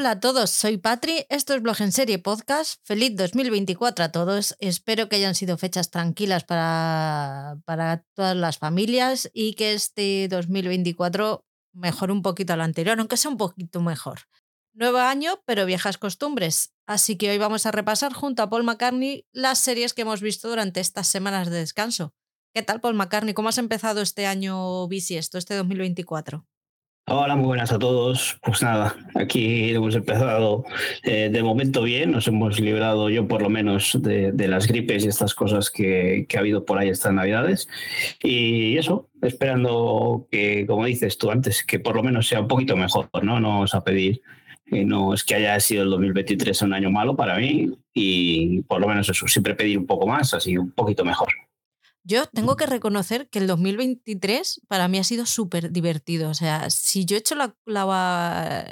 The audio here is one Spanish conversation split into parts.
Hola a todos, soy Patri, esto es Blog en Serie Podcast. Feliz 2024 a todos. Espero que hayan sido fechas tranquilas para, para todas las familias y que este 2024 mejore un poquito al anterior, aunque sea un poquito mejor. Nuevo año, pero viejas costumbres. Así que hoy vamos a repasar junto a Paul McCartney las series que hemos visto durante estas semanas de descanso. ¿Qué tal, Paul McCartney? ¿Cómo has empezado este año bisiesto, este 2024? Hola, muy buenas a todos. Pues nada, aquí hemos empezado eh, de momento bien, nos hemos librado yo por lo menos de, las gripes y estas cosas que, ha habido por ahí estas navidades. Y eso, esperando que, como dices tú antes, que por lo menos sea un poquito mejor, ¿no? No vamos a pedir, que no es que haya sido el 2023 un año malo para mí y por lo menos eso, siempre pedir un poco más, así un poquito mejor. Yo tengo que reconocer que el 2023 para mí ha sido súper divertido. O sea, si yo echo la,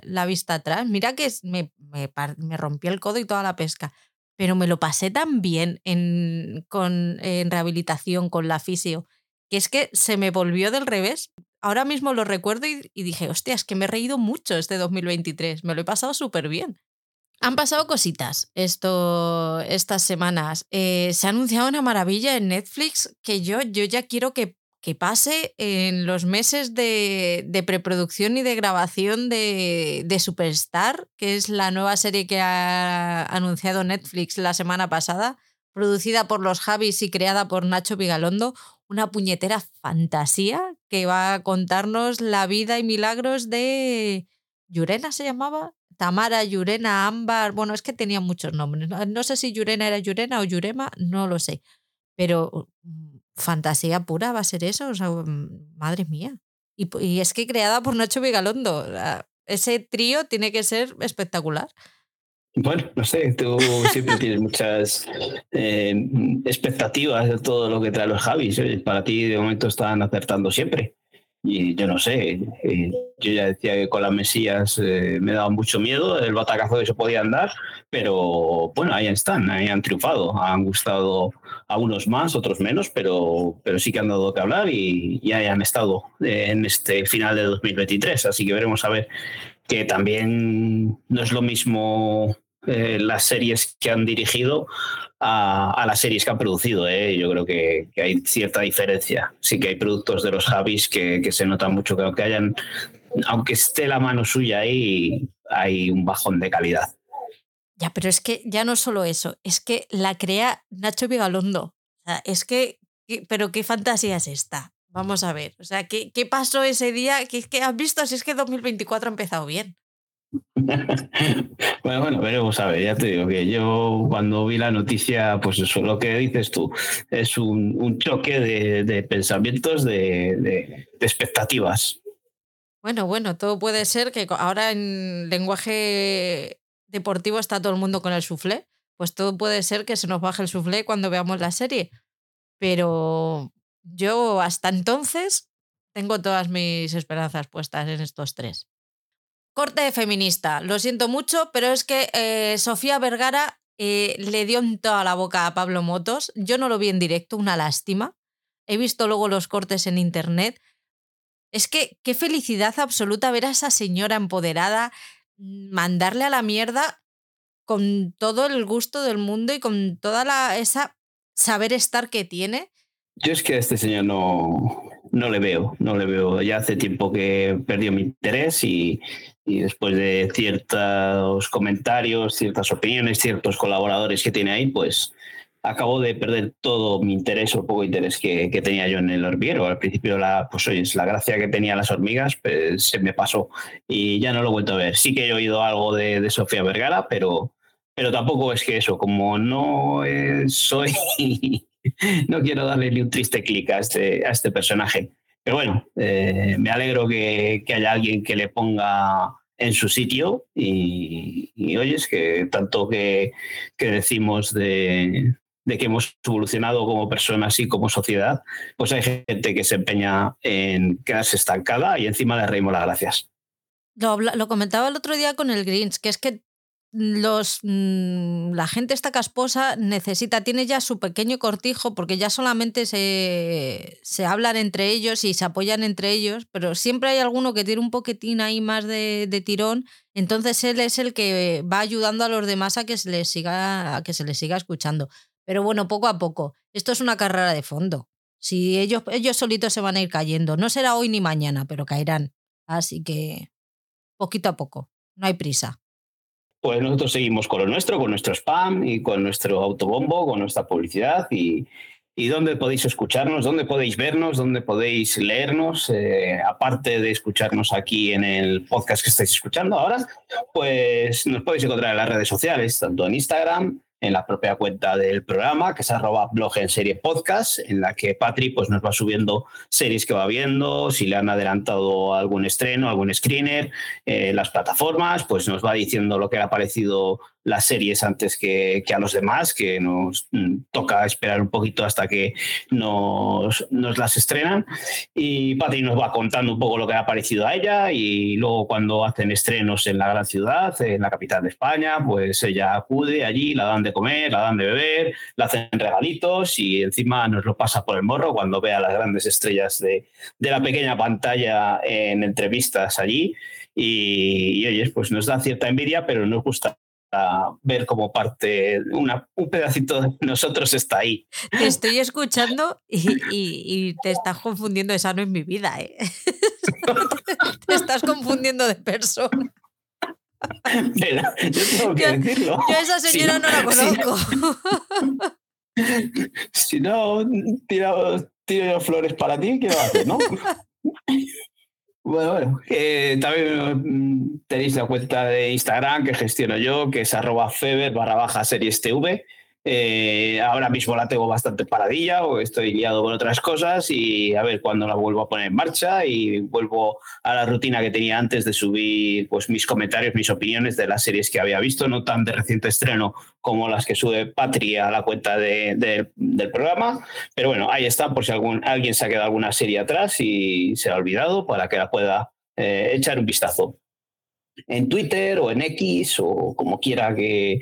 la, vista atrás, mira que me, me, me, rompió el codo y toda la pesca, pero me lo pasé tan bien en, con, en rehabilitación con la fisio, que es que se me volvió del revés. Ahora mismo lo recuerdo y, y dije, hostia, es que me he reído mucho este 2023, me lo he pasado súper bien. Han pasado cositas estas semanas. Eh, se ha anunciado una maravilla en Netflix que yo, yo ya quiero que, que pase en los meses de, de, preproducción y de grabación de, de Superstar, que es la nueva serie que ha anunciado Netflix la semana pasada, producida por los Javis y creada por Nacho Vigalondo. Una puñetera fantasía que va a contarnos la vida y milagros de... ¿Yurena se llamaba? Tamara, Yurena, Ámbar, bueno, es que tenía muchos nombres. No, sé si Yurena era Yurena o Yurema, no lo sé. Pero mm, fantasía pura va a ser eso, o sea, mm, madre mía. Y, es que creada por Nacho Vigalondo. Ese trío tiene que ser espectacular. Bueno, no sé, tú siempre tienes muchas eh, expectativas de todo lo que trae los Javis. Para ti, de momento, están acertando siempre. Y yo no sé, eh, yo ya decía que con las Mesías eh, me daba mucho miedo el batacazo que se podían dar, pero bueno, ahí están, ahí han triunfado, han gustado a unos más, otros menos, pero, pero sí que han dado que hablar y, y ahí han estado en este final de 2023, así que veremos a ver que también no es lo mismo eh, las series que han dirigido a, las series que han producido. ¿eh? Yo creo que, hay cierta diferencia. Sí que hay productos de los Javis que, se notan mucho, que aunque hayan, aunque esté la mano suya ahí, hay un bajón de calidad. Ya, pero es que ya no solo eso, es que la crea Nacho Vigalondo. es que, pero qué fantasía es esta. Vamos a ver. O sea, ¿qué, qué pasó ese día? ¿Qué, ¿Qué, has visto? Si es que 2024 ha empezado bien. bueno, bueno, veremos a ver, ya te digo que yo cuando vi la noticia, pues eso, lo que dices tú, es un, choque de, pensamientos, de, expectativas. Bueno, bueno, todo puede ser que ahora en lenguaje deportivo está todo el mundo con el soufflé, pues todo puede ser que se nos baje el soufflé cuando veamos la serie. Pero yo hasta entonces tengo todas mis esperanzas puestas en estos tres. Corte feminista. Lo siento mucho, pero es que eh, Sofía Vergara eh, le dio en toda la boca a Pablo Motos. Yo no lo vi en directo, una lástima. He visto luego los cortes en internet. Es que qué felicidad absoluta ver a esa señora empoderada mm, mandarle a la mierda con todo el gusto del mundo y con toda la, esa saber estar que tiene. Yo es que a este señor no, no le veo, no le veo. Ya hace tiempo que perdió mi interés y, y después de ciertos comentarios, ciertas opiniones, ciertos colaboradores que tiene ahí, pues acabo de perder todo mi interés o poco interés que, que tenía yo en el hormiguero. Al principio, la, pues oye, la gracia que tenía las hormigas pues, se me pasó y ya no lo he vuelto a ver. Sí que he oído algo de, de Sofía Vergara, pero, pero tampoco es que eso, como no soy, no quiero darle ni un triste clic a este, a este personaje. Pero bueno, eh, me alegro que, que, haya alguien que le ponga en su sitio y, y oyes que tanto que, que decimos de, de, que hemos evolucionado como personas y como sociedad, pues hay gente que se empeña en quedarse estancada y encima le reímos las gracias. Lo, lo, comentaba el otro día con el Greens, que es que los, mm, la gente esta casposa necesita, tiene ya su pequeño cortijo porque ya solamente se, se hablan entre ellos y se apoyan entre ellos, pero siempre hay alguno que tiene un poquitín ahí más de, de tirón, entonces él es el que va ayudando a los demás a que se les siga, a que se les siga escuchando. Pero bueno, poco a poco. Esto es una carrera de fondo. Si ellos, ellos solitos se van a ir cayendo. No será hoy ni mañana, pero caerán. Así que poquito a poco. No hay prisa pues nosotros seguimos con lo nuestro, con nuestro spam y con nuestro autobombo, con nuestra publicidad y, y dónde podéis escucharnos, dónde podéis vernos, dónde podéis leernos, eh, aparte de escucharnos aquí en el podcast que estáis escuchando ahora, pues nos podéis encontrar en las redes sociales, tanto en Instagram, en la propia cuenta del programa, que es arroba blog en serie podcast, en la que Patri pues, nos va subiendo series que va viendo, si le han adelantado algún estreno, algún screener, eh, las plataformas, pues nos va diciendo lo que le ha parecido las series antes que, a los demás, que nos mm, toca esperar un poquito hasta que nos, nos, las estrenan. Y Patri nos va contando un poco lo que ha parecido a ella y luego cuando hacen estrenos en la gran ciudad, en la capital de España, pues ella acude allí, la dan de comer, la dan de beber, la hacen regalitos y encima nos lo pasa por el morro cuando ve a las grandes estrellas de, de la pequeña pantalla en entrevistas allí. Y, y, oye, pues nos da cierta envidia, pero nos gusta ver como parte, una, un pedacito de nosotros está ahí. Te estoy escuchando y, te estás confundiendo, esa no es mi vida, ¿eh? te estás confundiendo de persona. yo tengo que decirlo. Yo a esa señora no, la conozco. Si, no, tiro, tiro flores para ti, ¿qué va a hacer, no? Bueno, bueno. también mm, tenéis la cuenta de Instagram que gestiono yo, que es arroba feber barra baja series TV. Eh, ahora mismo la tengo bastante paradilla o estoy liado con otras cosas y a ver cuándo la vuelvo a poner en marcha y vuelvo a la rutina que tenía antes de subir pues, mis comentarios, mis opiniones de las series que había visto, no tan de reciente estreno como las que sube Patria a la cuenta del programa. Pero bueno, ahí está por si algún, alguien se ha quedado alguna serie atrás y se ha olvidado para que la pueda eh, echar un vistazo en Twitter o en X o como quiera que,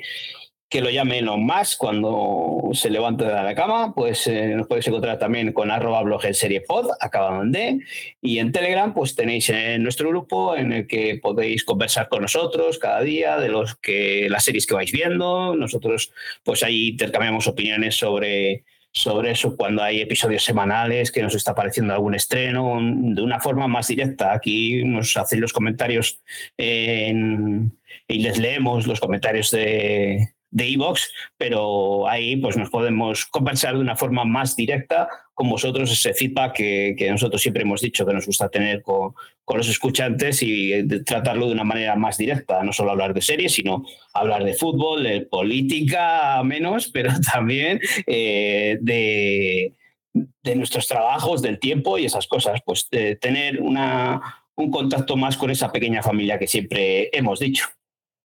que lo llame Elon Musk cuando se levante de la cama, pues eh, nos podéis encontrar también con arroba blog en serie pod, acaban de, y en Telegram pues tenéis en nuestro grupo en el que podéis conversar con nosotros cada día de los que las series que vais viendo, nosotros pues ahí intercambiamos opiniones sobre sobre eso cuando hay episodios semanales que nos está apareciendo algún estreno de una forma más directa. Aquí nos hacéis los comentarios y les leemos los comentarios de, de Evox, pero ahí pues nos podemos conversar de una forma más directa con vosotros ese feedback que, que nosotros siempre hemos dicho que nos gusta tener con, con, los escuchantes y tratarlo de una manera más directa, no solo hablar de series, sino hablar de fútbol, de política menos, pero también eh, de, de nuestros trabajos, del tiempo y esas cosas, pues tener una, un contacto más con esa pequeña familia que siempre hemos dicho.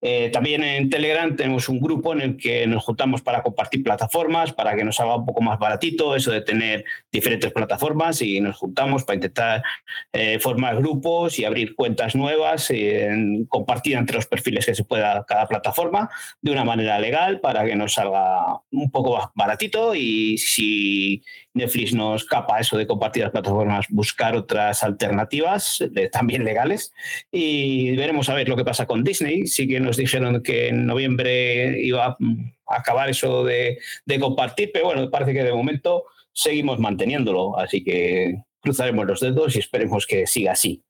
Eh, también en Telegram tenemos un grupo en el que nos juntamos para compartir plataformas, para que nos haga un poco más baratito eso de tener diferentes plataformas y nos juntamos para intentar eh, formar grupos y abrir cuentas nuevas, y compartir entre los perfiles que se pueda cada plataforma de una manera legal para que nos salga un poco más baratito y si Netflix nos capa eso de compartir las plataformas, buscar otras alternativas también legales y veremos a ver lo que pasa con Disney. Sí que nos dijeron que en noviembre iba a acabar eso de, compartir, pero bueno, parece que de momento seguimos manteniéndolo, así que cruzaremos los dedos y esperemos que siga así.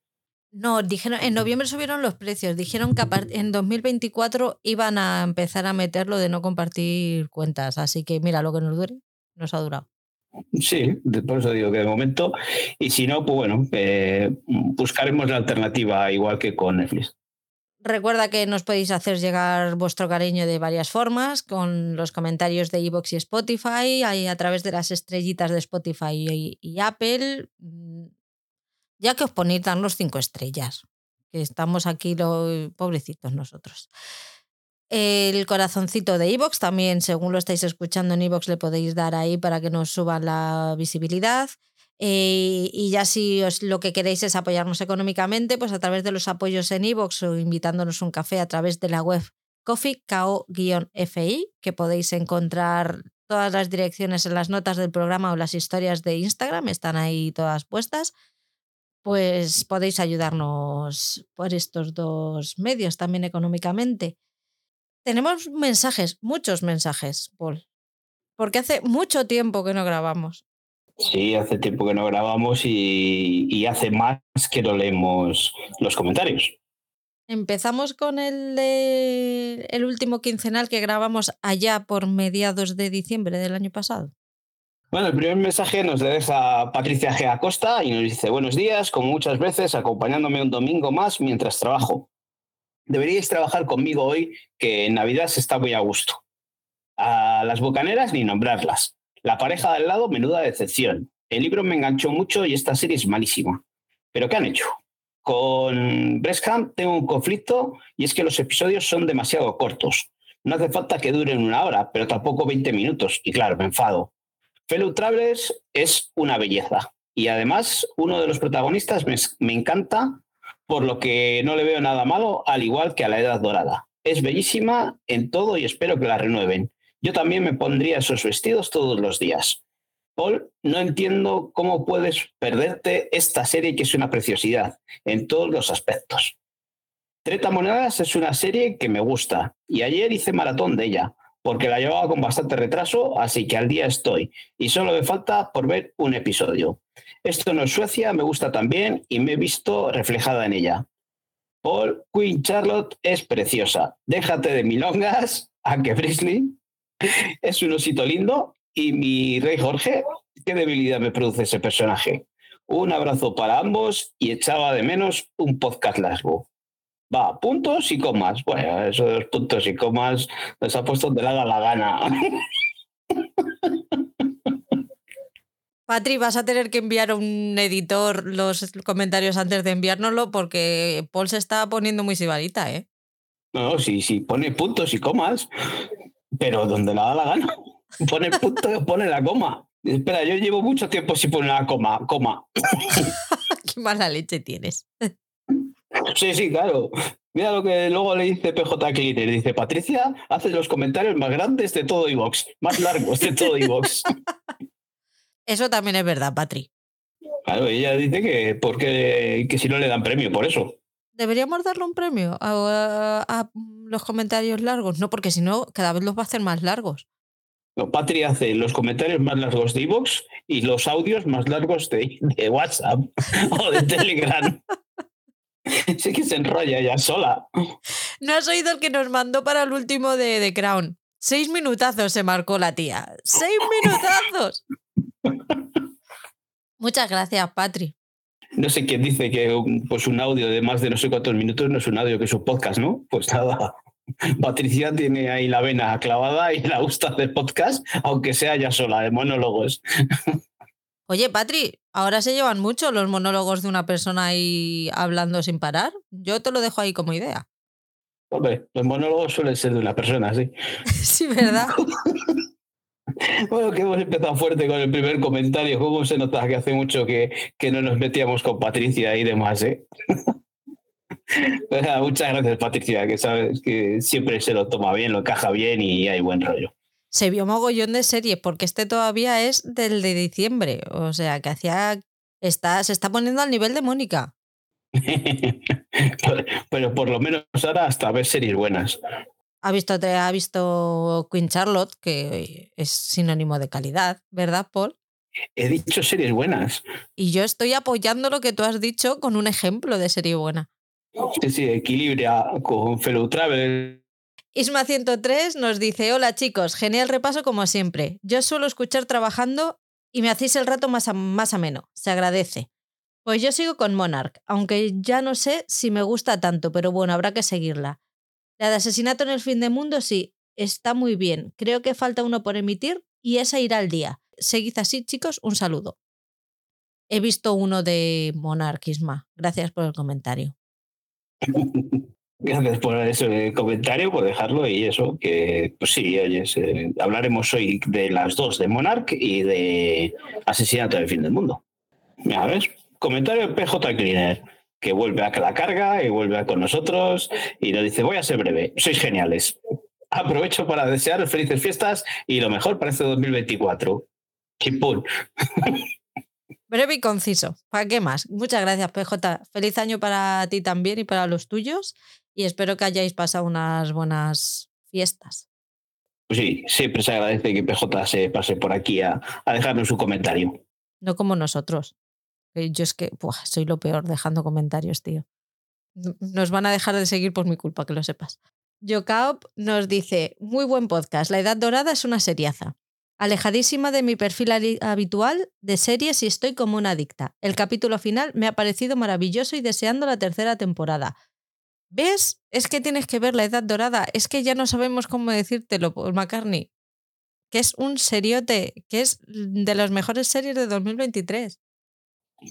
No, dijeron, en noviembre subieron los precios. Dijeron que en 2024 iban a empezar a meterlo de no compartir cuentas. Así que mira, lo que nos dure, nos ha durado. Sí, por eso digo que de momento. Y si no, pues bueno, eh, buscaremos la alternativa igual que con Netflix. Recuerda que nos podéis hacer llegar vuestro cariño de varias formas, con los comentarios de iVoox y Spotify, ahí a través de las estrellitas de Spotify y, Apple. Mm, ya que os ponéis darnos cinco estrellas, que estamos aquí los pobrecitos nosotros. El corazoncito de Evox también, según lo estáis escuchando en Evox, le podéis dar ahí para que nos suba la visibilidad. Eh, y ya si os, lo que queréis es apoyarnos económicamente, pues a través de los apoyos en Evox o invitándonos un café a través de la web coffee fi que podéis encontrar todas las direcciones en las notas del programa o las historias de Instagram, están ahí todas puestas. Pues podéis ayudarnos por estos dos medios también económicamente. Tenemos mensajes, muchos mensajes, Paul, porque hace mucho tiempo que no grabamos. Sí, hace tiempo que no grabamos y, hace más que no leemos los comentarios. Empezamos con el, el último quincenal que grabamos allá por mediados de diciembre del año pasado. Bueno, el primer mensaje nos deja Patricia G. Acosta y nos dice, buenos días, como muchas veces, acompañándome un domingo más mientras trabajo. Deberíais trabajar conmigo hoy, que en Navidad se está muy a gusto. A las bucaneras ni nombrarlas. La pareja de al lado, menuda decepción. El libro me enganchó mucho y esta serie es malísima. ¿Pero qué han hecho? Con Breskham tengo un conflicto y es que los episodios son demasiado cortos. No hace falta que duren una hora, pero tampoco 20 minutos. Y claro, me enfado. Fellow Travelers es una belleza. Y además, uno de los protagonistas me, me encanta, por lo que no le veo nada malo, al igual que a la Edad Dorada. Es bellísima en todo y espero que la renueven. Yo también me pondría esos vestidos todos los días. Paul, no entiendo cómo puedes perderte esta serie que es una preciosidad en todos los aspectos. Treta Monedas es una serie que me gusta y ayer hice maratón de ella porque la llevaba con bastante retraso, así que al día estoy y solo me falta por ver un episodio. Esto no es Suecia, me gusta también y me he visto reflejada en ella. Paul, Queen Charlotte es preciosa. Déjate de milongas, a que Brisley es un osito lindo y mi rey Jorge, qué debilidad me produce ese personaje. Un abrazo para ambos y echaba de menos un podcast largo. Va, puntos y comas. Bueno, eso de los puntos y comas les ha puesto donde le haga la gana. Patri, vas a tener que enviar a un editor los comentarios antes de enviárnoslo porque Paul se está poniendo muy sibarita, ¿eh? No, sí, sí, pone puntos y comas. Pero donde le da la gana. Pone punto y pone la coma. Espera, yo llevo mucho tiempo sin poner la coma. coma. Qué mala leche tienes. Sí, sí, claro. Mira lo que luego le dice PJ Cleaner. Dice, Patricia hace los comentarios más grandes de todo iVox, más largos de todo iVox. Eso también es verdad, Patri. Claro, ella dice que, porque, que si no le dan premio por eso. Deberíamos darle un premio a, los comentarios largos, no, porque si no, cada vez los va a hacer más largos. No, Patri hace los comentarios más largos de iVoox y los audios más largos de, WhatsApp o de Telegram. sí que se enrolla ya sola. No has oído el que nos mandó para el último de The Crown. Seis minutazos se marcó la tía. ¡Seis minutazos! Muchas gracias, Patri no sé quién dice que pues un audio de más de no sé cuántos minutos no es un audio que es un podcast, ¿no? Pues nada. Patricia tiene ahí la vena clavada y la gusta de podcast, aunque sea ya sola, de monólogos. Oye, Patri, ahora se llevan mucho los monólogos de una persona ahí hablando sin parar. Yo te lo dejo ahí como idea. Hombre, los monólogos suelen ser de una persona, sí. sí, ¿verdad? Bueno, que hemos empezado fuerte con el primer comentario. ¿Cómo se nota que hace mucho que, que no nos metíamos con Patricia y demás? ¿eh? muchas gracias, Patricia, que sabes que siempre se lo toma bien, lo encaja bien y hay buen rollo. Se vio mogollón de series, porque este todavía es del de diciembre. O sea, que hacía. Está, se está poniendo al nivel de Mónica. pero por lo menos ahora hasta ver series buenas. Ha visto, ha visto Queen Charlotte, que es sinónimo de calidad, ¿verdad, Paul? He dicho series buenas. Y yo estoy apoyando lo que tú has dicho con un ejemplo de serie buena. Sí, sí, equilibra con Fellow Travel. Isma 103 nos dice, hola chicos, genial repaso como siempre. Yo suelo escuchar trabajando y me hacéis el rato más, más ameno. Se agradece. Pues yo sigo con Monarch, aunque ya no sé si me gusta tanto, pero bueno, habrá que seguirla. La de asesinato en el fin de mundo, sí, está muy bien. Creo que falta uno por emitir y esa irá al día. Seguid así, chicos, un saludo. He visto uno de monarquisma. Gracias por el comentario. Gracias por ese comentario, por dejarlo y eso, que pues sí, hablaremos hoy de las dos, de Monarch y de Asesinato del Fin del Mundo. A ver, comentario de PJ Cleaner que vuelve a la carga y vuelve con nosotros y nos dice, voy a ser breve, sois geniales. Aprovecho para desearos felices fiestas y lo mejor para este 2024. ¡Qué Breve y conciso. ¿Para qué más? Muchas gracias, PJ. Feliz año para ti también y para los tuyos. Y espero que hayáis pasado unas buenas fiestas. Pues sí, siempre se agradece que PJ se pase por aquí a, dejarnos su comentario. No como nosotros. Yo es que soy lo peor dejando comentarios, tío. Nos van a dejar de seguir por mi culpa, que lo sepas. Jokaop nos dice, muy buen podcast, La Edad Dorada es una seriaza. Alejadísima de mi perfil habitual de series y estoy como una adicta. El capítulo final me ha parecido maravilloso y deseando la tercera temporada. ¿Ves? Es que tienes que ver La Edad Dorada. Es que ya no sabemos cómo decírtelo, Paul McCartney. Que es un seriote, que es de las mejores series de 2023.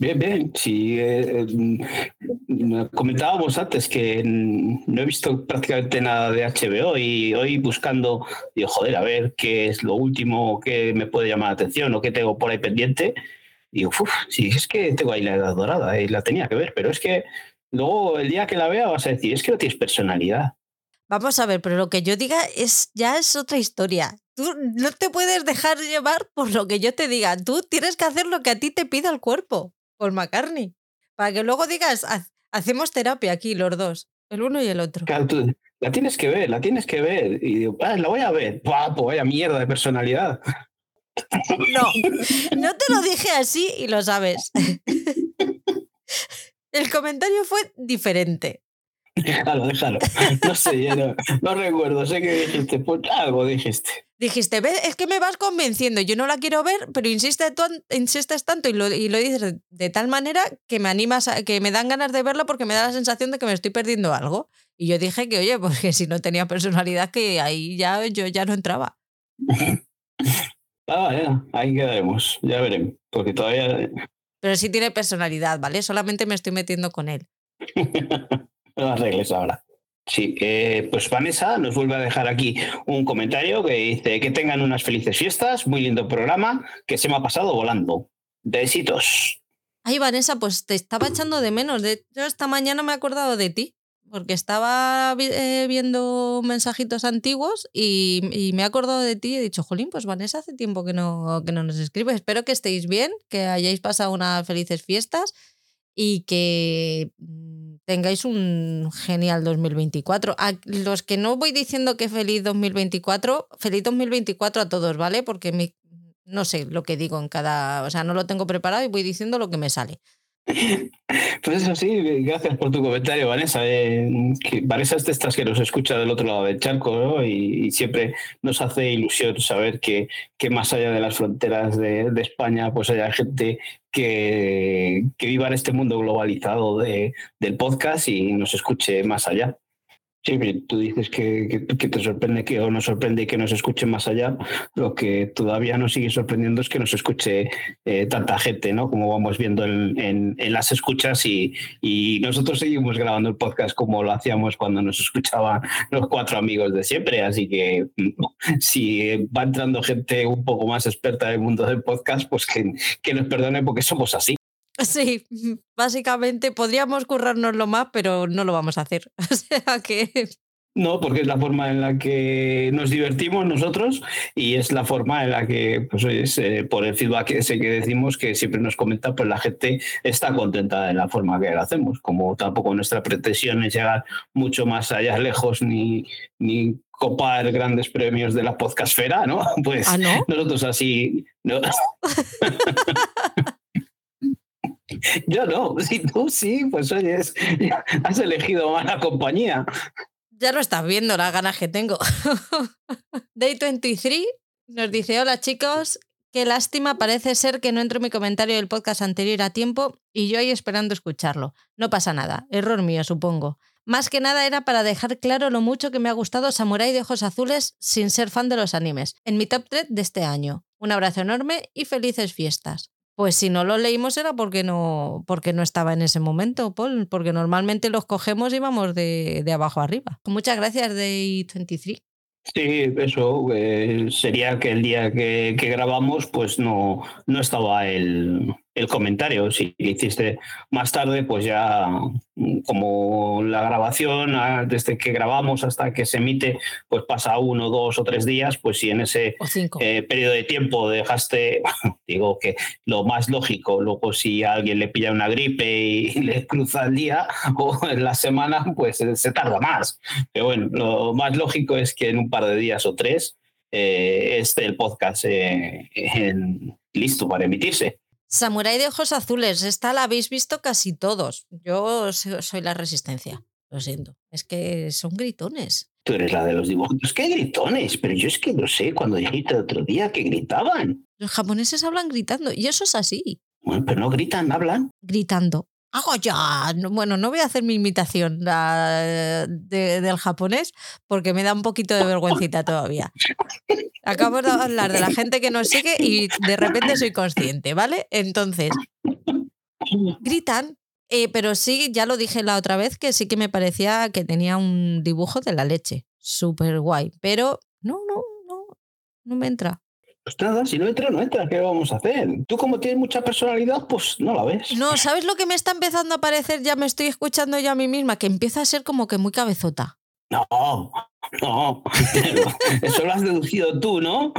Bien, bien. Sí, eh, mm, comentábamos antes que no he visto prácticamente nada de HBO y hoy buscando, digo, joder, a ver qué es lo último que me puede llamar la atención o qué tengo por ahí pendiente. Y digo, uff, sí, es que tengo ahí la edad dorada y la tenía que ver, pero es que luego el día que la vea vas a decir, es que no tienes personalidad. Vamos a ver, pero lo que yo diga es ya es otra historia. Tú no te puedes dejar llevar por lo que yo te diga. Tú tienes que hacer lo que a ti te pida el cuerpo, Paul McCartney. Para que luego digas, hacemos terapia aquí los dos, el uno y el otro. la tienes que ver, la tienes que ver. Y digo, ah, la voy a ver. Pues vaya mierda de personalidad. No, no te lo dije así y lo sabes. El comentario fue diferente. Déjalo, déjalo. No sé, no, recuerdo. Sé que dijiste, pues algo dijiste. Dijiste, es que me vas convenciendo. Yo no la quiero ver, pero insistes, insistes tanto y lo, y lo dices de tal manera que me animas, a, que me dan ganas de verlo porque me da la sensación de que me estoy perdiendo algo. Y yo dije que, oye, porque si no tenía personalidad, que ahí ya yo ya no entraba. ah, ya, ahí quedaremos. Ya veremos. Porque todavía pero sí tiene personalidad, ¿vale? Solamente me estoy metiendo con él. no arregles ahora. Sí, eh, pues Vanessa nos vuelve a dejar aquí un comentario que dice que tengan unas felices fiestas, muy lindo programa, que se me ha pasado volando. Besitos. Ay, Vanessa, pues te estaba echando de menos. De hecho, esta mañana me he acordado de ti porque estaba eh, viendo mensajitos antiguos y, me he acordado de ti y he dicho, Jolín, pues Vanessa hace tiempo que no, que no nos escribe. Espero que estéis bien, que hayáis pasado unas felices fiestas y que mm, tengáis un genial 2024. A los que no voy diciendo que feliz 2024, feliz 2024 a todos, ¿vale? Porque no sé lo que digo en cada, o sea, no lo tengo preparado y voy diciendo lo que me sale. Pues eso sí, gracias por tu comentario, Vanessa. Eh, Vanessa es de estas que nos escucha del otro lado del charco y, siempre nos hace ilusión saber que, que más allá de las fronteras de, España, pues haya gente que, que, viva en este mundo globalizado de, del podcast y nos escuche más allá. Sí, tú dices que, te sorprende que o nos sorprende que nos escuche más allá. Lo que todavía nos sigue sorprendiendo es que nos escuche eh, tanta gente, ¿no? Como vamos viendo en, las escuchas y, nosotros seguimos grabando el podcast como lo hacíamos cuando nos escuchaban los cuatro amigos de siempre. Así que si va entrando gente un poco más experta en el mundo del podcast, pues que nos perdone porque somos así. Sí, básicamente podríamos currárnoslo más, pero no lo vamos a hacer. O sea que. No, porque es la forma en la que nos divertimos nosotros y es la forma en la que, pues es, eh, por el feedback ese que decimos que siempre nos comenta, pues la gente está contenta de la forma que lo hacemos. Como tampoco nuestra pretensión es llegar mucho más allá lejos ni, ni copar grandes premios de la podcastfera, ¿no? Pues ¿Ah, no? nosotros así. ¿no? Yo no, si tú sí, pues oyes, has elegido mala compañía. Ya lo estás viendo las ganas que tengo. Day23 nos dice: Hola chicos, qué lástima, parece ser que no entro mi comentario del podcast anterior a tiempo y yo ahí esperando escucharlo. No pasa nada, error mío, supongo. Más que nada era para dejar claro lo mucho que me ha gustado Samurai de Ojos Azules sin ser fan de los animes, en mi top 3 de este año. Un abrazo enorme y felices fiestas. Pues si no lo leímos era porque no, porque no estaba en ese momento, Paul, porque normalmente los cogemos y vamos de, de abajo arriba. Muchas gracias, Day23. Sí, eso eh, sería que el día que, que, grabamos, pues no, no estaba el, el comentario. Si hiciste más tarde, pues ya mm, como la grabación, ah, desde que grabamos hasta que se emite, pues pasa uno, dos o tres días, pues si en ese eh, periodo de tiempo dejaste, digo que lo más lógico, luego si a alguien le pilla una gripe y le cruza el día o en la semana, pues se tarda más. Pero bueno, lo más lógico es que en un par de días o tres eh, esté el podcast eh, listo para emitirse. Samurai de ojos azules, esta la habéis visto casi todos. Yo soy la resistencia, lo siento. Es que son gritones. Tú eres la de los dibujos. ¿Qué gritones? Pero yo es que no sé, cuando dijiste el otro día que gritaban. Los japoneses hablan gritando y eso es así. Bueno, pero no gritan, hablan. Gritando. Hago ya. Bueno, no voy a hacer mi imitación del japonés porque me da un poquito de vergüencita todavía. Acabo de hablar de la gente que nos sigue y de repente soy consciente, ¿vale? Entonces, gritan, eh, pero sí, ya lo dije la otra vez, que sí que me parecía que tenía un dibujo de la leche. Súper guay. Pero no, no, no, no me entra. Pues nada, si no entra, no entra. ¿Qué vamos a hacer? Tú como tienes mucha personalidad, pues no la ves. No, ¿sabes lo que me está empezando a parecer? Ya me estoy escuchando yo a mí misma, que empieza a ser como que muy cabezota. No, no, eso lo has deducido tú, ¿no?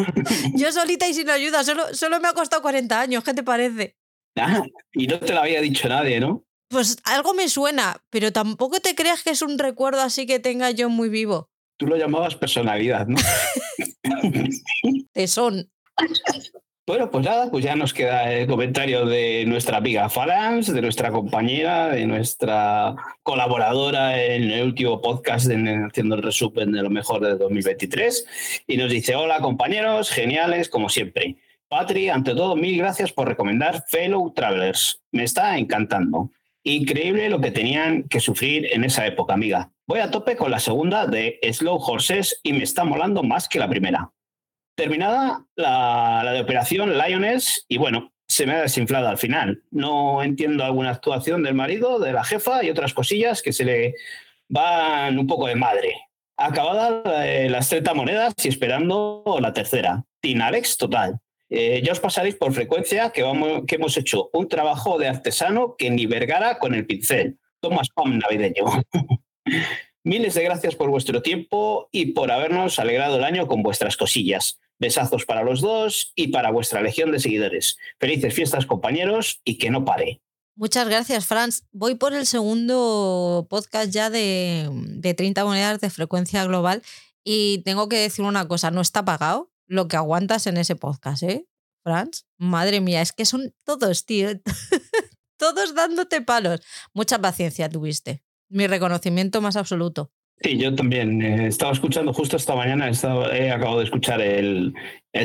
Yo solita y sin ayuda, solo, solo me ha costado 40 años, ¿qué te parece? Ah, y no te lo había dicho nadie, ¿no? Pues algo me suena, pero tampoco te creas que es un recuerdo así que tenga yo muy vivo. Tú lo llamabas personalidad, ¿no? son. Bueno, pues nada, pues ya nos queda el comentario de nuestra amiga Falans, de nuestra compañera, de nuestra colaboradora en el último podcast haciendo el resumen de lo mejor de 2023. Y nos dice, hola compañeros, geniales como siempre. Patri, ante todo, mil gracias por recomendar Fellow Travelers. Me está encantando. Increíble lo que tenían que sufrir en esa época, amiga. Voy a tope con la segunda de Slow Horses y me está molando más que la primera. Terminada la, de Operación Lioness, y bueno, se me ha desinflado al final. No entiendo alguna actuación del marido, de la jefa y otras cosillas que se le van un poco de madre. Acabada las 30 monedas y esperando la tercera. Alex total. Eh, ya os pasaréis por frecuencia que, vamos, que hemos hecho un trabajo de artesano que ni Vergara con el pincel. Toma spam navideño. Miles de gracias por vuestro tiempo y por habernos alegrado el año con vuestras cosillas. Besazos para los dos y para vuestra legión de seguidores. Felices fiestas, compañeros, y que no pare. Muchas gracias, Franz. Voy por el segundo podcast ya de, de 30 monedas de frecuencia global y tengo que decir una cosa, no está pagado lo que aguantas en ese podcast, ¿eh, Franz? Madre mía, es que son todos, tío. todos dándote palos. Mucha paciencia tuviste. Mi reconocimiento más absoluto. Sí, yo también eh, estaba escuchando justo esta mañana, he, acabado de escuchar el,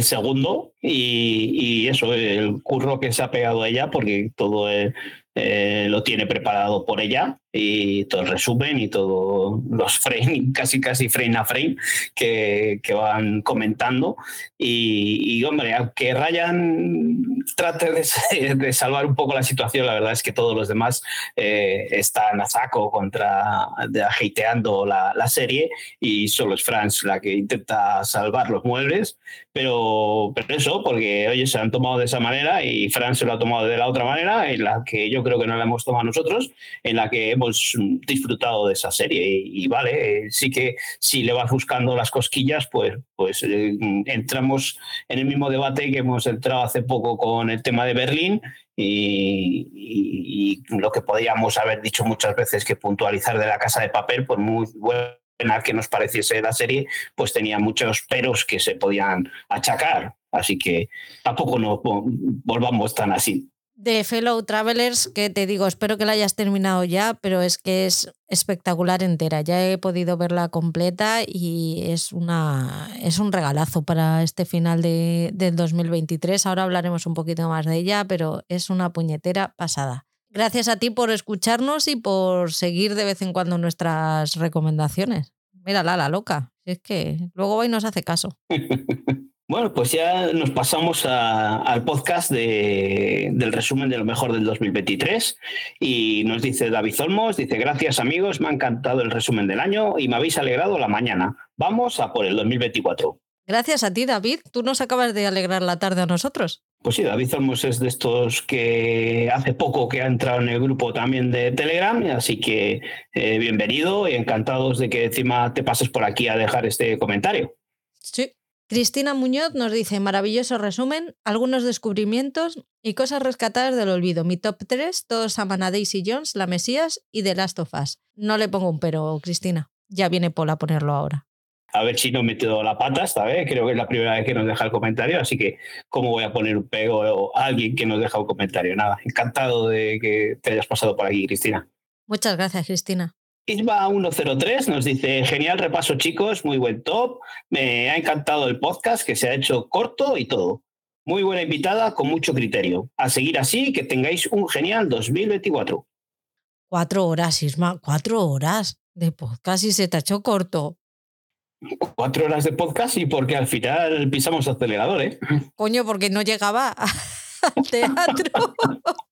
segundo y, y, eso, el curro que se ha pegado a ella, porque todo eh, eh, lo tiene preparado por ella y todo el resumen y todos los frame, casi casi frame a frame que, que van comentando. Y, y, hombre, aunque Ryan trate de, de, salvar un poco la situación, la verdad es que todos los demás eh, están a saco contra, de, hateando la, la, serie y solo es Franz la que intenta salvar los muebles. Pero, pero eso, porque oye, se han tomado de esa manera y Franz se lo ha tomado de la otra manera, en la que yo creo que no la hemos tomado nosotros, en la que hemos disfrutado de esa serie. Y, vale, eh, sí que si le vas buscando las cosquillas, pues, pues eh, entramos en el mismo debate que hemos entrado hace poco con el tema de Berlín y, lo que podríamos haber dicho muchas veces que puntualizar de la casa de papel, por muy buena que nos pareciese la serie, pues tenía muchos peros que se podían achacar. Así que tampoco nos volvamos tan así de Fellow Travelers, que te digo, espero que la hayas terminado ya, pero es que es espectacular entera. Ya he podido verla completa y es, una, es un regalazo para este final de, del 2023. Ahora hablaremos un poquito más de ella, pero es una puñetera pasada. Gracias a ti por escucharnos y por seguir de vez en cuando nuestras recomendaciones. Mírala, la loca. Es que luego hoy nos hace caso. Bueno, pues ya nos pasamos al podcast del resumen de lo mejor del 2023 y nos dice David Olmos, dice, gracias amigos, me ha encantado el resumen del año y me habéis alegrado la mañana. Vamos a por el 2024. Gracias a ti, David. Tú nos acabas de alegrar la tarde a nosotros. Pues sí, David Olmos es de estos que hace poco que ha entrado en el grupo también de Telegram, así que eh, bienvenido y encantados de que encima te pases por aquí a dejar este comentario. Sí. Cristina Muñoz nos dice, maravilloso resumen, algunos descubrimientos y cosas rescatadas del olvido. Mi top 3, todos aman a Daisy Jones, La Mesías y The Last of Us. No le pongo un pero, Cristina. Ya viene Paul a ponerlo ahora a ver si no he metido la pata esta vez. Creo que es la primera vez que nos deja el comentario, así que ¿cómo voy a poner un pego a alguien que nos deja un comentario? Nada, encantado de que te hayas pasado por aquí, Cristina. Muchas gracias, Cristina. Isma103 nos dice, genial repaso chicos, muy buen top, me ha encantado el podcast que se ha hecho corto y todo. Muy buena invitada con mucho criterio. A seguir así, que tengáis un genial 2024. Cuatro horas, Isma, cuatro horas de podcast y se te ha hecho corto cuatro horas de podcast y porque al final pisamos acelerador, ¿eh? Coño, porque no llegaba al teatro.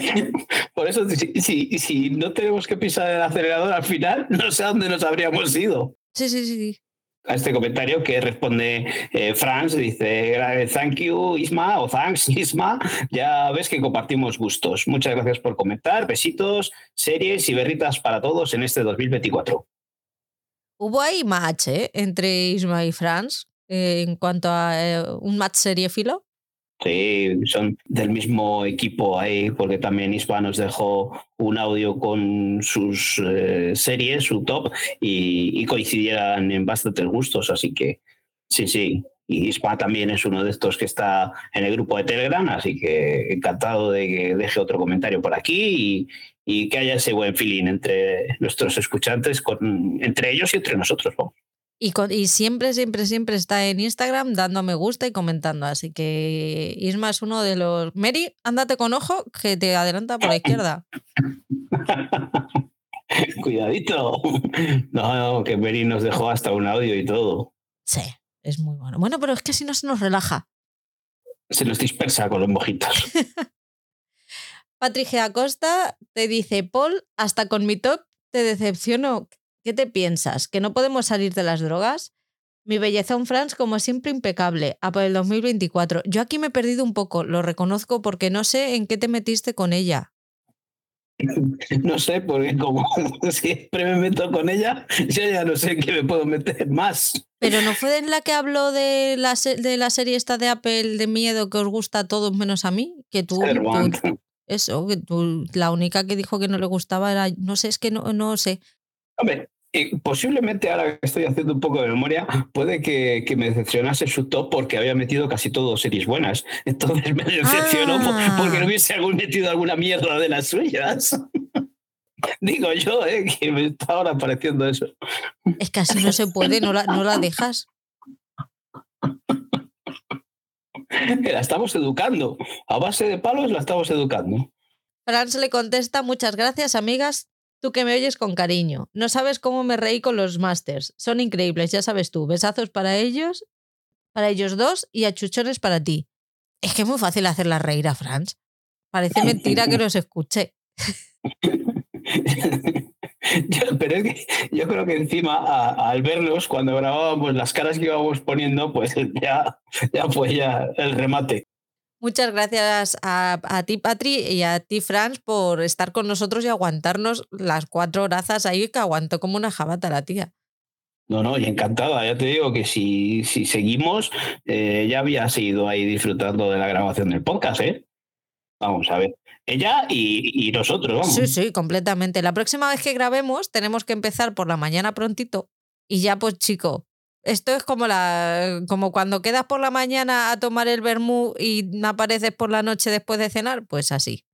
Por eso, si, si, no tenemos que pisar el acelerador al final, no sé a dónde nos habríamos ido. Sí, sí, sí. A este comentario que responde eh, Franz, dice, thank you Isma o thanks Isma, ya ves que compartimos gustos. Muchas gracias por comentar, besitos, series y berritas para todos en este 2024. Hubo ahí match ¿eh? entre Isma y Franz eh, en cuanto a eh, un match seriéfilo. Sí, son del mismo equipo ahí, porque también Isma nos dejó un audio con sus series, su top, y, coincidieran en bastantes gustos, así que sí, sí. Y Isma también es uno de estos que está en el grupo de Telegram, así que encantado de que deje otro comentario por aquí y, y que haya ese buen feeling entre nuestros escuchantes, con, entre ellos y entre nosotros. Y, y, siempre, siempre, siempre está en Instagram dando me gusta y comentando. Así que Isma es uno de los. Mary, ándate con ojo que te adelanta por la izquierda. Cuidadito. No, que Mary nos dejó hasta un audio y todo. Sí, es muy bueno. Bueno, pero es que si no se nos relaja. Se nos dispersa con los mojitos. Patricia Acosta te dice, Paul, hasta con mi top te decepciono. ¿Qué te piensas? ¿Que no podemos salir de las drogas? Mi bellezón Franz, como siempre, impecable. A por el 2024. Yo aquí me he perdido un poco, lo reconozco, porque no sé en qué te metiste con ella. No sé, porque como siempre me meto con ella, yo ya no sé en qué me puedo meter más. Pero no fue en la que habló de la, de la serie esta de Apple de miedo que os gusta a todos menos a mí, que tú, eso, que tú, la única que dijo que no le gustaba era, no sé, es que no, no sé. Hombre, posiblemente ahora que estoy haciendo un poco de memoria, puede que, que, me decepcionase su top porque había metido casi todo series buenas. Entonces me decepcionó porque no ah. hubiese metido alguna mierda de las suyas. Digo yo, ¿eh? que me está ahora pareciendo eso. Es que así no se puede, no la, no la dejas. la estamos educando. A base de palos la estamos educando. Franz le contesta, muchas gracias, amigas. Tú que me oyes con cariño. No sabes cómo me reí con los masters. Son increíbles, ya sabes tú. Besazos para ellos, para ellos dos y achuchones para ti. Es que es muy fácil hacerla reír a Franz. Parece mentira que los escuche. pero es que yo creo que encima al verlos, cuando grabábamos las caras que íbamos poniendo, pues ya, ya fue ya el remate. Muchas gracias a, a, ti, Patri, y a ti, Franz, por estar con nosotros y aguantarnos las cuatro horas ahí que aguantó como una jabata la tía. No, no, y encantada. Ya te digo que si, si seguimos, eh, ya había seguido ahí disfrutando de la grabación del podcast, ¿eh? Vamos a ver. Ella y, nosotros, vamos. Sí, sí, completamente. La próxima vez que grabemos tenemos que empezar por la mañana prontito y ya pues chico, esto es como la como cuando quedas por la mañana a tomar el vermú y apareces por la noche después de cenar, pues así.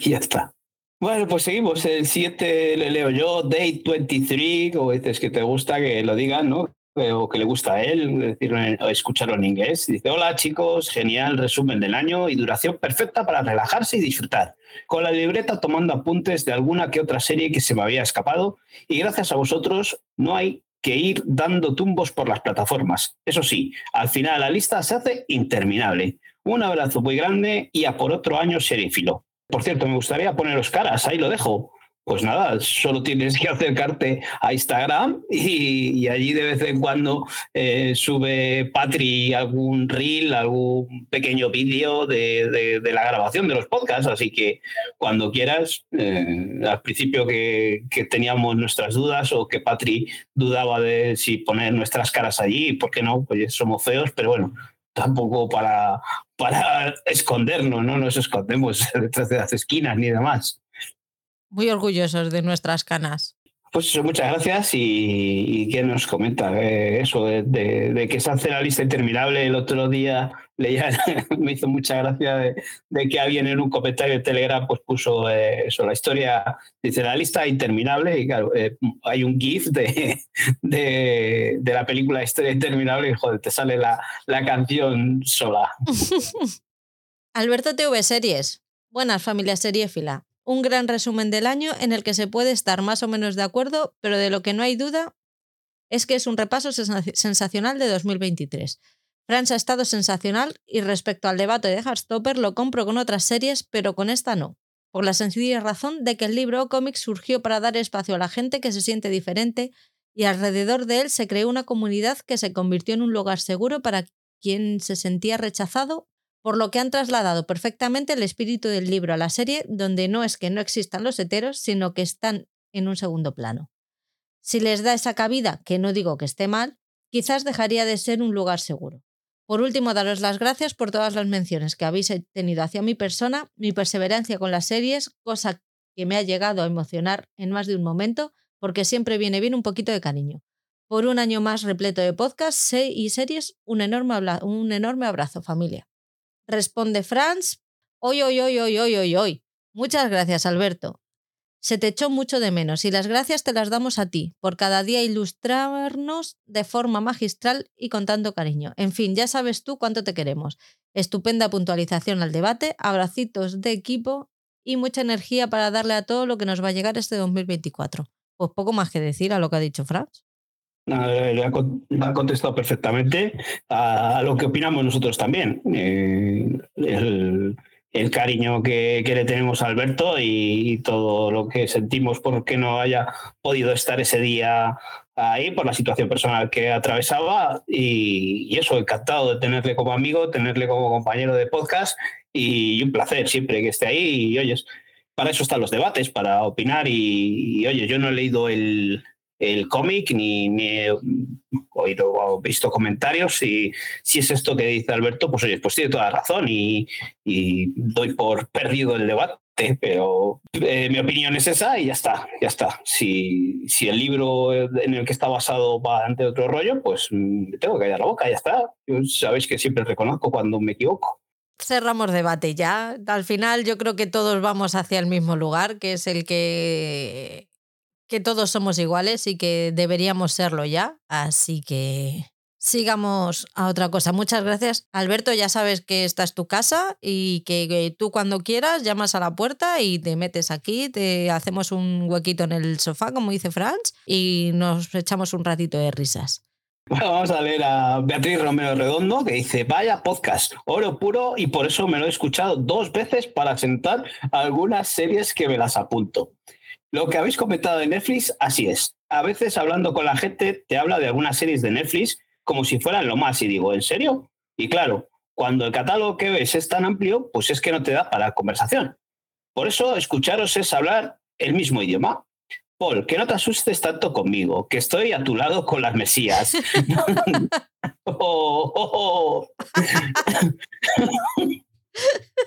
Y ya está. Bueno, pues seguimos. El 7 le leo yo, Date 23, como dices que te gusta que lo digan, ¿no? o que le gusta a él, decirlo escucharlo en inglés. Dice, hola chicos, genial resumen del año y duración perfecta para relajarse y disfrutar. Con la libreta tomando apuntes de alguna que otra serie que se me había escapado y gracias a vosotros no hay que ir dando tumbos por las plataformas. Eso sí, al final la lista se hace interminable. Un abrazo muy grande y a por otro año serífilo. Por cierto, me gustaría poneros caras, ahí lo dejo. Pues nada, solo tienes que acercarte a Instagram y, allí de vez en cuando eh, sube Patri algún reel, algún pequeño vídeo de, la grabación de los podcasts. Así que cuando quieras, eh, al principio que, teníamos nuestras dudas o que Patri dudaba de si poner nuestras caras allí, ¿por qué no? Pues somos feos, pero bueno, tampoco para, para escondernos, no nos escondemos detrás de las esquinas ni demás. Muy orgullosos de nuestras canas. Pues eso, muchas gracias. ¿Y, quién nos comenta eh, eso de, que se hace la lista interminable? El otro día leía, me hizo mucha gracia de, que alguien en un comentario de Telegram pues puso eh, eso, la historia, dice la lista interminable y claro, eh, hay un GIF de, de, la película Historia Interminable y joder, te sale la, la canción sola. Alberto TV Series. Buenas, familia seriéfila un gran resumen del año en el que se puede estar más o menos de acuerdo, pero de lo que no hay duda es que es un repaso sensacional de 2023. France ha estado sensacional y respecto al debate de Heartstopper lo compro con otras series, pero con esta no. Por la sencilla razón de que el libro cómic surgió para dar espacio a la gente que se siente diferente y alrededor de él se creó una comunidad que se convirtió en un lugar seguro para quien se sentía rechazado por lo que han trasladado perfectamente el espíritu del libro a la serie, donde no es que no existan los heteros, sino que están en un segundo plano. Si les da esa cabida, que no digo que esté mal, quizás dejaría de ser un lugar seguro. Por último, daros las gracias por todas las menciones que habéis tenido hacia mi persona, mi perseverancia con las series, cosa que me ha llegado a emocionar en más de un momento, porque siempre viene bien un poquito de cariño. Por un año más repleto de podcasts y series, un enorme, un enorme abrazo, familia. Responde Franz. Hoy, hoy, hoy, hoy, hoy, hoy, hoy. Muchas gracias, Alberto. Se te echó mucho de menos y las gracias te las damos a ti por cada día ilustrarnos de forma magistral y con tanto cariño. En fin, ya sabes tú cuánto te queremos. Estupenda puntualización al debate, abracitos de equipo y mucha energía para darle a todo lo que nos va a llegar este 2024. Pues poco más que decir a lo que ha dicho Franz. Ha, contestado perfectamente a, lo que opinamos nosotros también. Eh, el, cariño que, le tenemos a Alberto y, todo lo que sentimos por que no haya podido estar ese día ahí por la situación personal que atravesaba y, eso, encantado de tenerle como amigo, tenerle como compañero de podcast y, un placer siempre que esté ahí y oyes, para eso están los debates, para opinar y oye, yo no he leído el, el cómic, ni, he oído o visto comentarios. Y si es esto que dice Alberto, pues oye, pues tiene toda la razón y, doy por perdido el debate. Pero eh, mi opinión es esa y ya está, ya está. Si, si el libro en el que está basado va ante otro rollo, pues me tengo que callar la boca, ya está. sabéis que siempre reconozco cuando me equivoco cerramos debate ya. Al final yo creo que todos vamos hacia el mismo lugar, que es el que que todos somos iguales y que deberíamos serlo ya. Así que sigamos a otra cosa. Muchas gracias. Alberto, ya sabes que esta es tu casa y que, tú cuando quieras llamas a la puerta y te metes aquí, te hacemos un huequito en el sofá, como dice Franz, y nos echamos un ratito de risas. Bueno, vamos a leer a Beatriz Romero Redondo que dice, vaya podcast, oro puro y por eso me lo he escuchado dos veces para sentar algunas series que me las apunto. Lo que habéis comentado de Netflix, así es. A veces hablando con la gente te habla de algunas series de Netflix como si fueran lo más y digo, ¿en serio? Y claro, cuando el catálogo que ves es tan amplio, pues es que no te da para conversación. Por eso escucharos es hablar el mismo idioma. Paul, que no te asustes tanto conmigo, que estoy a tu lado con las mesías. Oh, oh, oh.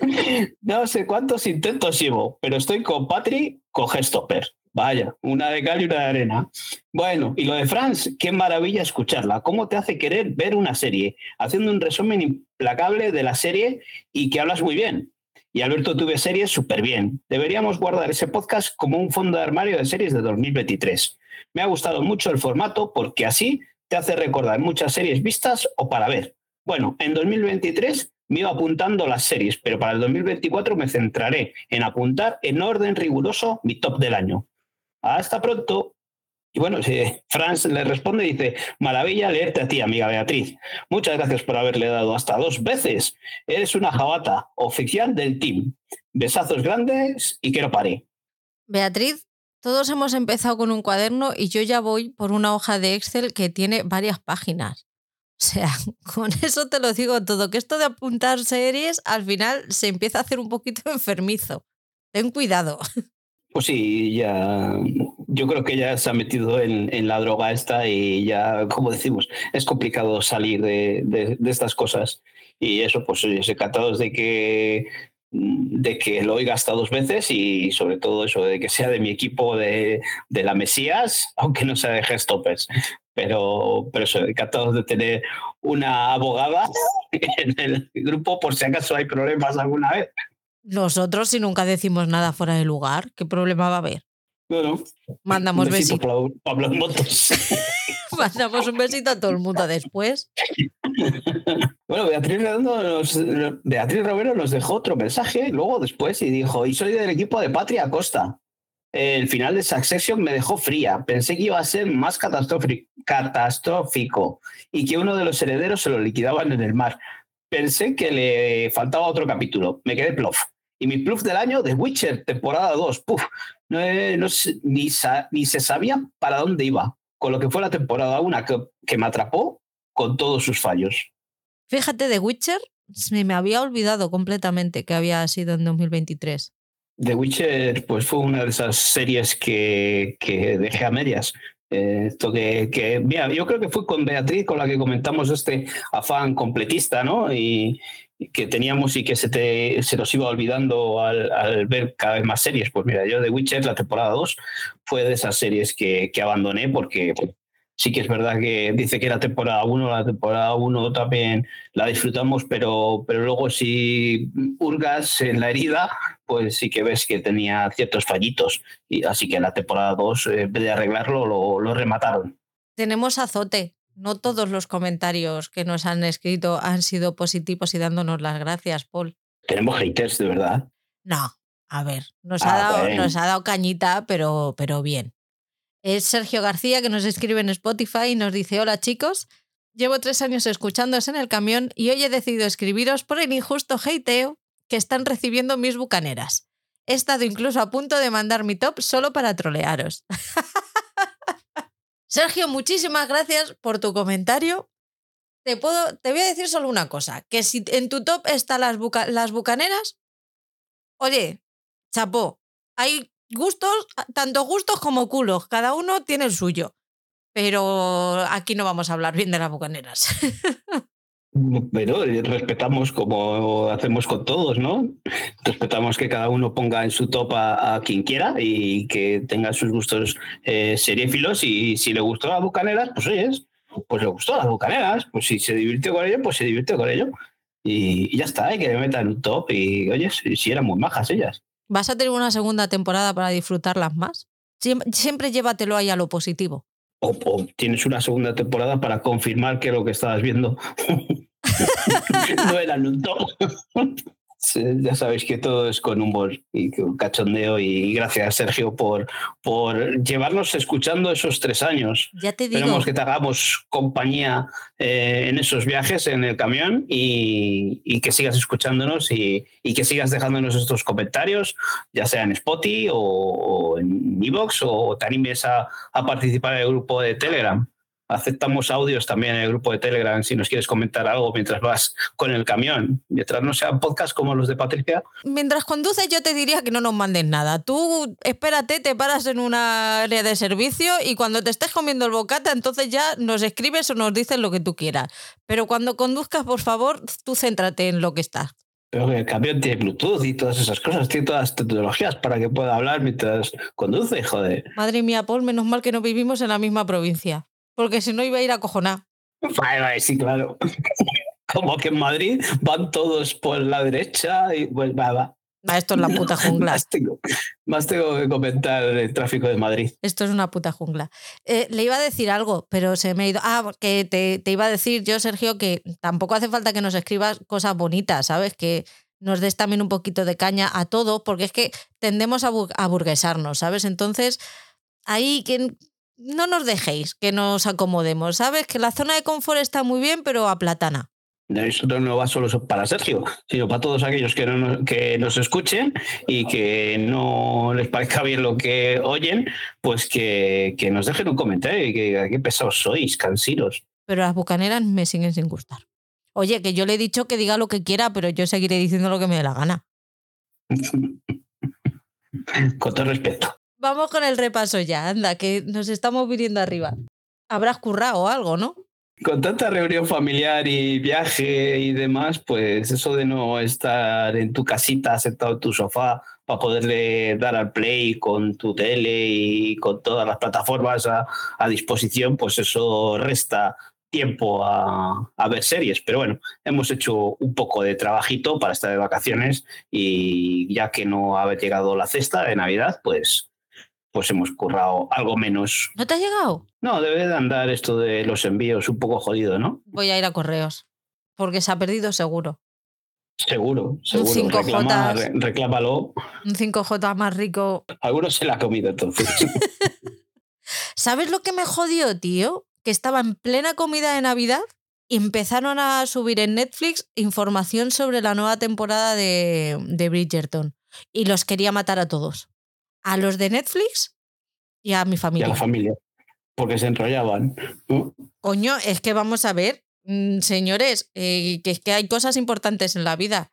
no sé cuántos intentos llevo, pero estoy con Patri con Gestopper. Vaya, una de cal y una de arena. Bueno, y lo de Franz, qué maravilla escucharla. ¿Cómo te hace querer ver una serie? Haciendo un resumen implacable de la serie y que hablas muy bien. Y Alberto tuve series súper bien. Deberíamos guardar ese podcast como un fondo de armario de series de 2023. Me ha gustado mucho el formato porque así te hace recordar muchas series vistas o para ver. Bueno, en 2023 me iba apuntando las series, pero para el 2024 me centraré en apuntar en orden riguroso mi top del año. Hasta pronto. Y bueno, Franz le responde y dice, maravilla leerte a ti, amiga Beatriz. Muchas gracias por haberle dado hasta dos veces. Eres una jabata oficial del team. Besazos grandes y que no pare. Beatriz, todos hemos empezado con un cuaderno y yo ya voy por una hoja de Excel que tiene varias páginas. O sea, con eso te lo digo todo, que esto de apuntar series al final se empieza a hacer un poquito enfermizo. Ten cuidado. Pues sí, ya. Yo creo que ya se ha metido en, la droga esta y ya, como decimos, es complicado salir de, estas cosas. Y eso, pues se trata de que de que lo oiga hasta dos veces y sobre todo eso de que sea de mi equipo de, la Mesías, aunque no sea de Gestoppers. Pero, pero eso, encantado de tener una abogada en el grupo por si acaso hay problemas alguna vez. Nosotros, si nunca decimos nada fuera de lugar, ¿qué problema va a haber? Bueno, mandamos besitos. Pablo, Motos. mandamos un besito a todo el mundo después. Bueno, Beatriz, nos, Beatriz Romero nos dejó otro mensaje luego después y dijo, y soy del equipo de Patria Costa. El final de Succession me dejó fría. Pensé que iba a ser más catastrófico y que uno de los herederos se lo liquidaban en el mar. Pensé que le faltaba otro capítulo. Me quedé plof. Y mi plus del año, The Witcher, temporada 2. Puf, no, ni, se sabía para dónde iba. Con lo que fue la temporada 1 que, que, me atrapó con todos sus fallos. Fíjate, The Witcher, me había olvidado completamente que había sido en 2023. The Witcher pues fue una de esas series que, que dejé a medias. Eh, esto que, que, mira, yo creo que fue con Beatriz con la que comentamos este afán completista, ¿no? Y, que teníamos y que se, te, se nos iba olvidando al, ver cada vez más series. Pues mira, yo de Witcher, la temporada 2, fue de esas series que, que abandoné porque sí que es verdad que dice que la temporada 1, la temporada 1 también la disfrutamos, pero, pero luego si hurgas en la herida, pues sí que ves que tenía ciertos fallitos. Y así que la temporada 2, en vez de arreglarlo, lo, lo remataron. Tenemos azote no todos los comentarios que nos han escrito han sido positivos y dándonos las gracias, Paul. Tenemos haters, de verdad. No, a ver, nos, ha, ah, dado, nos ha dado cañita, pero, pero bien. Es Sergio García que nos escribe en Spotify y nos dice, hola chicos, llevo tres años escuchándoos en el camión y hoy he decidido escribiros por el injusto hateo que están recibiendo mis bucaneras. He estado incluso a punto de mandar mi top solo para trolearos. Sergio, muchísimas gracias por tu comentario. Te, puedo, te voy a decir solo una cosa, que si en tu top están las, las bucaneras, oye, chapó, hay gustos, tanto gustos como culos, cada uno tiene el suyo. Pero aquí no vamos a hablar bien de las bucaneras. Pero respetamos como hacemos con todos, ¿no? Respetamos que cada uno ponga en su top a, quien quiera y que tenga sus gustos eh, seriéfilos y si le gustó las bucaneras, pues oye, pues le gustó las bucaneras, pues si se divirtió con ello, pues se divirtió con ello. Y, ya está, ¿eh? que le metan un top y oye, si, eran muy majas ellas. ¿Vas a tener una segunda temporada para disfrutarlas más? Siempre, llévatelo ahí a lo positivo. O, tienes una segunda temporada para confirmar que lo que estabas viendo no eran un. Ya sabéis que todo es con humor y con cachondeo y gracias Sergio por, por llevarnos escuchando esos tres años. Ya te digo. Esperemos que te hagamos compañía eh, en esos viajes en el camión y, que sigas escuchándonos y, que sigas dejándonos estos comentarios, ya sea en Spotify o, en Evox o te animes a, a participar en el grupo de Telegram. Aceptamos audios también en el grupo de Telegram si nos quieres comentar algo mientras vas con el camión, mientras no sean podcasts como los de Patricia. Mientras conduces yo te diría que no nos mandes nada. Tú espérate, te paras en una área de servicio y cuando te estés comiendo el bocata entonces ya nos escribes o nos dices lo que tú quieras. Pero cuando conduzcas, por favor, tú céntrate en lo que estás. Pero el camión tiene Bluetooth y todas esas cosas, tiene todas las tecnologías para que pueda hablar mientras conduce, joder. Madre mía, Paul, menos mal que no vivimos en la misma provincia porque si no iba a ir a cojonar. Sí, claro. Como que en Madrid van todos por la derecha y pues va, va. Esto es la puta jungla. Más tengo, que comentar el tráfico de Madrid. Esto es una puta jungla. Eh, le iba a decir algo, pero se me ha ido. Ah, que te, te, iba a decir yo, Sergio, que tampoco hace falta que nos escribas cosas bonitas, ¿sabes? Que nos des también un poquito de caña a todo, porque es que tendemos a, a burguesarnos, ¿sabes? Entonces, ahí que no nos dejéis que nos acomodemos, ¿sabes? Que la zona de confort está muy bien, pero a platana. Esto no va solo para Sergio, sino para todos aquellos que, no, que nos escuchen y que no les parezca bien lo que oyen, pues que, que nos dejen un comentario y que qué pesados sois, cansiros. Pero las bucaneras me siguen sin gustar. Oye, que yo le he dicho que diga lo que quiera, pero yo seguiré diciendo lo que me dé la gana. con todo respeto. Vamos con el repaso ya, anda, que nos estamos viniendo arriba. Habrás currado algo, ¿no? Con tanta reunión familiar y viaje y demás, pues eso de no estar en tu casita sentado en tu sofá para poderle dar al play con tu tele y con todas las plataformas a, disposición, pues eso resta tiempo a, ver series. Pero bueno, hemos hecho un poco de trabajito para estar de vacaciones y ya que no ha llegado la cesta de Navidad, pues pues hemos currado algo menos. ¿No te ha llegado? No, debe de andar esto de los envíos un poco jodido, ¿no? Voy a ir a correos, porque se ha perdido seguro. Seguro, seguro. Un 5J. reclámalo. Un 5J más rico. Algunos se la ha comido entonces. ¿Sabes lo que me jodió, tío? Que estaba en plena comida de Navidad y empezaron a subir en Netflix información sobre la nueva temporada de, de Bridgerton. Y los quería matar a todos a los de Netflix y a mi familia. Y a la familia, porque se enrollaban. Coño, es que vamos a ver, mm, señores, eh, que es que hay cosas importantes en la vida,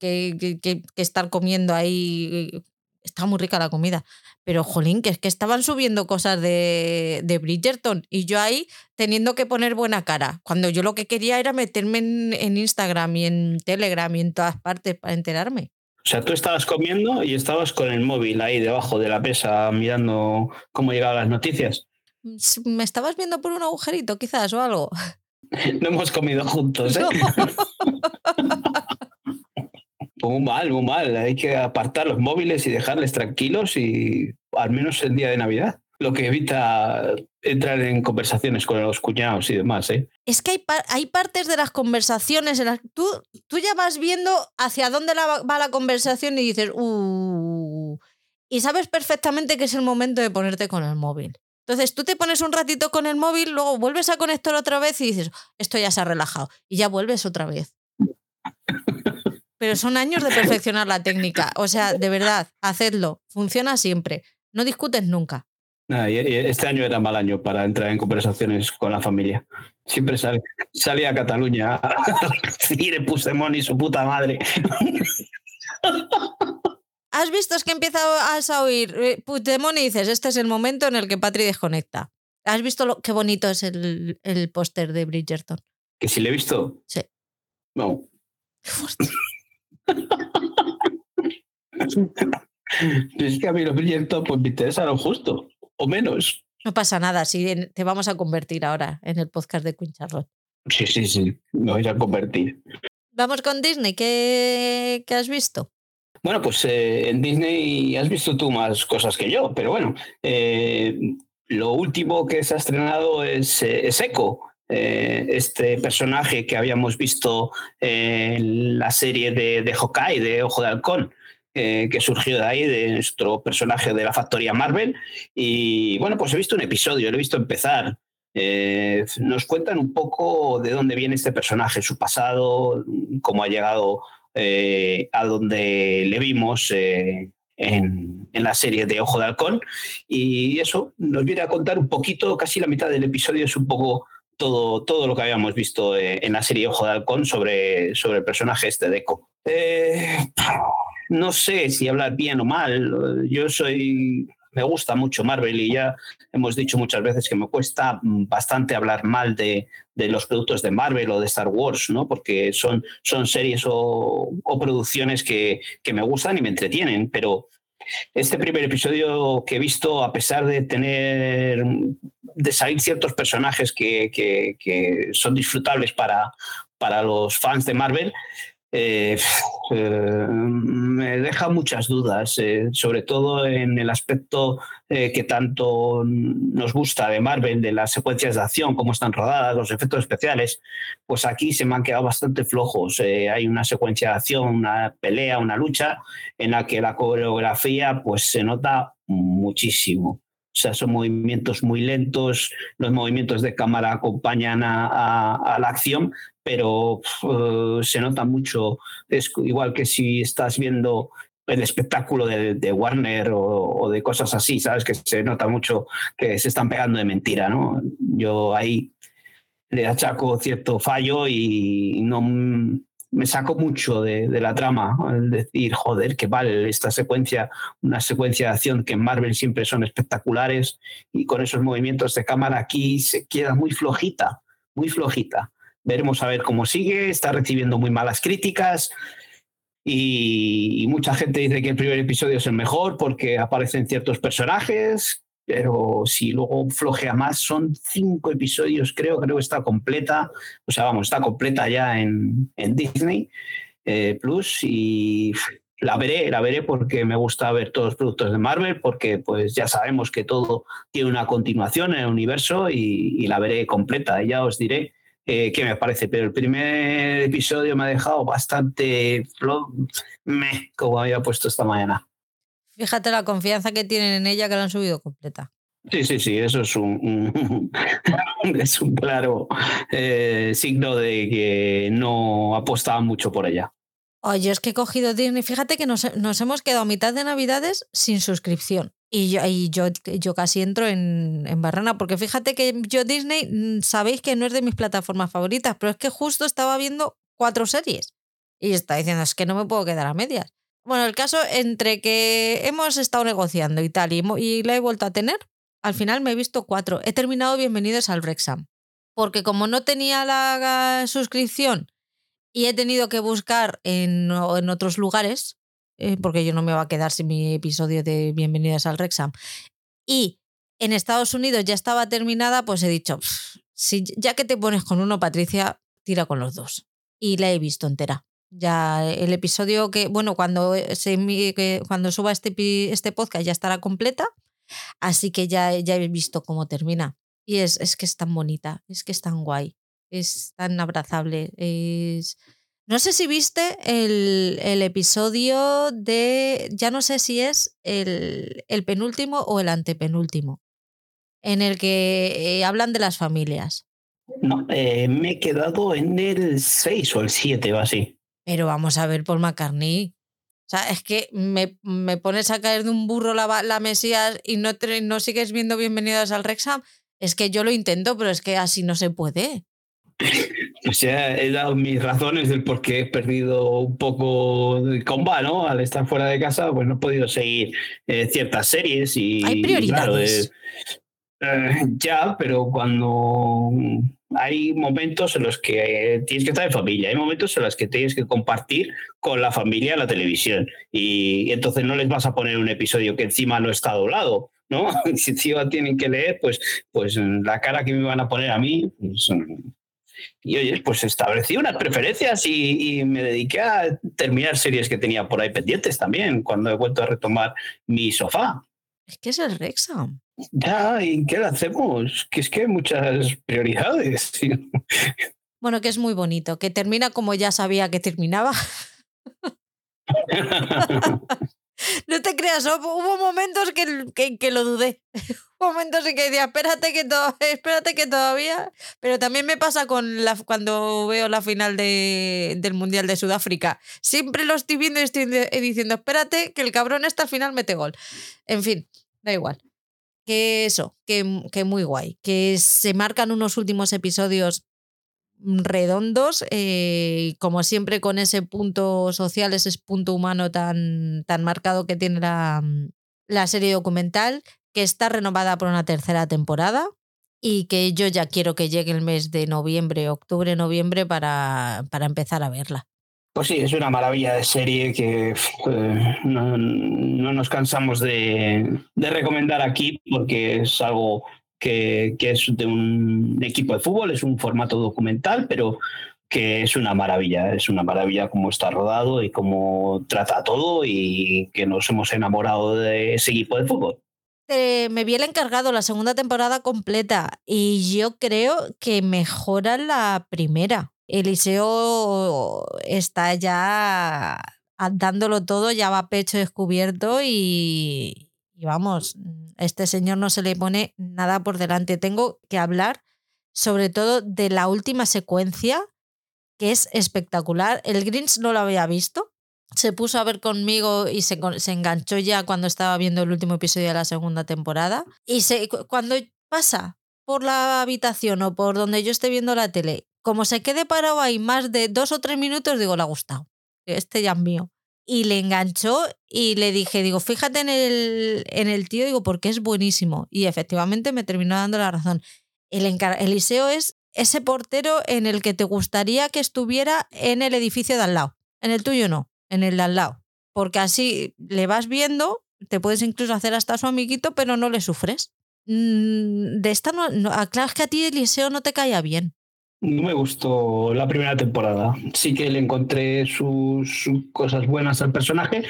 que, que, estar comiendo ahí. Está muy rica la comida. Pero, jolín, que es que estaban subiendo cosas de, de Bridgerton y yo ahí teniendo que poner buena cara. Cuando yo lo que quería era meterme en, en Instagram y en Telegram y en todas partes para enterarme. O sea, tú estabas comiendo y estabas con el móvil ahí debajo de la mesa mirando cómo llegaban las noticias. ¿Me estabas viendo por un agujerito quizás o algo? No hemos comido juntos, ¿eh? muy mal, muy mal. Hay que apartar los móviles y dejarles tranquilos y al menos el día de Navidad lo que evita entrar en conversaciones con los cuñados y demás. ¿eh? Es que hay, hay partes de las conversaciones en las que tú, tú ya vas viendo hacia dónde va la conversación y dices, uh, y sabes perfectamente que es el momento de ponerte con el móvil. Entonces tú te pones un ratito con el móvil, luego vuelves a conectar otra vez y dices, esto ya se ha relajado. Y ya vuelves otra vez. Pero son años de perfeccionar la técnica. O sea, de verdad, hacedlo. Funciona siempre. No discutes nunca este año era mal año para entrar en conversaciones con la familia. Siempre sale, salía a Cataluña a decir Puigdemont y su puta madre. ¿Has visto es que empieza a oír eh, Puigdemont y dices, este es el momento en el que Patri desconecta? ¿Has visto lo, qué bonito es el, el póster de Bridgerton? ¿Que si le he visto? Sí. No. es que a mí los Bridgerton pues me interesaron justo o menos. No pasa nada, si te vamos a convertir ahora en el podcast de Queen Charlotte. Sí, sí, sí, me voy a convertir. Vamos con Disney, ¿qué, qué has visto? Bueno, pues eh, en Disney has visto tú más cosas que yo, pero bueno, eh, lo último que se ha estrenado es, eh, Echo, este personaje que habíamos visto en la serie de, de Hawkeye, de Ojo de Halcón. Eh, que surgió de ahí, de nuestro personaje de la factoría Marvel. Y bueno, pues he visto un episodio, lo he visto empezar. Eh, nos cuentan un poco de dónde viene este personaje, su pasado, cómo ha llegado eh, a donde le vimos en, en, la serie de Ojo de Halcón. Y eso nos viene a contar un poquito, casi la mitad del episodio es un poco todo, todo lo que habíamos visto en la serie Ojo de Halcón sobre, sobre el personaje este de Echo no sé si hablar bien o mal. Yo soy, me gusta mucho Marvel y ya hemos dicho muchas veces que me cuesta bastante hablar mal de, los productos de Marvel o de Star Wars, ¿no? Porque son, son series o, producciones que, me gustan y me entretienen, pero este primer episodio que he visto, a pesar de tener de salir ciertos personajes que, que son disfrutables para, para los fans de Marvel, eh, eh, me deja muchas dudas, eh, sobre todo en el aspecto que tanto nos gusta de Marvel, de las secuencias de acción, cómo están rodadas, los efectos especiales, pues aquí se me han quedado bastante flojos. hay una secuencia de acción, una pelea, una lucha, en la que la coreografía pues se nota muchísimo. O O sea, son movimientos muy lentos, los movimientos de cámara acompañan a, la acción, pero eh, se nota mucho. Es igual que si estás viendo el espectáculo de, Warner o, de cosas así, ¿sabes? Que se nota mucho que se están pegando de mentira, ¿no? Yo ahí le achaco cierto fallo y no me saco mucho de, la trama al decir, joder, que vale esta secuencia, una secuencia de acción que en Marvel siempre son espectaculares y con esos movimientos de cámara aquí se queda muy flojita, muy flojita. Veremos a ver cómo sigue, está recibiendo muy malas críticas y, mucha gente dice que el primer episodio es el mejor porque aparecen ciertos personajes, pero si luego flojea más, son cinco episodios, creo, creo que está completa, o sea, vamos, está completa ya en, Disney eh, Plus y la veré, la veré porque me gusta ver todos los productos de Marvel, porque pues ya sabemos que todo tiene una continuación en el universo y, la veré completa, y ya os diré eh, qué me parece, pero el primer episodio me ha dejado bastante me como había puesto esta mañana. Fíjate la confianza que tienen en ella que la han subido completa. Sí, sí, sí, eso es un, es un claro eh, signo de que no apostaba mucho por ella. Oye, es que he cogido Disney. Fíjate que nos, nos hemos quedado a mitad de Navidades sin suscripción. Y yo, y yo, yo casi entro en, en, barrana, porque fíjate que yo Disney, mm, sabéis que no es de mis plataformas favoritas, pero es que justo estaba viendo cuatro series. Y está diciendo, es que no me puedo quedar a medias. Bueno, el caso entre que hemos estado negociando y tal, y, la he vuelto a tener, al final me he visto cuatro. He terminado Bienvenidos al Brexam. Porque como no tenía la suscripción y he tenido que buscar en, en otros lugares, eh, porque yo no me va a quedar sin mi episodio de Bienvenidas al Rexham. Y en Estados Unidos ya estaba terminada, pues he dicho, si, ya que te pones con uno, Patricia, tira con los dos. Y la he visto entera. Ya el episodio que, bueno, cuando, se, cuando suba este, este podcast ya estará completa, así que ya, ya he visto cómo termina. Y es, es que es tan bonita, es que es tan guay, es tan abrazable, es no sé si viste el, episodio de, ya no sé si es el, penúltimo o el antepenúltimo, en el que eh, hablan de las familias. No, eh, me he quedado en el 6 o el 7 o así. Pero vamos a ver por McCartney. O sea, es que me, pones a caer de un burro la, la Mesías y no, no sigues viendo bienvenidas al Rexham. Es que yo lo intento, pero es que así no se puede. O sea, he dado mis razones del por qué he perdido un poco de comba, ¿no? Al estar fuera de casa, pues no he podido seguir eh, ciertas series y... Hay prioridades. Eh, ya, pero cuando hay momentos en los que tienes que estar en familia, hay momentos en los que tienes que compartir con la familia la televisión y, entonces no les vas a poner un episodio que encima no está doblado, ¿no? si encima tienen que leer, pues, pues la cara que me van a poner a mí, pues, y oye, pues establecí unas preferencias y, me dediqué a terminar series que tenía por ahí pendientes también, cuando he vuelto a retomar mi sofá. Es que es el Rexham. Ya, ¿y qué le hacemos? Que es que hay muchas prioridades. Bueno, que es muy bonito, que termina como ya sabía que terminaba. no te creas, hubo momentos que, que lo dudé momentos en que decía, espérate que, espérate que todavía. Pero también me pasa con la, cuando veo la final de, del Mundial de Sudáfrica. Siempre lo estoy viendo y estoy diciendo, espérate que el cabrón esta final mete gol. En fin, da igual. Que eso, que, que muy guay. Que se marcan unos últimos episodios redondos, eh, como siempre con ese punto social, ese punto humano tan, tan marcado que tiene la, la serie documental, que está renovada por una tercera temporada y que yo ya quiero que llegue el mes de noviembre, octubre, noviembre para, para empezar a verla. Pues sí, es una maravilla de serie que eh, no, nos cansamos de, recomendar aquí porque es algo que, es de un equipo de fútbol, es un formato documental, pero que es una maravilla, es una maravilla cómo está rodado y cómo trata todo y que nos hemos enamorado de ese equipo de fútbol. Me vi el encargado la segunda temporada completa y yo creo que mejora la primera. Eliseo está ya dándolo todo, ya va pecho descubierto y, vamos, este señor no se le pone nada por delante. Tengo que hablar sobre todo de la última secuencia, que es espectacular. El Grinch no lo había visto. Se puso a ver conmigo y se, se enganchó ya cuando estaba viendo el último episodio de la segunda temporada. Y se, cuando pasa por la habitación o por donde yo esté viendo la tele, como se quede parado ahí más de dos o tres minutos, digo, le ha gustado. Este ya es mío y le enganchó y le dije, digo, fíjate en el, en el tío, digo, porque es buenísimo. Y efectivamente me terminó dando la razón. El Eliseo es ese portero en el que te gustaría que estuviera en el edificio de al lado. En el tuyo no, en el de al lado. Porque así le vas viendo, te puedes incluso hacer hasta su amiguito, pero no le sufres. Mm, de esta no, no que a ti Eliseo no te caía bien. No me gustó la primera temporada. Sí que le encontré sus, cosas buenas al personaje,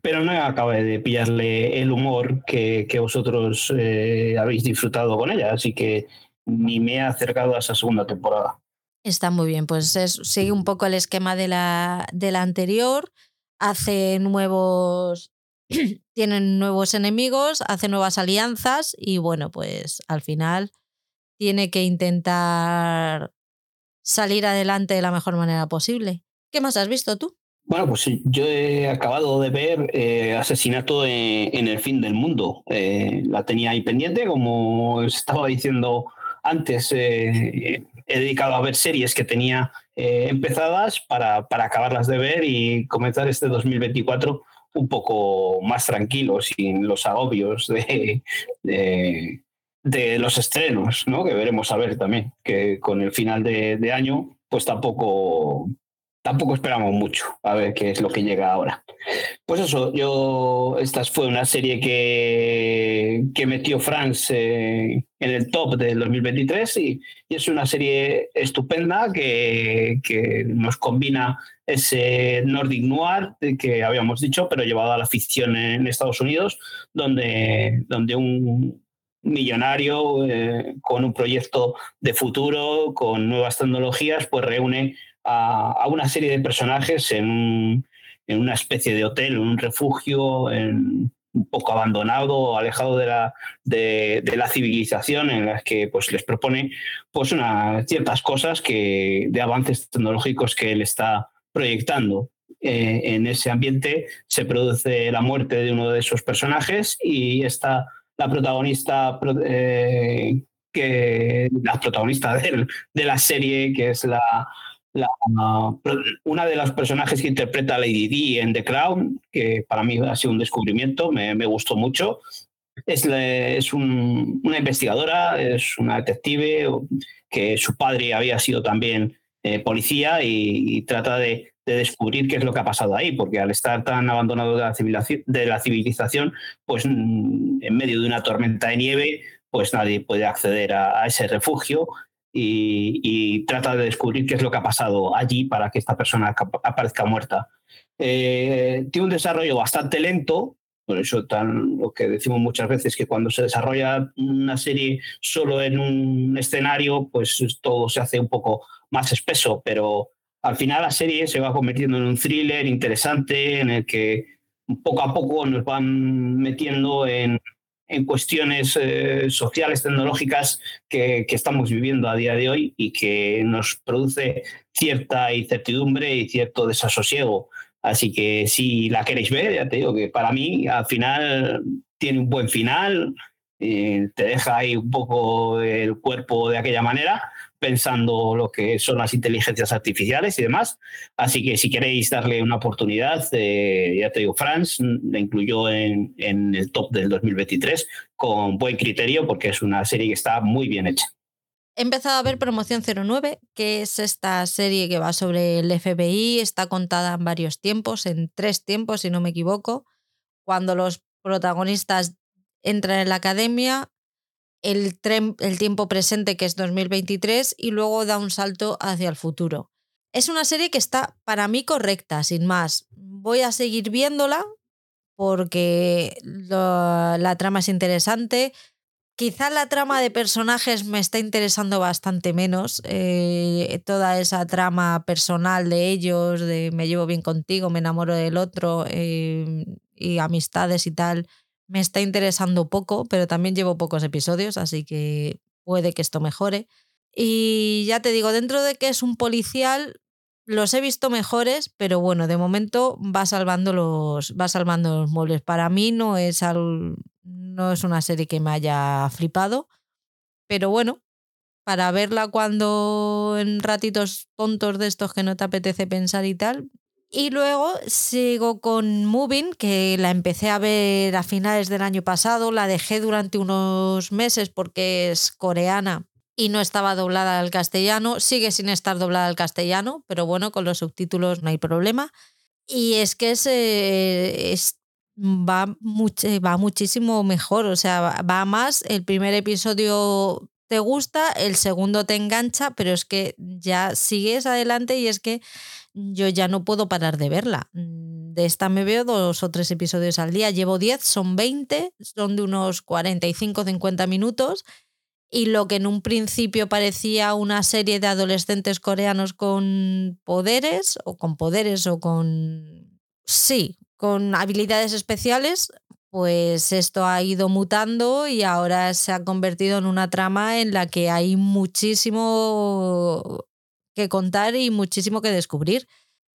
pero no acabé de pillarle el humor que, vosotros eh, habéis disfrutado con ella. Así que ni me he acercado a esa segunda temporada. Está muy bien, pues sigue un poco el esquema de la, de la anterior, hace nuevos, tienen nuevos enemigos, hace nuevas alianzas y bueno, pues al final tiene que intentar salir adelante de la mejor manera posible. ¿Qué más has visto tú? Bueno, pues yo he acabado de ver eh, Asesinato en, el fin del mundo. Eh, la tenía ahí pendiente, como estaba diciendo antes, eh, he dedicado a ver series que tenía empezadas para, para, acabarlas de ver y comenzar este 2024 un poco más tranquilo, sin los agobios de los estrenos, ¿no? Que veremos a ver también, que con el final de, año, pues tampoco, tampoco esperamos mucho a ver qué es lo que llega ahora. Pues eso, yo, esta fue una serie que, que metió France eh, en el top del 2023 y, y, es una serie estupenda que, que nos combina ese Nordic Noir que habíamos dicho, pero llevado a la ficción en Estados Unidos, donde, donde un, millonario eh, con un proyecto de futuro, con nuevas tecnologías, pues reúne a, una serie de personajes en, una especie de hotel, en un refugio, en, un poco abandonado, alejado de la, de, la civilización, en las que pues, les propone pues, una, ciertas cosas que, de avances tecnológicos que él está proyectando. Eh, en ese ambiente se produce la muerte de uno de esos personajes y esta la protagonista eh, que la protagonista de, la serie, que es la, una de los personajes que interpreta Lady D en The Crown, que para mí ha sido un descubrimiento, me, me gustó mucho. Es, es una investigadora, es una detective que su padre había sido también eh, policía y, trata de, descubrir qué es lo que ha pasado ahí, porque al estar tan abandonado de la civilización, de la civilización pues mm, en medio de una tormenta de nieve, pues nadie puede acceder a, ese refugio y, trata de descubrir qué es lo que ha pasado allí para que esta persona aparezca muerta. Eh, tiene un desarrollo bastante lento, por eso tan, lo que decimos muchas veces, que cuando se desarrolla una serie solo en un escenario, pues todo se hace un poco más espeso, pero al final la serie se va convirtiendo en un thriller interesante en el que poco a poco nos van metiendo en, en cuestiones eh, sociales, tecnológicas que, que, estamos viviendo a día de hoy y que nos produce cierta incertidumbre y cierto desasosiego. Así que si la queréis ver, ya te digo que para mí al final tiene un buen final, eh, te deja ahí un poco el cuerpo de aquella manera, pensando lo que son las inteligencias artificiales y demás. Así que si queréis darle una oportunidad, eh, ya te digo, France la incluyó en, en el top del 2023 con buen criterio porque es una serie que está muy bien hecha. He empezado a ver Promoción 09, que es esta serie que va sobre el FBI, está contada en varios tiempos, en tres tiempos, si no me equivoco, cuando los protagonistas entran en la academia, el, el tiempo presente, que es 2023, y luego da un salto hacia el futuro. Es una serie que está para mí correcta, sin más. Voy a seguir viéndola porque la trama es interesante, Quizá la trama de personajes me está interesando bastante menos. Eh, toda esa trama personal de ellos, de me llevo bien contigo, me enamoro del otro eh, y amistades y tal, me está interesando poco, pero también llevo pocos episodios, así que puede que esto mejore. Y ya te digo, dentro de que es un policial, los he visto mejores, pero bueno, de momento va salvando los, va salvando los muebles. Para mí no es, no es una serie que me haya flipado, pero bueno, para verla cuando en ratitos tontos de estos que no te apetece pensar y tal. Y luego sigo con Moving, que la empecé a ver a finales del año pasado, la dejé durante unos meses porque es coreana y no estaba doblada al castellano. Sigue sin estar doblada al castellano, pero bueno, con los subtítulos no hay problema. Y es que es, eh, va, va muchísimo mejor, o sea, va más. El primer episodio te gusta, el segundo te engancha, pero es que ya sigues adelante y es que yo ya no puedo parar de verla. De esta me veo dos o tres episodios al día. Llevo 10, son 20, son de unos 45-50 minutos y lo que en un principio parecía una serie de adolescentes coreanos con poderes o con poderes o con... Sí, con habilidades especiales, pues esto ha ido mutando y ahora se ha convertido en una trama en la que hay muchísimo que contar y muchísimo que descubrir.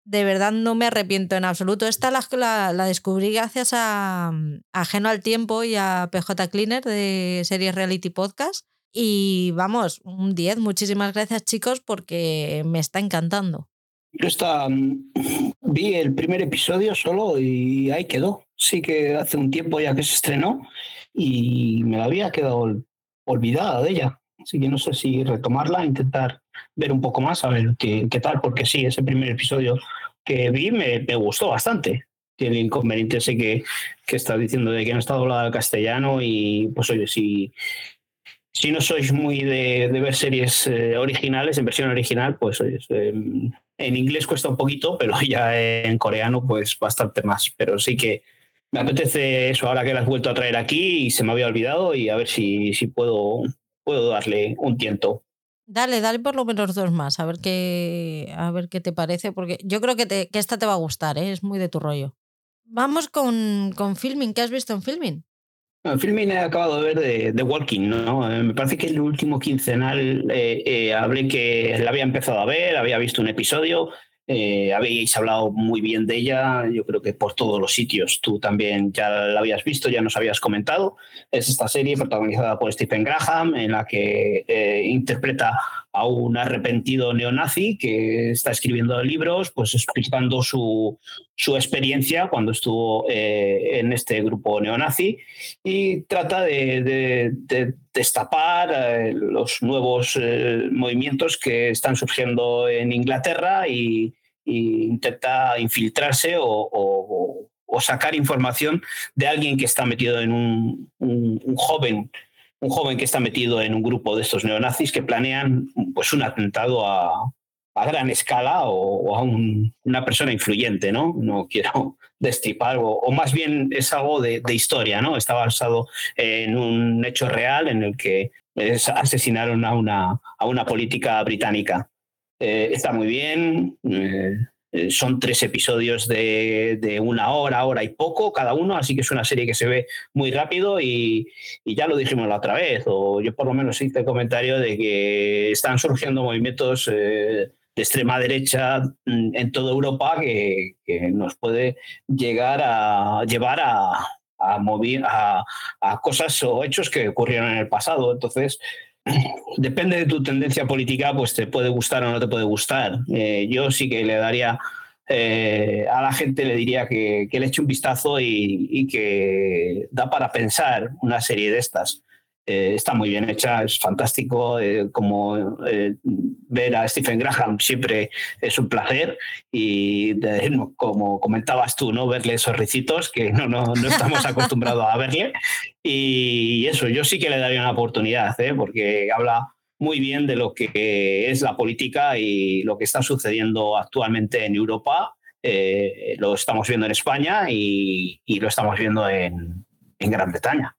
De verdad no me arrepiento en absoluto. Esta la, la, la descubrí gracias a, a Geno al Tiempo y a PJ Cleaner de Series Reality Podcast y vamos, un 10. Muchísimas gracias, chicos, porque me está encantando. Yo está, mm, vi el primer episodio solo y ahí quedó. Sí que hace un tiempo ya que se estrenó y me había quedado olvidada de ella. Así que no sé si retomarla, intentar ver un poco más, a ver qué, qué tal, porque sí, ese primer episodio que vi me, me gustó bastante. Tiene el inconveniente ese que, que está diciendo de que no está doblada al castellano y pues oye, si, si no sois muy de, ver series eh, originales, en versión original, pues em, en inglés cuesta un poquito, pero ya en coreano pues bastante más. Pero sí que me apetece eso ahora que la has vuelto a traer aquí y se me había olvidado y a ver si, si puedo, puedo darle un tiento. Dale, dale por lo menos dos más, a ver qué, a ver qué te parece, porque yo creo que, te, que esta te va a gustar, ¿eh? es muy de tu rollo. Vamos con, con filming. ¿Qué has visto en filming? El filme he acabado de ver de The Walking, ¿no? Eh, me parece que el último quincenal eh, hablé que la había empezado a ver, había visto un episodio, eh, habéis hablado muy bien de ella, yo creo que por todos los sitios. Tú también ya la habías visto, ya nos habías comentado. Es esta serie protagonizada por Stephen Graham, en la que eh, interpreta a un arrepentido neonazi que está escribiendo libros, pues explicando su, su experiencia cuando estuvo eh, en este grupo neonazi y trata de, de, de destapar eh, los nuevos eh, movimientos que están surgiendo en Inglaterra y, intenta infiltrarse o, o, sacar información de alguien que está metido en un, un joven un joven que está metido en un grupo de estos neonazis que planean pues, un atentado a, a gran escala o, a un, una persona influyente, ¿no? No quiero destripar, o, o más bien es algo de, historia, ¿no? Está basado en un hecho real en el que es, asesinaron a una, a una política británica. Eh, está muy bien, eh, son tres episodios de, de, una hora, hora y poco cada uno, así que es una serie que se ve muy rápido y, y, ya lo dijimos la otra vez, o yo por lo menos hice el comentario de que están surgiendo movimientos eh, de extrema derecha mm, en toda Europa que, que nos puede llegar a llevar a, a, a cosas o hechos que ocurrieron en el pasado. Entonces, depende de tu tendencia política, pues te puede gustar o no te puede gustar. Eh, yo sí que le daría eh, a la gente, le diría que, que le eche un vistazo y, y, que da para pensar una serie de estas. Eh, está muy bien hecha, es fantástico, eh, como eh, ver a Stephen Graham siempre es un placer y como comentabas tú, ¿no? verle esos ricitos que no, no, no estamos acostumbrados a verle y eso, yo sí que le daría una oportunidad, porque habla muy bien de lo que es la política y lo que está sucediendo actualmente en Europa. Lo estamos viendo en España y, y lo estamos viendo en, en Gran Bretaña.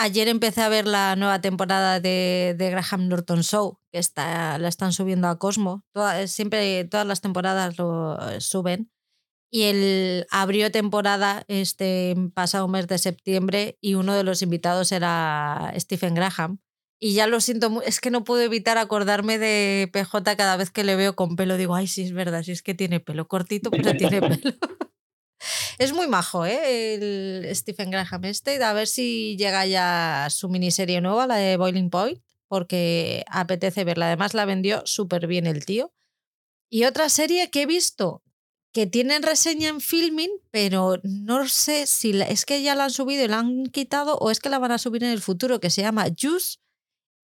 Ayer empecé a ver la nueva temporada de, de Graham Norton Show, que está, la están subiendo a Cosmo. Toda, siempre, todas las temporadas lo suben. Y él abrió temporada este pasado mes de septiembre y uno de los invitados era Stephen Graham. Y ya lo siento, es que no puedo evitar acordarme de PJ cada vez que le veo con pelo. Digo, ay, sí, es verdad, sí es que tiene pelo cortito, pero tiene pelo. Es muy majo, ¿eh? El Stephen Graham este. A ver si llega ya su miniserie nueva, la de Boiling Point, porque apetece verla. Además, la vendió súper bien el tío. Y otra serie que he visto que tienen reseña en filming, pero no sé si es que ya la han subido y la han quitado o es que la van a subir en el futuro, que se llama Juice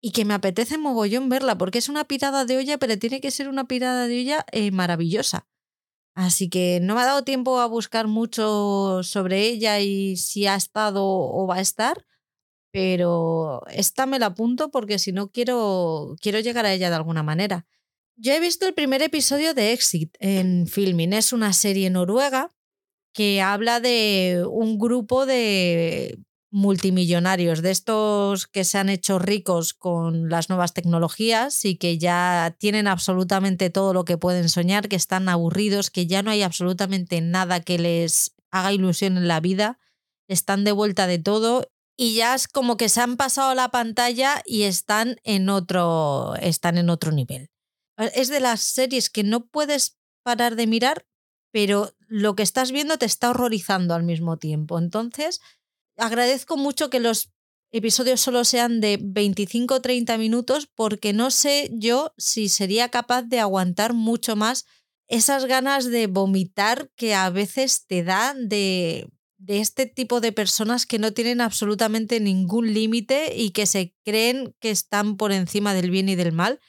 y que me apetece mogollón verla porque es una pirada de olla, pero tiene que ser una pirada de olla eh, maravillosa. Así que no me ha dado tiempo a buscar mucho sobre ella y si ha estado o va a estar, pero esta me la apunto porque si no quiero, quiero llegar a ella de alguna manera. Yo he visto el primer episodio de Exit en Filming. Es una serie noruega que habla de un grupo de multimillonarios, de estos que se han hecho ricos con las nuevas tecnologías y que ya tienen absolutamente todo lo que pueden soñar, que están aburridos, que ya no hay absolutamente nada que les haga ilusión en la vida, están de vuelta de todo y ya es como que se han pasado la pantalla y están en otro, están en otro nivel. Es de las series que no puedes parar de mirar, pero lo que estás viendo te está horrorizando al mismo tiempo. Entonces, agradezco mucho que los episodios solo sean de 25 o 30 minutos porque no sé yo si sería capaz de aguantar mucho más esas ganas de vomitar que a veces te da de, de este tipo de personas que no tienen absolutamente ningún límite y que se creen que están por encima del bien y del mal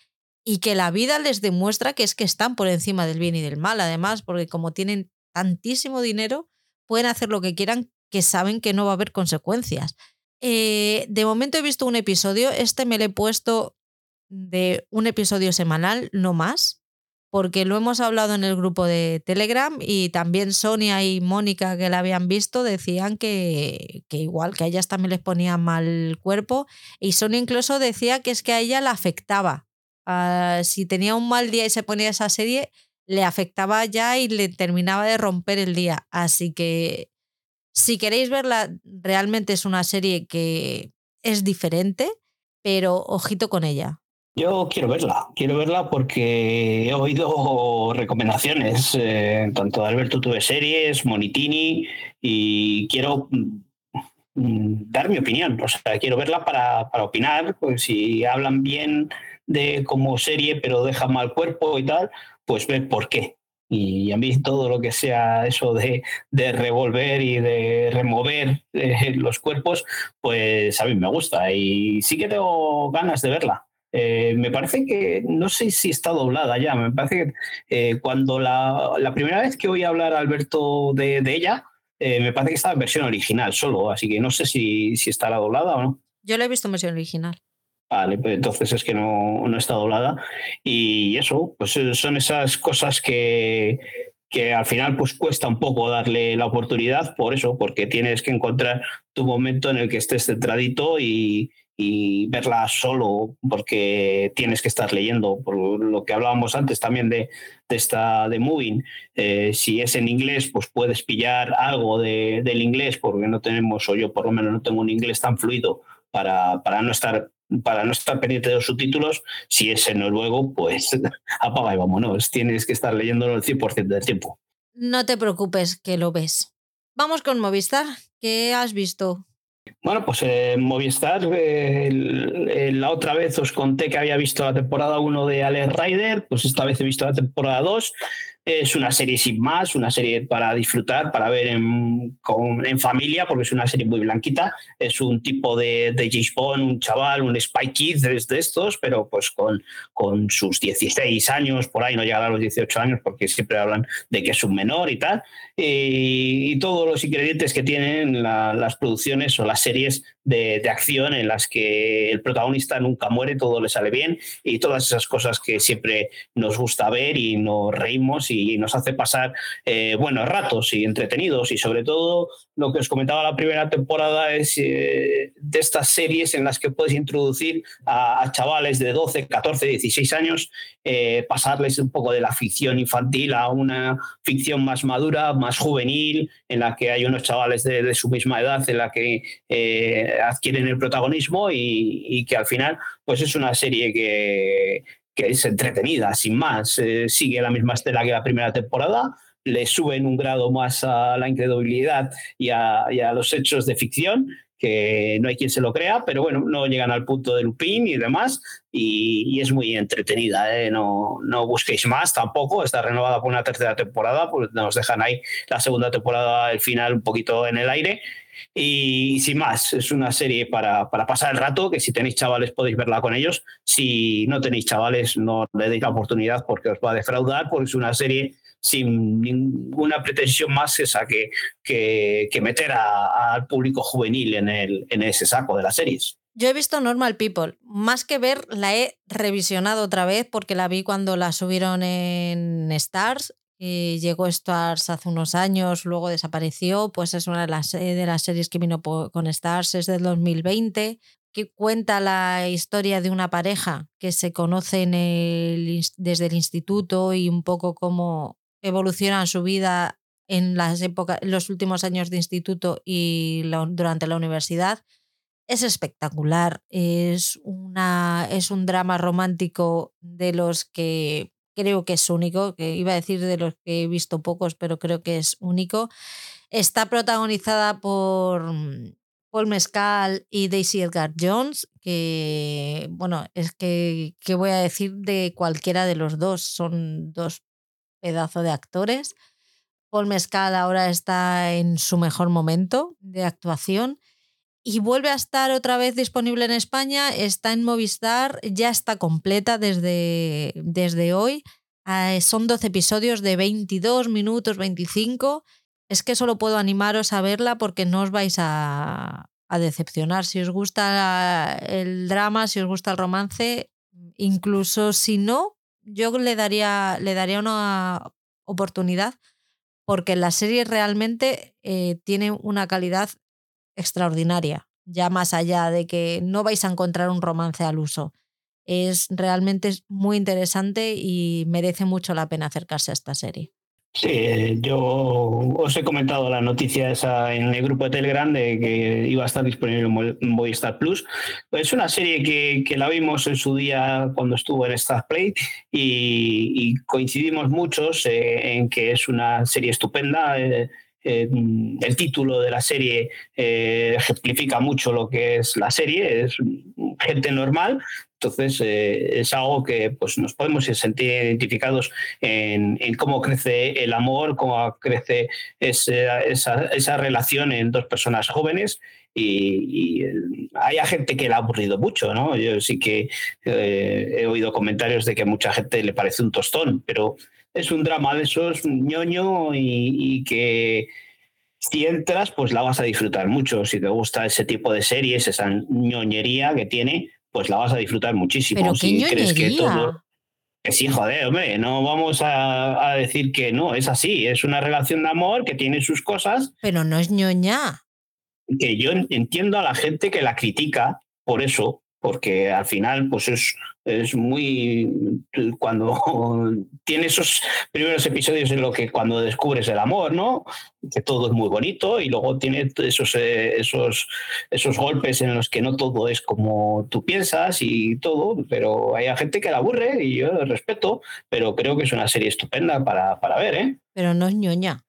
y que la vida les demuestra que es que están por encima del bien y del mal, además, porque como tienen tantísimo dinero, pueden hacer lo que quieran, que saben que no va a haber consecuencias. Eh, de momento he visto un episodio, este me lo he puesto de un episodio semanal, no más, porque lo hemos hablado en el grupo de Telegram y también Sonia y Mónica que la habían visto decían que, que igual, que a ellas también les ponía mal cuerpo y Sonia incluso decía que es que a ella la afectaba Ah, si tenía un mal día y se ponía esa serie, le afectaba ya y le terminaba de romper el día. Así que si queréis verla, realmente es una serie que es diferente, pero ojito con ella. Yo quiero verla, quiero verla porque he oído recomendaciones, eh, tanto de Alberto Tuve Series, Monitini, y quiero mm, dar mi opinión. O sea, quiero verla para, para opinar, pues si hablan bien de como serie, pero deja mal cuerpo y tal, pues ver por qué. Y a mí todo lo que sea eso de, de revolver y de remover eh, los cuerpos, pues a mí me gusta y sí que tengo ganas de verla. Eh, me parece que, no sé si está doblada ya, me parece que eh, cuando la, la, primera vez que oí hablar a Alberto de, de ella, me parece que estaba en versión original solo, así que no sé si, si estará doblada o no. Yo la he visto en versión original. Vale, pues entonces es que no, no está doblada. Y eso, pues eh, son esas cosas que, que al final pues cuesta un poco darle la oportunidad por eso, porque tienes que encontrar tu momento en el que estés centradito y, y verla solo, porque tienes que estar leyendo, por lo que hablábamos antes también de, de esta de Moving. Eh, si es en inglés, pues puedes pillar algo de, del inglés, porque no tenemos, o yo por lo menos no tengo un inglés tan fluido para, para no estar para no estar pendiente de los subtítulos, si es en noruego, pues apaga y vámonos. Tienes que estar leyéndolo el 100% del tiempo. No te preocupes, que lo ves. Vamos con Movistar. ¿Qué has visto? Bueno, pues en Movistar, la otra vez os conté que había visto la temporada 1 de Alex Rider, pues esta vez he visto la temporada 2. Es una serie sin más, una serie para disfrutar, para ver en, en familia, porque es una serie muy blanquita. Es un tipo de, de James Bond, un chaval, un Spy Kid de, estos, pero pues con, con sus 16 años, por ahí no llegará a los 18 años, porque siempre hablan de que es un menor y tal. Y, todos los ingredientes que tienen las producciones o las series de, de, acción en las que el protagonista nunca muere, todo le sale bien y todas esas cosas que siempre nos gusta ver y nos reímos y nos hace pasar eh, buenos ratos y entretenidos. Y sobre todo lo que os comentaba la primera temporada es eh, de estas series en las que puedes introducir a, chavales de 12, 14, 16 años, eh, pasarles un poco de la ficción infantil a una ficción más madura, más juvenil, en la que hay unos chavales de, su misma edad en la que adquieren el protagonismo y, y que al final pues es una serie que, que es entretenida, sin más. Eh, sigue la misma estela que la primera temporada, le suben un grado más a la incredibilidad y a, los hechos de ficción, que no hay quien se lo crea, pero bueno, no llegan al punto de Lupin y demás, y, es muy entretenida. ¿eh? No, no busquéis más tampoco, está renovada por una tercera temporada, pues nos dejan ahí la segunda temporada, el final un poquito en el aire, y sin más, es una serie para, para, pasar el rato, que si tenéis chavales podéis verla con ellos. Si no tenéis chavales, no le deis la oportunidad porque os va a defraudar, porque es una serie sin ninguna pretensión más esa que, que, meter al público juvenil en, el, en ese saco de las series. Yo he visto Normal People. Más que ver, la he revisionado otra vez porque la vi cuando la subieron en Stars eh, llegó Stars hace unos años, luego desapareció, pues es una de las, eh, de las series que vino con Stars, es del 2020, que cuenta la historia de una pareja que se conoce desde el instituto y un poco cómo evoluciona su vida en las épocas, los últimos años de instituto y durante la universidad. Es espectacular, es, una, es un drama romántico de los que creo que es único, que iba a decir de los que he visto pocos, pero creo que es único. Está protagonizada por mm, Paul Mescal y Daisy Edgar Jones, que, bueno, es que, ¿qué voy a decir de cualquiera de los dos? Son dos pedazos de actores. Paul Mescal ahora está en su mejor momento de actuación y vuelve a estar otra vez disponible en España, está en Movistar, ya está completa desde, desde hoy. Ah, son 12 episodios de 22 minutos, 25. Es que solo puedo animaros a verla porque no os vais a, a decepcionar. Si os gusta el drama, si os gusta el romance, incluso si no, yo le daría, le daría una oportunidad porque la serie realmente eh, tiene una calidad extraordinaria, ya más allá de que no vais a encontrar un romance al uso. Es realmente muy interesante y merece mucho la pena acercarse a esta serie. Sí, yo os he comentado la noticia esa en el grupo de Telegram de que iba a estar disponible en Movistar Plus. Es una serie que, la vimos en su día cuando estuvo en Star Play y, coincidimos muchos eh, en que es una serie estupenda. Eh, eh, el título de la serie eh, ejemplifica mucho lo que es la serie, es gente normal, entonces eh, es algo que pues, nos podemos sentir identificados en, cómo crece el amor, cómo crece esa, esa, relación en dos personas jóvenes y, hay gente que le ha aburrido mucho, ¿no? Yo sí que he oído comentarios de que a mucha gente le parece un tostón, pero es un drama de esos ñoño y, que si entras, pues la vas a disfrutar mucho. Si te gusta ese tipo de series, esa ñoñería que tiene, pues la vas a disfrutar muchísimo. ¿Pero si crees que todo. Que sí, joder, hombre, no vamos a, a, decir que no, es así, es una relación de amor que tiene sus cosas. Pero no es ñoña. Que yo entiendo a la gente que la critica por eso, porque al final pues es, es muy cuando tiene esos primeros episodios en lo que cuando descubres el amor, ¿no? Que todo es muy bonito y luego tiene esos, eh, esos, esos golpes en los que no todo es como tú piensas y todo, pero hay gente que la aburre y yo respeto, pero creo que es una serie estupenda para, para ver, ¿eh? Pero no es ñoña.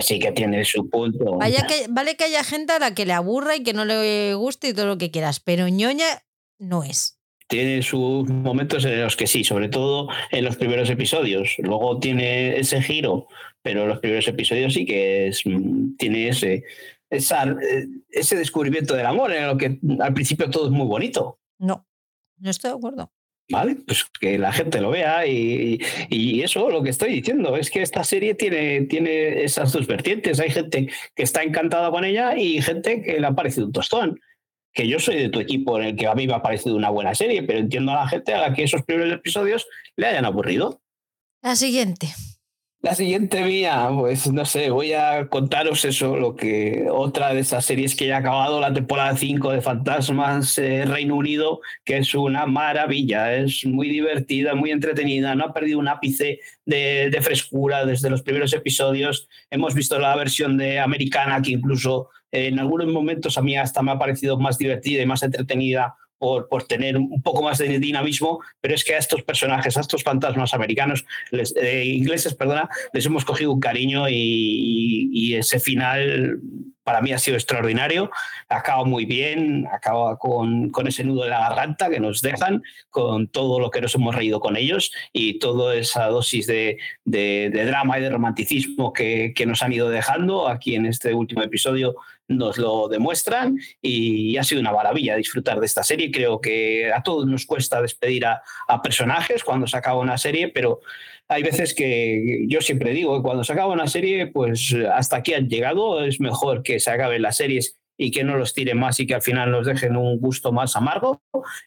Sí que tiene su punto. Vaya que, vale que haya gente a la que le aburra y que no le guste y todo lo que quieras, pero ñoña no es. Tiene sus momentos en los que sí, sobre todo en los primeros episodios. Luego tiene ese giro, pero los primeros episodios sí que es, tiene ese, ese descubrimiento del amor en lo que al principio todo es muy bonito. No, no estoy de acuerdo. ¿vale? Pues que la gente lo vea y, eso lo que estoy diciendo es que esta serie tiene, tiene esas dos vertientes. Hay gente que está encantada con ella y gente que le ha parecido un tostón. Que yo soy de tu equipo en el que a mí me ha parecido una buena serie, pero entiendo a la gente a la que esos primeros episodios le hayan aburrido. La siguiente. La siguiente mía, pues no sé, voy a contaros eso, lo que otra de esas series que ya ha acabado la temporada 5 de Fantasmas eh, Reino Unido, que es una maravilla, es muy divertida, muy entretenida, no ha perdido un ápice de, de frescura desde los primeros episodios. Hemos visto la versión de americana que incluso en algunos momentos a mí hasta me ha parecido más divertida y más entretenida por, por, tener un poco más de dinamismo, pero es que a estos personajes, a estos fantasmas americanos, les, eh, ingleses, perdona, les hemos cogido un cariño y, y, ese final para mí ha sido extraordinario, acaba muy bien, acaba con, con, ese nudo de la garganta que nos dejan, con todo lo que nos hemos reído con ellos y toda esa dosis de, de, de drama y de romanticismo que, que nos han ido dejando aquí en este último episodio nos lo demuestran y ha sido una maravilla disfrutar de esta serie. Creo que a todos nos cuesta despedir a, personajes cuando se acaba una serie, pero hay veces que yo siempre digo que cuando se acaba una serie, pues hasta aquí han llegado, es mejor que se acaben las series y que no los tiren más y que al final nos dejen un gusto más amargo.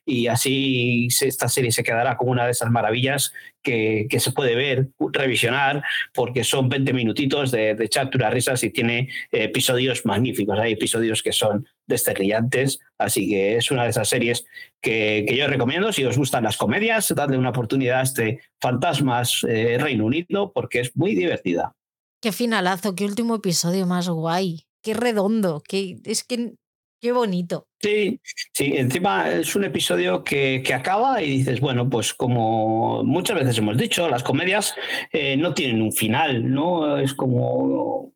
Y así esta serie se quedará como una de esas maravillas que, que se puede ver, revisionar, porque son 20 minutitos de, de echar risas y tiene episodios magníficos, hay episodios que son desternillantes, así que es una de esas series que, que, yo recomiendo, si os gustan las comedias, dadle una oportunidad a este Fantasmas eh, Reino Unido porque es muy divertida. Qué finalazo, qué último episodio más guay qué redondo, qué, es que qué bonito. Sí, sí, encima es un episodio que, que, acaba y dices, bueno, pues como muchas veces hemos dicho, las comedias eh, no tienen un final, ¿no? Es como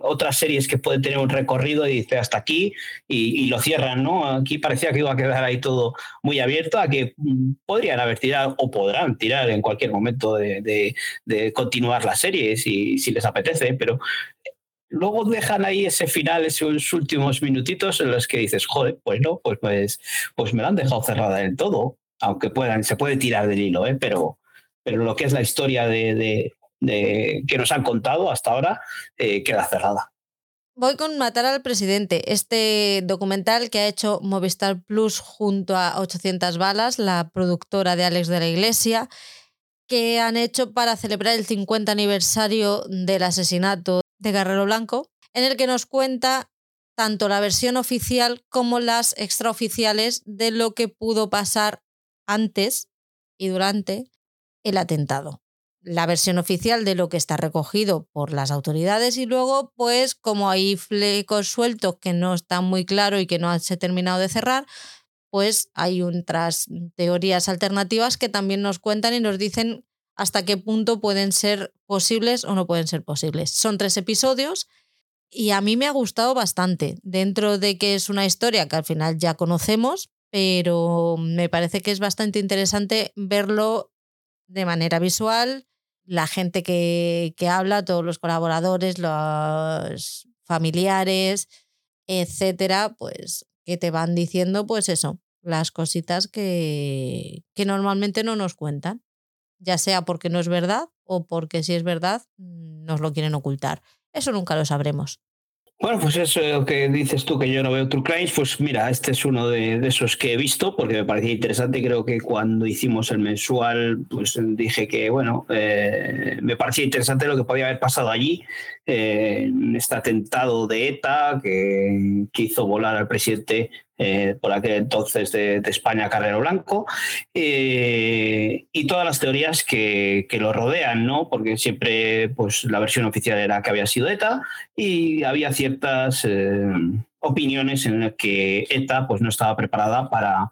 otras series que pueden tener un recorrido y dice hasta aquí y, y, lo cierran, ¿no? Aquí parecía que iba a quedar ahí todo muy abierto, a que mm, podrían haber tirado o podrán tirar en cualquier momento de, de, continuar la serie si, si les apetece, pero luego dejan ahí ese final, esos últimos minutitos en los que dices, joder, pues no, pues, pues, pues me la han dejado cerrada del todo, aunque puedan, se puede tirar del hilo, ¿eh? pero, pero lo que es la historia de, de, de que nos han contado hasta ahora eh, queda cerrada. Voy con Matar al Presidente, este documental que ha hecho Movistar Plus junto a 800 Balas, la productora de Alex de la Iglesia, que han hecho para celebrar el 50 aniversario del asesinato de Guerrero Blanco, en el que nos cuenta tanto la versión oficial como las extraoficiales de lo que pudo pasar antes y durante el atentado. La versión oficial de lo que está recogido por las autoridades y luego, pues como hay flecos sueltos que no están muy claros y que no se ha terminado de cerrar, pues hay otras teorías alternativas que también nos cuentan y nos dicen hasta qué punto pueden ser posibles o no pueden ser posibles. Son tres episodios y a mí me ha gustado bastante, dentro de que es una historia que al final ya conocemos, pero me parece que es bastante interesante verlo de manera visual, la gente que, que habla, todos los colaboradores, los familiares, etcétera, pues que te van diciendo, pues eso, las cositas que, que normalmente no nos cuentan ya sea porque no es verdad o porque si es verdad nos lo quieren ocultar. Eso nunca lo sabremos. Bueno, pues eso que dices tú que yo no veo True Crimes, pues mira, este es uno de, esos que he visto porque me parecía interesante. Creo que cuando hicimos el mensual, pues dije que, bueno, eh, me parecía interesante lo que podía haber pasado allí, eh, este atentado de ETA que, que hizo volar al presidente eh, por aquel entonces de, España, Carrero Blanco, eh, y todas las teorías que, que, lo rodean, ¿no? Porque siempre pues, la versión oficial era que había sido ETA y había ciertas eh, opiniones en las que ETA pues, no estaba preparada para,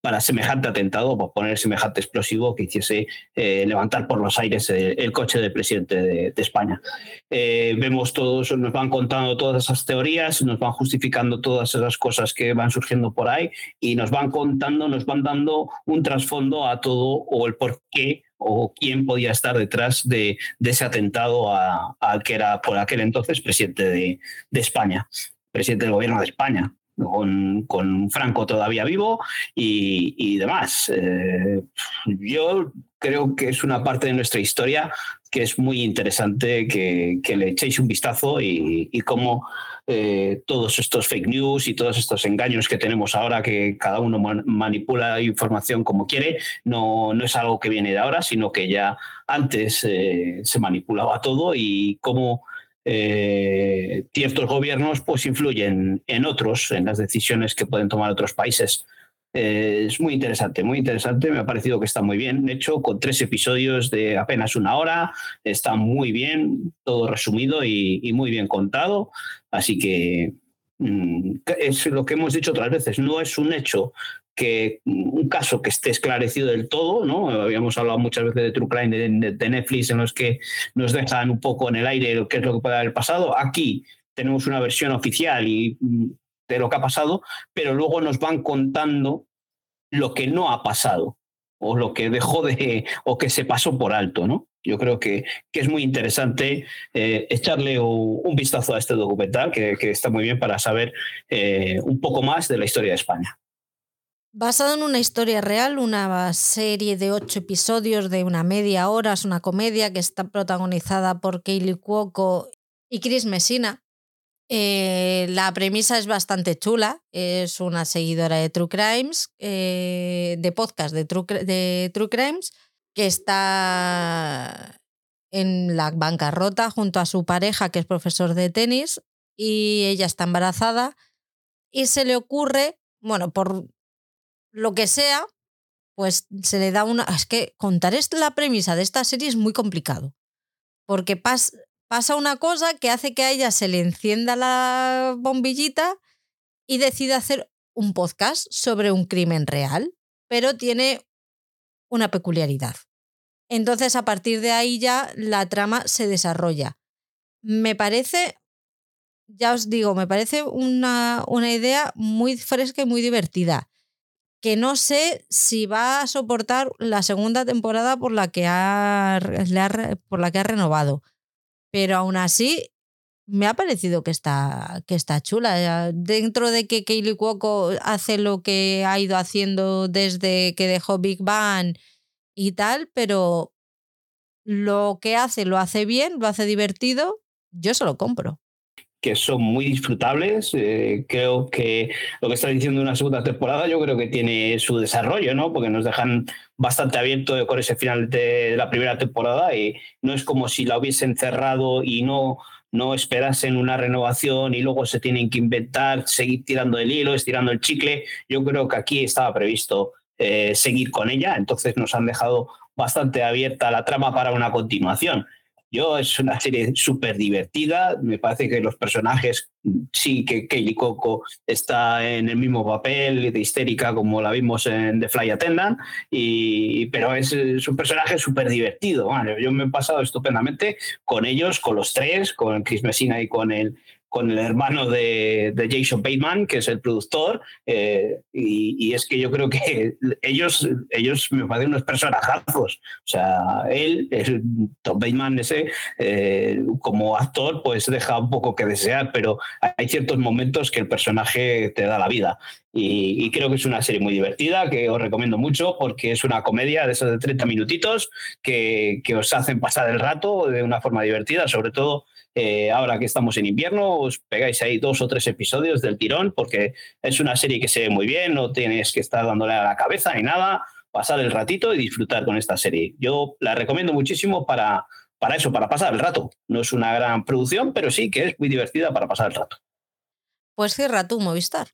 para semejante atentado, por poner semejante explosivo que hiciese eh, levantar por los aires el, coche del presidente de, España. Eh, vemos todos, nos van contando todas esas teorías, nos van justificando todas esas cosas que van surgiendo por ahí y nos van contando, nos van dando un trasfondo a todo o el por qué o quién podía estar detrás de, de ese atentado al que era por aquel entonces presidente de, de España, presidente del gobierno de España con, Franco todavía vivo y, demás. Eh, yo creo que es una parte de nuestra historia que es muy interesante que, le echéis un vistazo y, y cómo eh, todos estos fake news y todos estos engaños que tenemos ahora, que cada uno manipula información como quiere, no, no es algo que viene de ahora, sino que ya antes eh, se manipulaba todo y cómo eh, ciertos gobiernos pues influyen en otros, en las decisiones que pueden tomar otros países. Eh, es muy interesante, muy interesante. Me ha parecido que está muy bien hecho, con tres episodios de apenas una hora. Está muy bien, todo resumido y, muy bien contado. Así que mm, es lo que hemos dicho otras veces. No es un hecho que un caso que esté esclarecido del todo, ¿no? Habíamos hablado muchas veces de True Crime de, Netflix en los que nos dejan un poco en el aire qué es lo que puede haber pasado. Aquí tenemos una versión oficial y mm, de lo que ha pasado, pero luego nos van contando lo que no ha pasado o lo que dejó de o que se pasó por alto, ¿no? Yo creo que, que es muy interesante eh, echarle un, vistazo a este documental, que, está muy bien para saber eh, un poco más de la historia de España. Basado en una historia real, una serie de ocho episodios de una media hora, es una comedia que está protagonizada por Kaylee Cuoco y Chris Messina. Eh, la premisa es bastante chula. Es una seguidora de True Crimes, eh, de podcast de True, de True Crimes, que está en la bancarrota junto a su pareja, que es profesor de tenis, y ella está embarazada. Y se le ocurre, bueno, por lo que sea, pues se le da una... Es que contar la premisa de esta serie es muy complicado, porque pasa una cosa que hace que a ella se le encienda la bombillita y decide hacer un podcast sobre un crimen real, pero tiene una peculiaridad. Entonces, a partir de ahí ya la trama se desarrolla. Me parece, ya os digo, me parece una, una idea muy fresca y muy divertida que no sé si va a soportar la segunda temporada por la que ha, por la que ha renovado. Pero aún así, me ha parecido que está, que está chula. Dentro de que Kaylee Cuoco hace lo que ha ido haciendo desde que dejó Big Bang y tal, pero lo que hace lo hace bien, lo hace divertido, yo se lo compro que son muy disfrutables. Eh, creo que lo que está diciendo una segunda temporada, yo creo que tiene su desarrollo, ¿no? Porque nos dejan bastante abierto con ese final de la primera temporada y no es como si la hubiesen cerrado y no no esperasen una renovación y luego se tienen que inventar, seguir tirando el hilo, estirando el chicle. Yo creo que aquí estaba previsto eh, seguir con ella, entonces nos han dejado bastante abierta la trama para una continuación. Yo es una serie súper divertida, me parece que los personajes, sí que Kaylee Coco está en el mismo papel de histérica como la vimos en The Fly Attendant, y, pero es, un personaje súper divertido. yo me he pasado estupendamente con ellos, con los tres, con Chris Messina y con el, con el hermano de, Jason Bateman, que es el productor, eh, y, es que yo creo que ellos, ellos me parecen unos personajazos. O sea, él, el Tom Bateman ese, eh, como actor, pues deja un poco que desear, pero hay ciertos momentos que el personaje te da la vida. Y, creo que es una serie muy divertida, que os recomiendo mucho, porque es una comedia de esos de 30 minutitos que, que os hacen pasar el rato de una forma divertida, sobre todo eh, ahora que estamos en invierno, os pegáis ahí dos o tres episodios del tirón, porque es una serie que se ve muy bien, no tienes que estar dándole a la cabeza ni nada, pasar el ratito y disfrutar con esta serie. Yo la recomiendo muchísimo para, para eso, para pasar el rato. No es una gran producción, pero sí que es muy divertida para pasar el rato. Pues cierra tú, Movistar.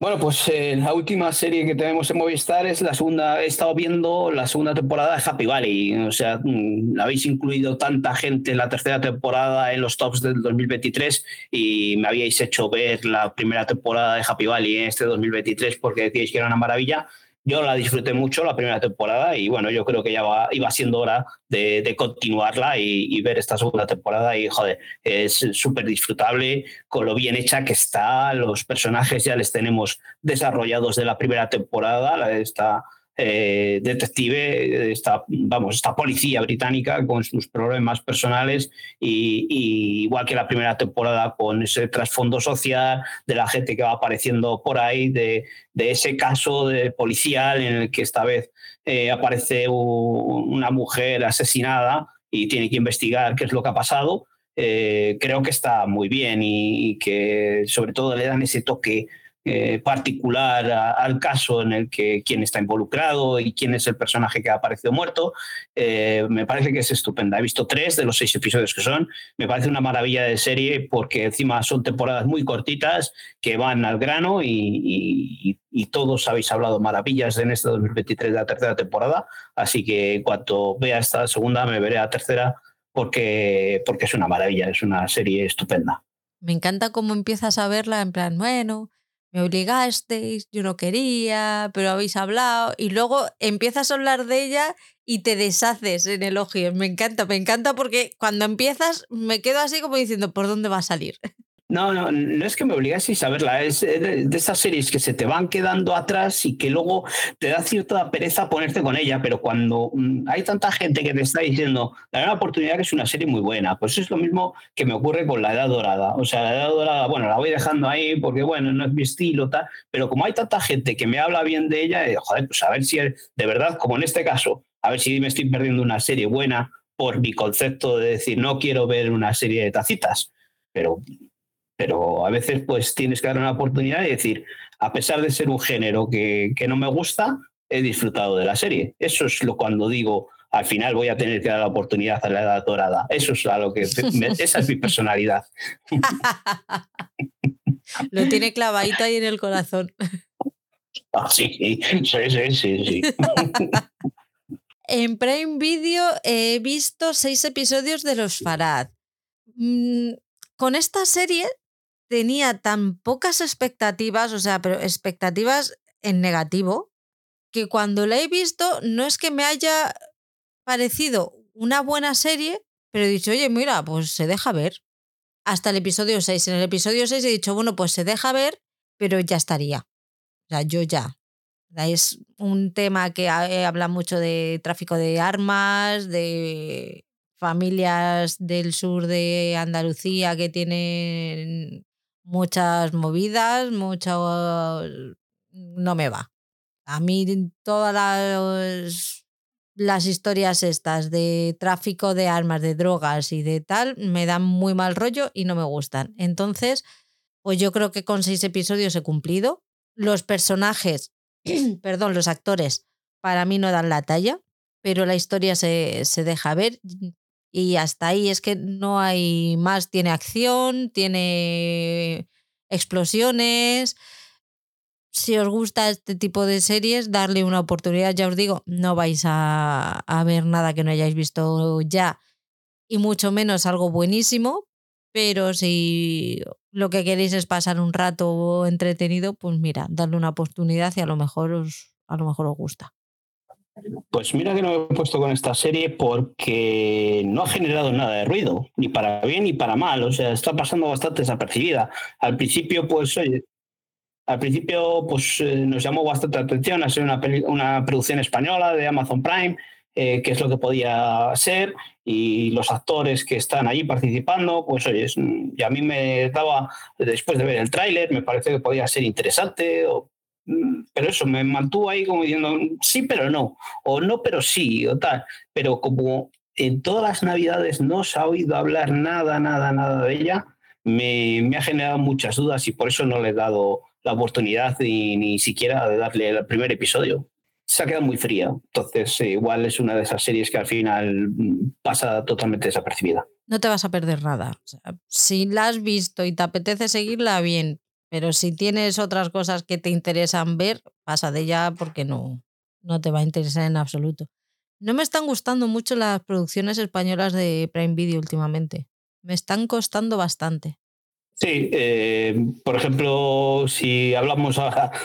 Bueno, pues eh, la última serie que tenemos en Movistar es la segunda, he estado viendo la segunda temporada de Happy Valley. O sea, mm, habéis incluido tanta gente en la tercera temporada en los tops del 2023 y me habíais hecho ver la primera temporada de Happy Valley en este 2023 porque decíais que era una maravilla yo la disfruté mucho la primera temporada y bueno, yo creo que ya iba siendo hora de, continuarla y, ver esta segunda temporada y joder, es súper disfrutable con lo bien hecha que está, los personajes ya les tenemos desarrollados de la primera temporada, está eh, detective, esta, vamos, esta policía británica con sus problemas personales y, igual que la primera temporada con ese trasfondo social de la gente que va apareciendo por ahí, de, ese caso de policial en el que esta vez eh, aparece una mujer asesinada y tiene que investigar qué es lo que ha pasado. Eh, creo que está muy bien y, que sobre todo le dan ese toque eh, particular al caso en el que quién está involucrado y quién es el personaje que ha aparecido muerto. Eh, me parece que es estupenda. He visto tres de los seis episodios que son. Me parece una maravilla de serie porque encima son temporadas muy cortitas que van al grano y, todos habéis hablado maravillas en este 2023 de la tercera temporada. Así que en cuanto vea esta segunda me veré a la tercera porque, porque es una maravilla, es una serie estupenda. Me encanta cómo empiezas a verla en plan, bueno, me obligasteis, yo no quería, pero habéis hablado y luego empiezas a hablar de ella y te deshaces en elogios. Me encanta, me encanta porque cuando empiezas me quedo así como diciendo, ¿por dónde va a salir? No, no, no es que me obligases a verla, es de, esas series que se te van quedando atrás y que luego te da cierta pereza ponerte con ella, pero cuando mm, hay tanta gente que te está diciendo, la una oportunidad que es una serie muy buena, pues es lo mismo que me ocurre con La Edad Dorada. O sea, La Edad Dorada, bueno, la voy dejando ahí porque, bueno, no es mi estilo, tal, pero como hay tanta gente que me habla bien de ella, eh, joder, pues a ver si de verdad, como en este caso, a ver si me estoy perdiendo una serie buena por mi concepto de decir, no quiero ver una serie de tacitas, pero pero a veces pues tienes que dar una oportunidad y decir, a pesar de ser un género que, no me gusta, he disfrutado de la serie. Eso es lo cuando digo, al final voy a tener que dar la oportunidad a la edad dorada. Eso es a lo que esa es mi personalidad. lo tiene clavadito ahí en el corazón. Ah, sí, sí, sí, sí, sí. en Prime Video he visto seis episodios de Los Farad. Mm, con esta serie tenía tan pocas expectativas, o sea, pero expectativas en negativo, que cuando la he visto no es que me haya parecido una buena serie, pero he dicho, oye, mira, pues se deja ver. Hasta el episodio 6. En el episodio 6 he dicho, bueno, pues se deja ver, pero ya estaría. O sea, yo ya. Es un tema que eh, habla mucho de tráfico de armas, de familias del sur de Andalucía que tienen muchas movidas, mucho... no me va. A mí todas las, las historias estas de tráfico de armas, de drogas y de tal, me dan muy mal rollo y no me gustan. Entonces, pues yo creo que con seis episodios he cumplido. Los personajes, perdón, los actores, para mí no dan la talla, pero la historia se, se deja ver y hasta ahí es que no hay más. Tiene acción, tiene explosiones. Si os gusta este tipo de series, darle una oportunidad. Ya os digo, no vais a, ver nada que no hayáis visto ya y mucho menos algo buenísimo. Pero si lo que queréis es pasar un rato entretenido, pues mira, darle una oportunidad y a lo mejor os, a lo mejor os gusta. Pues mira que no me he puesto con esta serie porque no ha generado nada de ruido, ni para bien ni para mal. O sea, está pasando bastante desapercibida. Al principio, pues, oye, al principio, pues eh, nos llamó bastante atención a ser una, una producción española de Amazon Prime, eh, que es lo que podía ser, y los actores que están allí participando, pues oye, y a mí me daba, después de ver el tráiler, me parece que podía ser interesante, o pero eso me mantuvo ahí como diciendo sí, pero no, o no, pero sí, o tal. Pero como en todas las navidades no se ha oído hablar nada, nada, nada de ella, me, me ha generado muchas dudas y por eso no le he dado la oportunidad ni, ni siquiera de darle el primer episodio. Se ha quedado muy fría, entonces eh, igual es una de esas series que al final mm, pasa totalmente desapercibida. No te vas a perder nada. si la has visto y te apetece seguirla, bien, pero si tienes otras cosas que te interesan ver, pasa de ella porque no, no te va a interesar en absoluto. No me están gustando mucho las producciones españolas de Prime Video últimamente. Me están costando bastante. Sí, eh, por ejemplo, si hablamos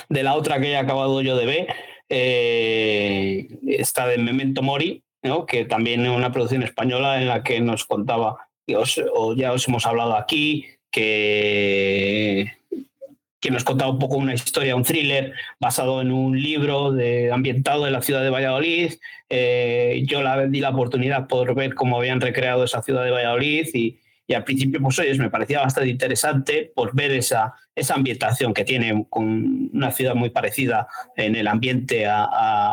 de la otra que he acabado yo de ver, eh, esta de Memento Mori, ¿no? que también es una producción española en la que nos contaba, o ya os hemos hablado aquí, que que nos contaba un poco una historia, un thriller basado en un libro ambientado en la ciudad de Valladolid. Eh, yo la di la oportunidad por ver cómo habían recreado esa ciudad de Valladolid y, y al principio, pues oye, me parecía bastante interesante por ver esa, esa ambientación que tiene con una ciudad muy parecida en el ambiente a,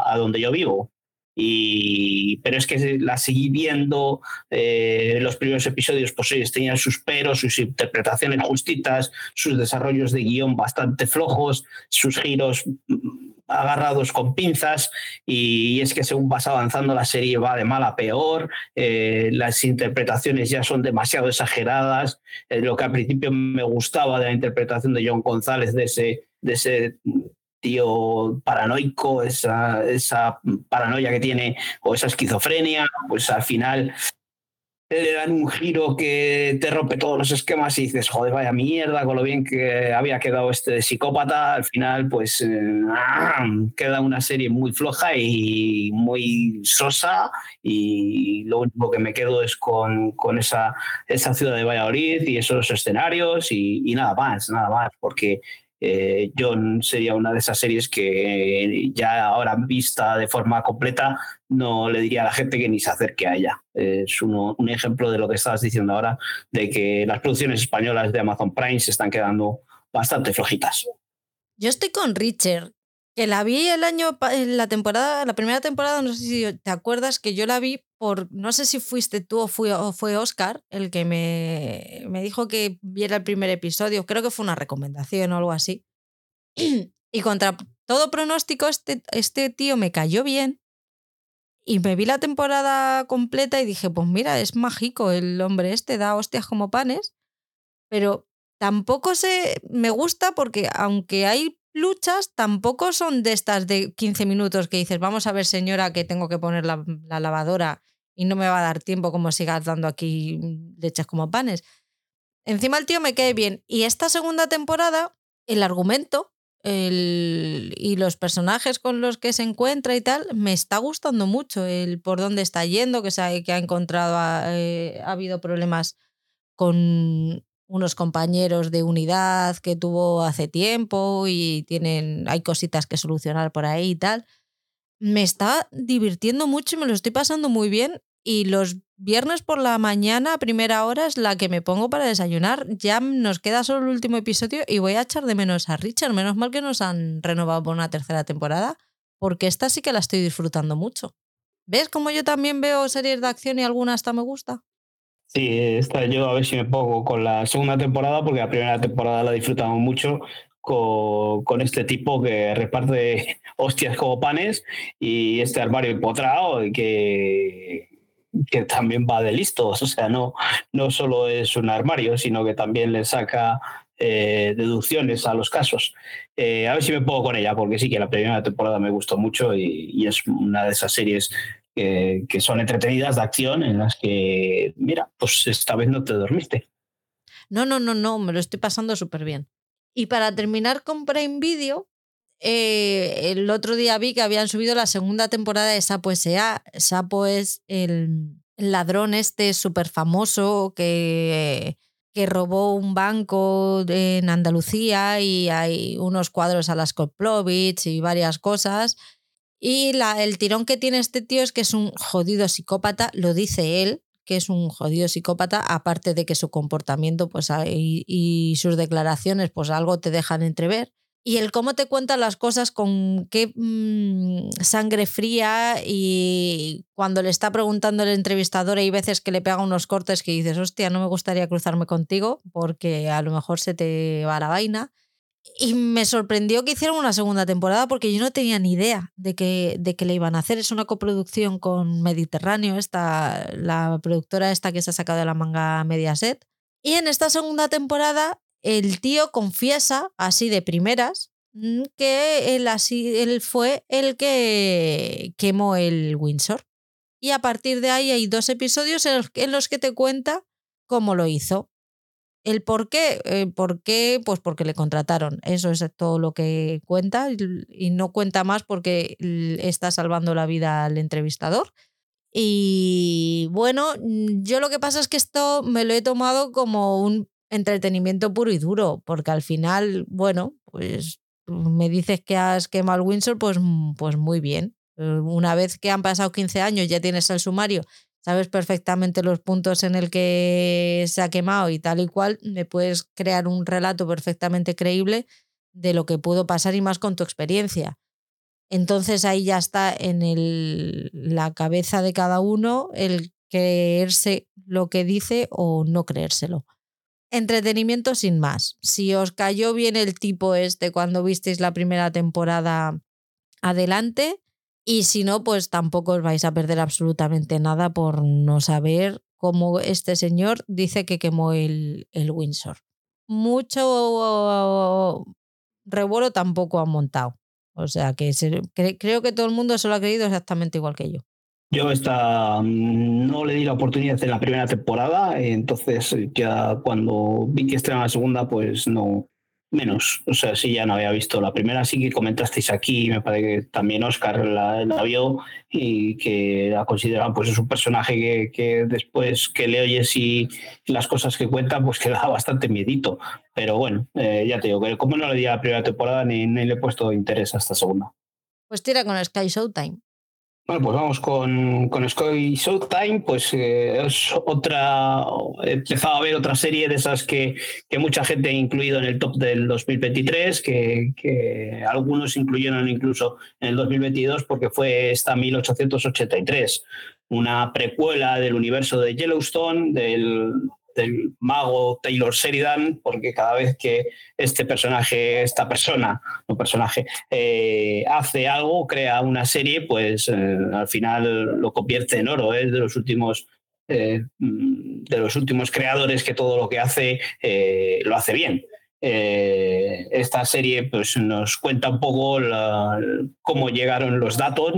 a, donde yo vivo. Y, pero es que la seguí viendo, eh, los primeros episodios pues ellos tenían sus peros, sus interpretaciones justitas, sus desarrollos de guion bastante flojos, sus giros agarrados con pinzas. Y es que según vas avanzando la serie va de mal a peor, eh, las interpretaciones ya son demasiado exageradas, eh, lo que al principio me gustaba de la interpretación de John González, de ese, de ese tío paranoico, esa, esa paranoia que tiene o esa esquizofrenia, pues al final le dan un giro que te rompe todos los esquemas y dices, joder, vaya mierda, con lo bien que había quedado este psicópata, al final pues eh, queda una serie muy floja y muy sosa y lo único que me quedo es con, con esa, esa ciudad de Valladolid y esos escenarios y, y nada más, nada más, porque eh, John sería una de esas series que ya ahora vista de forma completa no le diría a la gente que ni se acerque a ella. Es un ejemplo de lo que estabas diciendo ahora, de que las producciones españolas de Amazon Prime se están quedando bastante flojitas. Yo estoy con Richard, la vi el año, la temporada, la primera temporada, no sé si te acuerdas que yo la vi por, no sé si fuiste tú o fue, o fue Oscar el que me, me dijo que viera el primer episodio, creo que fue una recomendación o algo así. Y contra todo pronóstico, este, este tío me cayó bien y me vi la temporada completa y dije, pues mira, es mágico el hombre este, da hostias como panes, pero tampoco se me gusta porque aunque hay luchas tampoco son de estas de 15 minutos que dices, vamos a ver señora que tengo que poner la, lavadora y no me va a dar tiempo como sigas dando aquí leches como panes. Encima el tío me cae bien. Y esta segunda temporada, el argumento el, y los personajes con los que se encuentra y tal, me está gustando mucho el por dónde está yendo, que, se que ha encontrado, eh, ha habido problemas con unos compañeros de unidad que tuvo hace tiempo y tienen, hay cositas que solucionar por ahí y tal. Me está divirtiendo mucho y me lo estoy pasando muy bien. Y los viernes por la mañana, a primera hora, es la que me pongo para desayunar. Ya nos queda solo el último episodio y voy a echar de menos a Richard. Menos mal que nos han renovado por una tercera temporada, porque esta sí que la estoy disfrutando mucho. ¿Ves cómo yo también veo series de acción y alguna hasta me gusta? Sí, esta yo a ver si me pongo con la segunda temporada, porque la primera temporada la disfrutamos mucho con, con, este tipo que reparte hostias como panes y este armario empotrado que, que también va de listos. O sea, no, no solo es un armario, sino que también le saca eh, deducciones a los casos. Eh, a ver si me pongo con ella, porque sí que la primera temporada me gustó mucho y, y es una de esas series que, son entretenidas de acción en las que, mira, pues esta vez no te dormiste. No, no, no, no, me lo estoy pasando súper bien. Y para terminar con Prime Video, eh, el otro día vi que habían subido la segunda temporada de Sapo S.A. Sapo es el ladrón este súper famoso que, que robó un banco en Andalucía y hay unos cuadros a las Koplovich y varias cosas. Y la, el tirón que tiene este tío es que es un jodido psicópata, lo dice él, que es un jodido psicópata, aparte de que su comportamiento pues, y, sus declaraciones pues algo te dejan entrever. Y el cómo te cuenta las cosas con qué mmm, sangre fría y cuando le está preguntando el entrevistador hay veces que le pega unos cortes que dices, hostia, no me gustaría cruzarme contigo porque a lo mejor se te va la vaina. Y me sorprendió que hicieran una segunda temporada porque yo no tenía ni idea de que, de que le iban a hacer. Es una coproducción con Mediterráneo, esta, la productora esta que se ha sacado de la manga Mediaset. Y en esta segunda temporada el tío confiesa, así de primeras, mm, que él, así, él fue el que quemó el Windsor. Y a partir de ahí hay dos episodios en los que te cuenta cómo lo hizo. ¿El por qué? Eh, ¿Por qué? Pues porque le contrataron. Eso es todo lo que cuenta y no cuenta más porque está salvando la vida al entrevistador. Y bueno, mm, yo lo que pasa es que esto me lo he tomado como un entretenimiento puro y duro, porque al final, bueno, pues me dices que has quemado el Windsor, pues, pues muy bien. Una vez que han pasado 15 años, ya tienes el sumario, sabes perfectamente los puntos en el que se ha quemado y tal y cual, me puedes crear un relato perfectamente creíble de lo que pudo pasar y más con tu experiencia. Entonces ahí ya está en el, la cabeza de cada uno el creerse lo que dice o no creérselo. Entretenimiento sin más. Si os cayó bien el tipo este cuando visteis la primera temporada, adelante. Y si no, pues tampoco os vais a perder absolutamente nada por no saber cómo este señor dice que quemó el, el Windsor. Mucho revuelo tampoco ha montado. O sea que creo que todo el mundo se lo ha creído exactamente igual que yo. Yo esta mm, no le di la oportunidad en la primera temporada, entonces ya cuando vi que estrenaba la segunda, pues no, menos. O sea, sí ya no había visto la primera, sí que comentasteis aquí, me parece que también Oscar la, vio y que la consideraban pues es un personaje que, después que le oyes y las cosas que cuenta, pues que da bastante miedito. Pero bueno, eh, ya te digo, que como no le di la primera temporada ni, ni le he puesto interés a esta segunda. Pues tira con Sky Showtime. Bueno, pues vamos con, con Sky Showtime, pues eh, es otra, he empezado a ver otra serie de esas que, que mucha gente ha incluido en el top del 2023, que, que algunos incluyeron incluso en el 2022 porque fue esta 1883, una precuela del universo de Yellowstone, del, del mago Taylor Sheridan, porque cada vez que este personaje, esta persona, no personaje, eh, hace algo, crea una serie, pues eh, al final lo convierte en oro. Es ¿eh? de los últimos de los últimos creadores que todo lo que hace lo hace bien. Eh, esta serie pues, nos cuenta un poco cómo llegaron los datos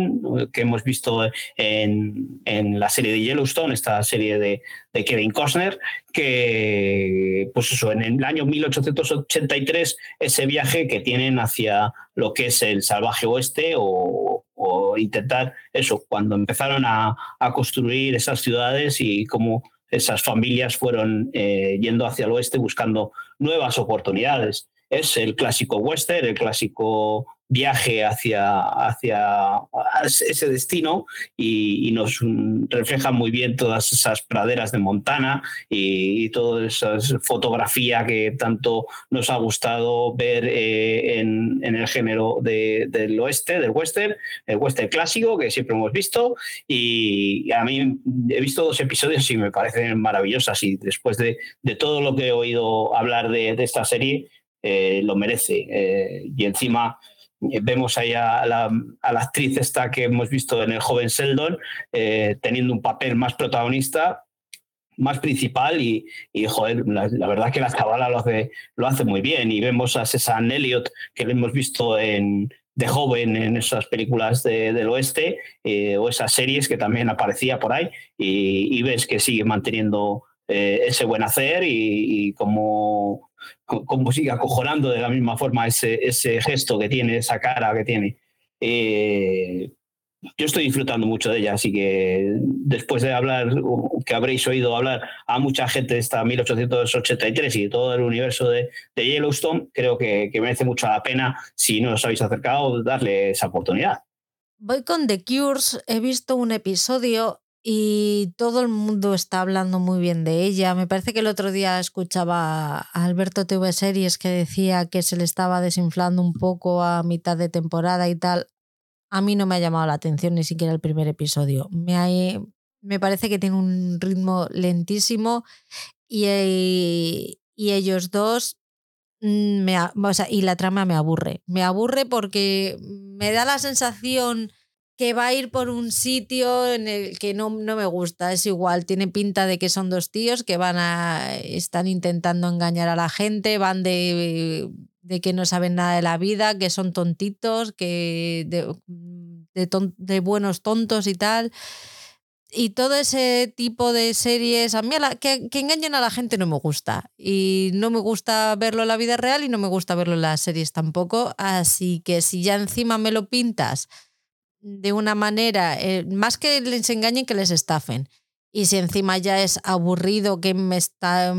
que hemos visto en, en, la serie de Yellowstone, esta serie de, de, Kevin Costner, que pues eso, en el año 1883 ese viaje que tienen hacia lo que es el salvaje oeste o, o intentar eso, cuando empezaron a, a construir esas ciudades y cómo esas familias fueron eh, yendo hacia el oeste buscando nuevas oportunidades. Es el clásico western, el clásico viaje hacia, hacia ese destino y, nos refleja muy bien todas esas praderas de Montana y, toda esa fotografía que tanto nos ha gustado ver eh, en, el género del oeste, del western, el western clásico que siempre hemos visto y a mí he visto dos episodios y me parecen maravillosas y después de, todo lo que he oído hablar de, esta serie, eh, lo merece. Eh, y encima vemos ahí a la, actriz esta que hemos visto en el joven Sheldon eh, teniendo un papel más protagonista, más principal y, joder, la, verdad que la cabala lo hace, lo hace muy bien. Y vemos a César Elliot que lo hemos visto en, de joven en esas películas del oeste eh, o esas series que también aparecía por ahí y, y ves que sigue manteniendo ese buen hacer y, y como cómo sigue acojonando de la misma forma ese, ese gesto que tiene, esa cara que tiene. Eh, yo estoy disfrutando mucho de ella, así que después de hablar, que habréis oído hablar a mucha gente de esta 1883 y de todo el universo de, de Yellowstone, creo que, que, merece mucho la pena, si no os habéis acercado, darle esa oportunidad. Voy con The Cures, he visto un episodio y todo el mundo está hablando muy bien de ella. Me parece que el otro día escuchaba a Alberto TV Series que decía que se le estaba desinflando un poco a mitad de temporada y tal. A mí no me ha llamado la atención ni siquiera el primer episodio. Me, me parece que tiene un ritmo lentísimo y, y ellos dos mm, me, o sea, y la trama me aburre. Me aburre porque me da la sensación que va a ir por un sitio en el que no, no, me gusta. Es igual, tiene pinta de que son dos tíos que van a. están intentando engañar a la gente, van de, de que no saben nada de la vida, que son tontitos, que de, de, buenos tontos y tal. Y todo ese tipo de series, a mí que, que engañen a la gente no me gusta. Y no me gusta verlo en la vida real y no me gusta verlo en las series tampoco. Así que si ya encima me lo pintas de una manera, eh, más que les engañen, que les estafen. Y si encima ya es aburrido que me está,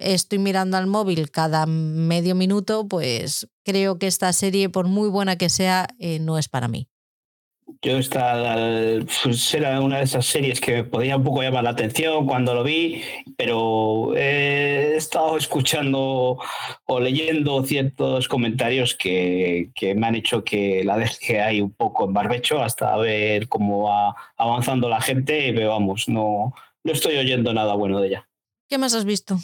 estoy mirando al móvil cada medio minuto, pues creo que esta serie, por muy buena que sea, eh, no es para mí. Yo esta pues era una de esas series que podía un poco llamar la atención cuando lo vi, pero he estado escuchando o leyendo ciertos comentarios que, que me han hecho que la deje ahí un poco en barbecho hasta ver cómo va avanzando la gente, pero vamos, no, no estoy oyendo nada bueno de ella. ¿Qué más has visto?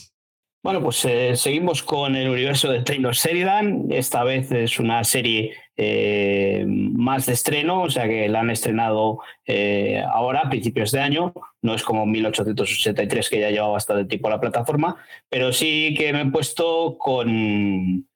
Bueno, pues eh, seguimos con el universo de Taylor Sheridan. Esta vez es una serie eh, más de estreno, o sea que la han estrenado eh, ahora, a principios de año. No es como 1883, que ya lleva bastante tiempo la plataforma, pero sí que me he puesto con,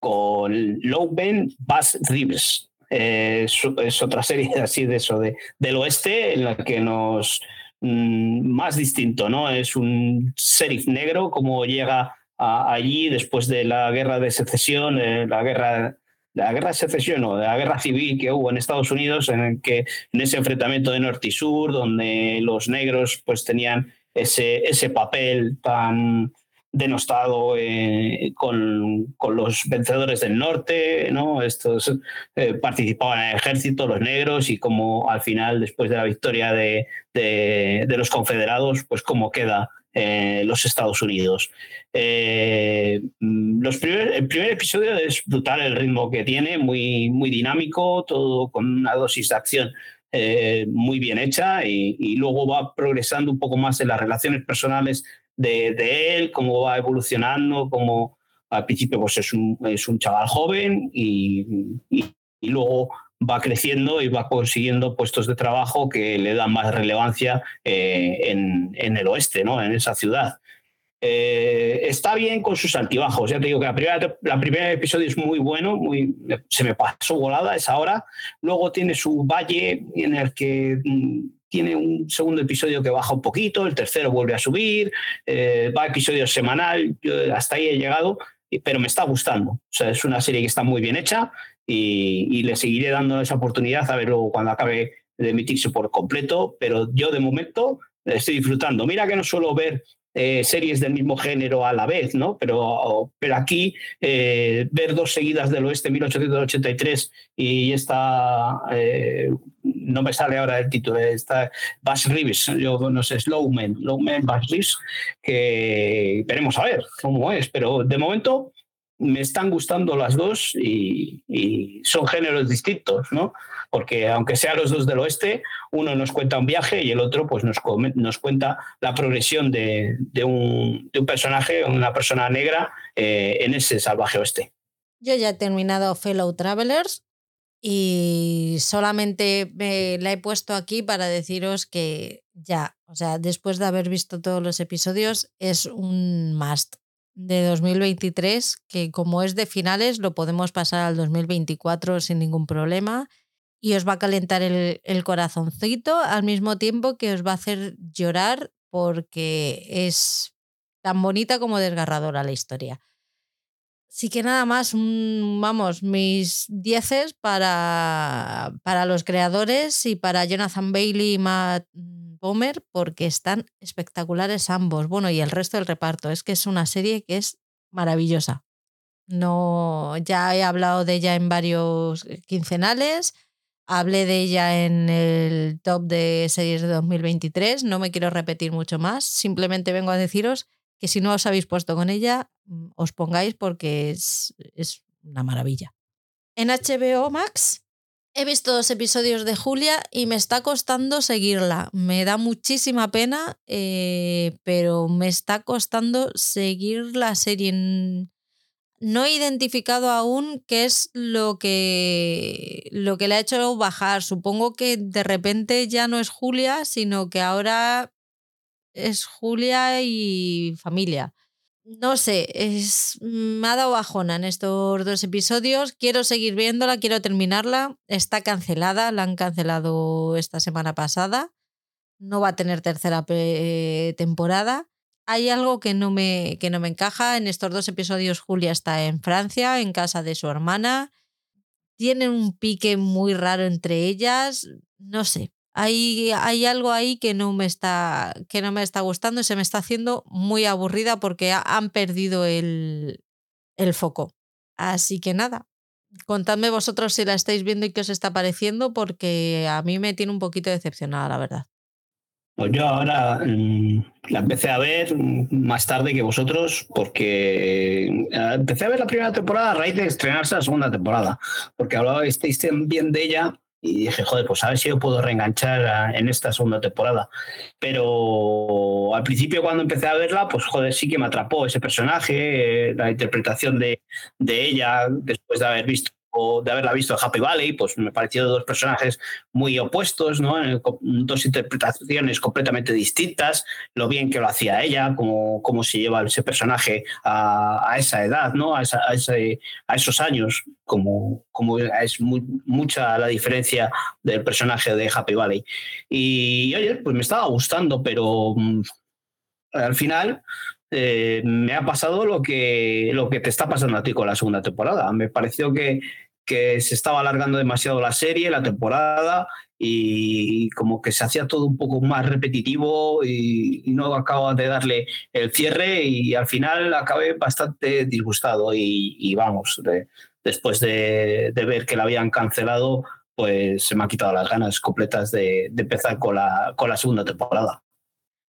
con Low Ben Bass Rivers. Es, otra serie así de eso, de, del oeste, en la que nos Mm, más distinto, ¿no? Es un sheriff negro, como llega allí después de la guerra de secesión, eh, la guerra la guerra de secesión o de la guerra civil que hubo en Estados Unidos, en el que en ese enfrentamiento de norte y sur, donde los negros pues tenían ese, ese papel tan denostado eh, con, con, los vencedores del norte, ¿no? Estos eh, participaban en el ejército, los negros, y como al final, después de la victoria de, de, los confederados, pues cómo queda eh, los Estados Unidos. los primer, el primer episodio es brutal el ritmo que tiene, muy, muy dinámico, todo con una dosis de acción muy bien hecha y, luego va progresando un poco más en las relaciones personales de, él, cómo va evolucionando, cómo al principio pues es un, es un chaval joven y, y, luego va creciendo y va consiguiendo puestos de trabajo que le dan más relevancia eh, en, en, el oeste, ¿no? en esa ciudad. Eh, está bien con sus altibajos. Ya te digo que la primera, la primera episodio es muy bueno, muy, se me pasó volada esa hora. Luego tiene su valle en el que mm, tiene un segundo episodio que baja un poquito, el tercero vuelve a subir, eh, va a episodio semanal, hasta ahí he llegado, pero me está gustando. O sea, es una serie que está muy bien hecha y, le seguiré dando esa oportunidad a ver luego cuando acabe de emitirse por completo, pero yo de momento estoy disfrutando. Mira que no suelo ver eh, series del mismo género a la vez, ¿no? Pero, pero aquí eh, ver dos seguidas del oeste 1883 y esta, eh, no me sale ahora el título, esta Bass Reeves, yo no sé, Slowman, Slowman Bass Reeves, que veremos a ver cómo es, pero de momento me están gustando las dos y, y son géneros distintos, ¿no? Porque aunque sean los dos del oeste, uno nos cuenta un viaje y el otro pues nos, nos cuenta la progresión de, un, personaje, una persona negra eh, en ese salvaje oeste. Yo ya he terminado Fellow Travelers y solamente la he puesto aquí para deciros que ya, o sea, después de haber visto todos los episodios, es un must de 2023 que como es de finales lo podemos pasar al 2024 sin ningún problema y os va a calentar el, corazoncito al mismo tiempo que os va a hacer llorar porque es tan bonita como desgarradora la historia. Así que nada más, vamos, mis dieces para, para los creadores y para Jonathan Bailey y Matt Bomer porque están espectaculares ambos. Bueno, y el resto del reparto. Es que es una serie que es maravillosa. No, ya he hablado de ella en varios quincenales Hablé de ella en el top de series de 2023, no me quiero repetir mucho más, simplemente vengo a deciros que si no os habéis puesto con ella, mm, os pongáis porque es, una maravilla. En HBO Max he visto dos episodios de Julia y me está costando seguirla. Me da muchísima pena, eh, pero me está costando seguir la serie no he identificado aún qué es lo que, lo que le ha hecho bajar. Supongo que de repente ya no es Julia, sino que ahora es Julia y familia. No sé, es, me ha dado bajona en estos dos episodios. Quiero seguir viéndola, quiero terminarla. Está cancelada, la han cancelado esta semana pasada. No va a tener tercera temporada hay algo que no, me, que no me encaja. En estos dos episodios Julia está en Francia, en casa de su hermana. Tienen un pique muy raro entre ellas. No sé, hay, hay algo ahí que no, me está, que no me está gustando y se me está haciendo muy aburrida porque han perdido el, el foco. Así que nada, contadme vosotros si la estáis viendo y qué os está pareciendo porque a mí me tiene un poquito decepcionada, la verdad. Pues yo ahora mm, la empecé a ver más tarde que vosotros porque eh, empecé a ver la primera temporada a raíz de estrenarse la segunda temporada, porque hablabais bien de ella y dije, joder, pues a ver si yo puedo reenganchar en esta segunda temporada. Pero al principio cuando empecé a verla, pues joder, sí que me atrapó ese personaje, eh, la interpretación de, de ella después de haber visto de haberla visto en Happy Valley, pues me parecieron dos personajes muy opuestos, ¿no? dos interpretaciones completamente distintas, lo bien que lo hacía ella, cómo, cómo se lleva ese personaje a, esa edad, ¿no? A, a, esos años, como, como es mucha la diferencia del personaje de Happy Valley. Y oye, pues me estaba gustando, pero mm, al final eh, me ha pasado lo que, lo que te está pasando a ti con la segunda temporada. Me pareció que, que se estaba alargando demasiado la serie, la temporada, y como que se hacía todo un poco más repetitivo y, no acaba de darle el cierre y al final acabé bastante disgustado y, vamos, después de, ver que la habían cancelado, pues se me han quitado las ganas completas de, de empezar con la, con la segunda temporada.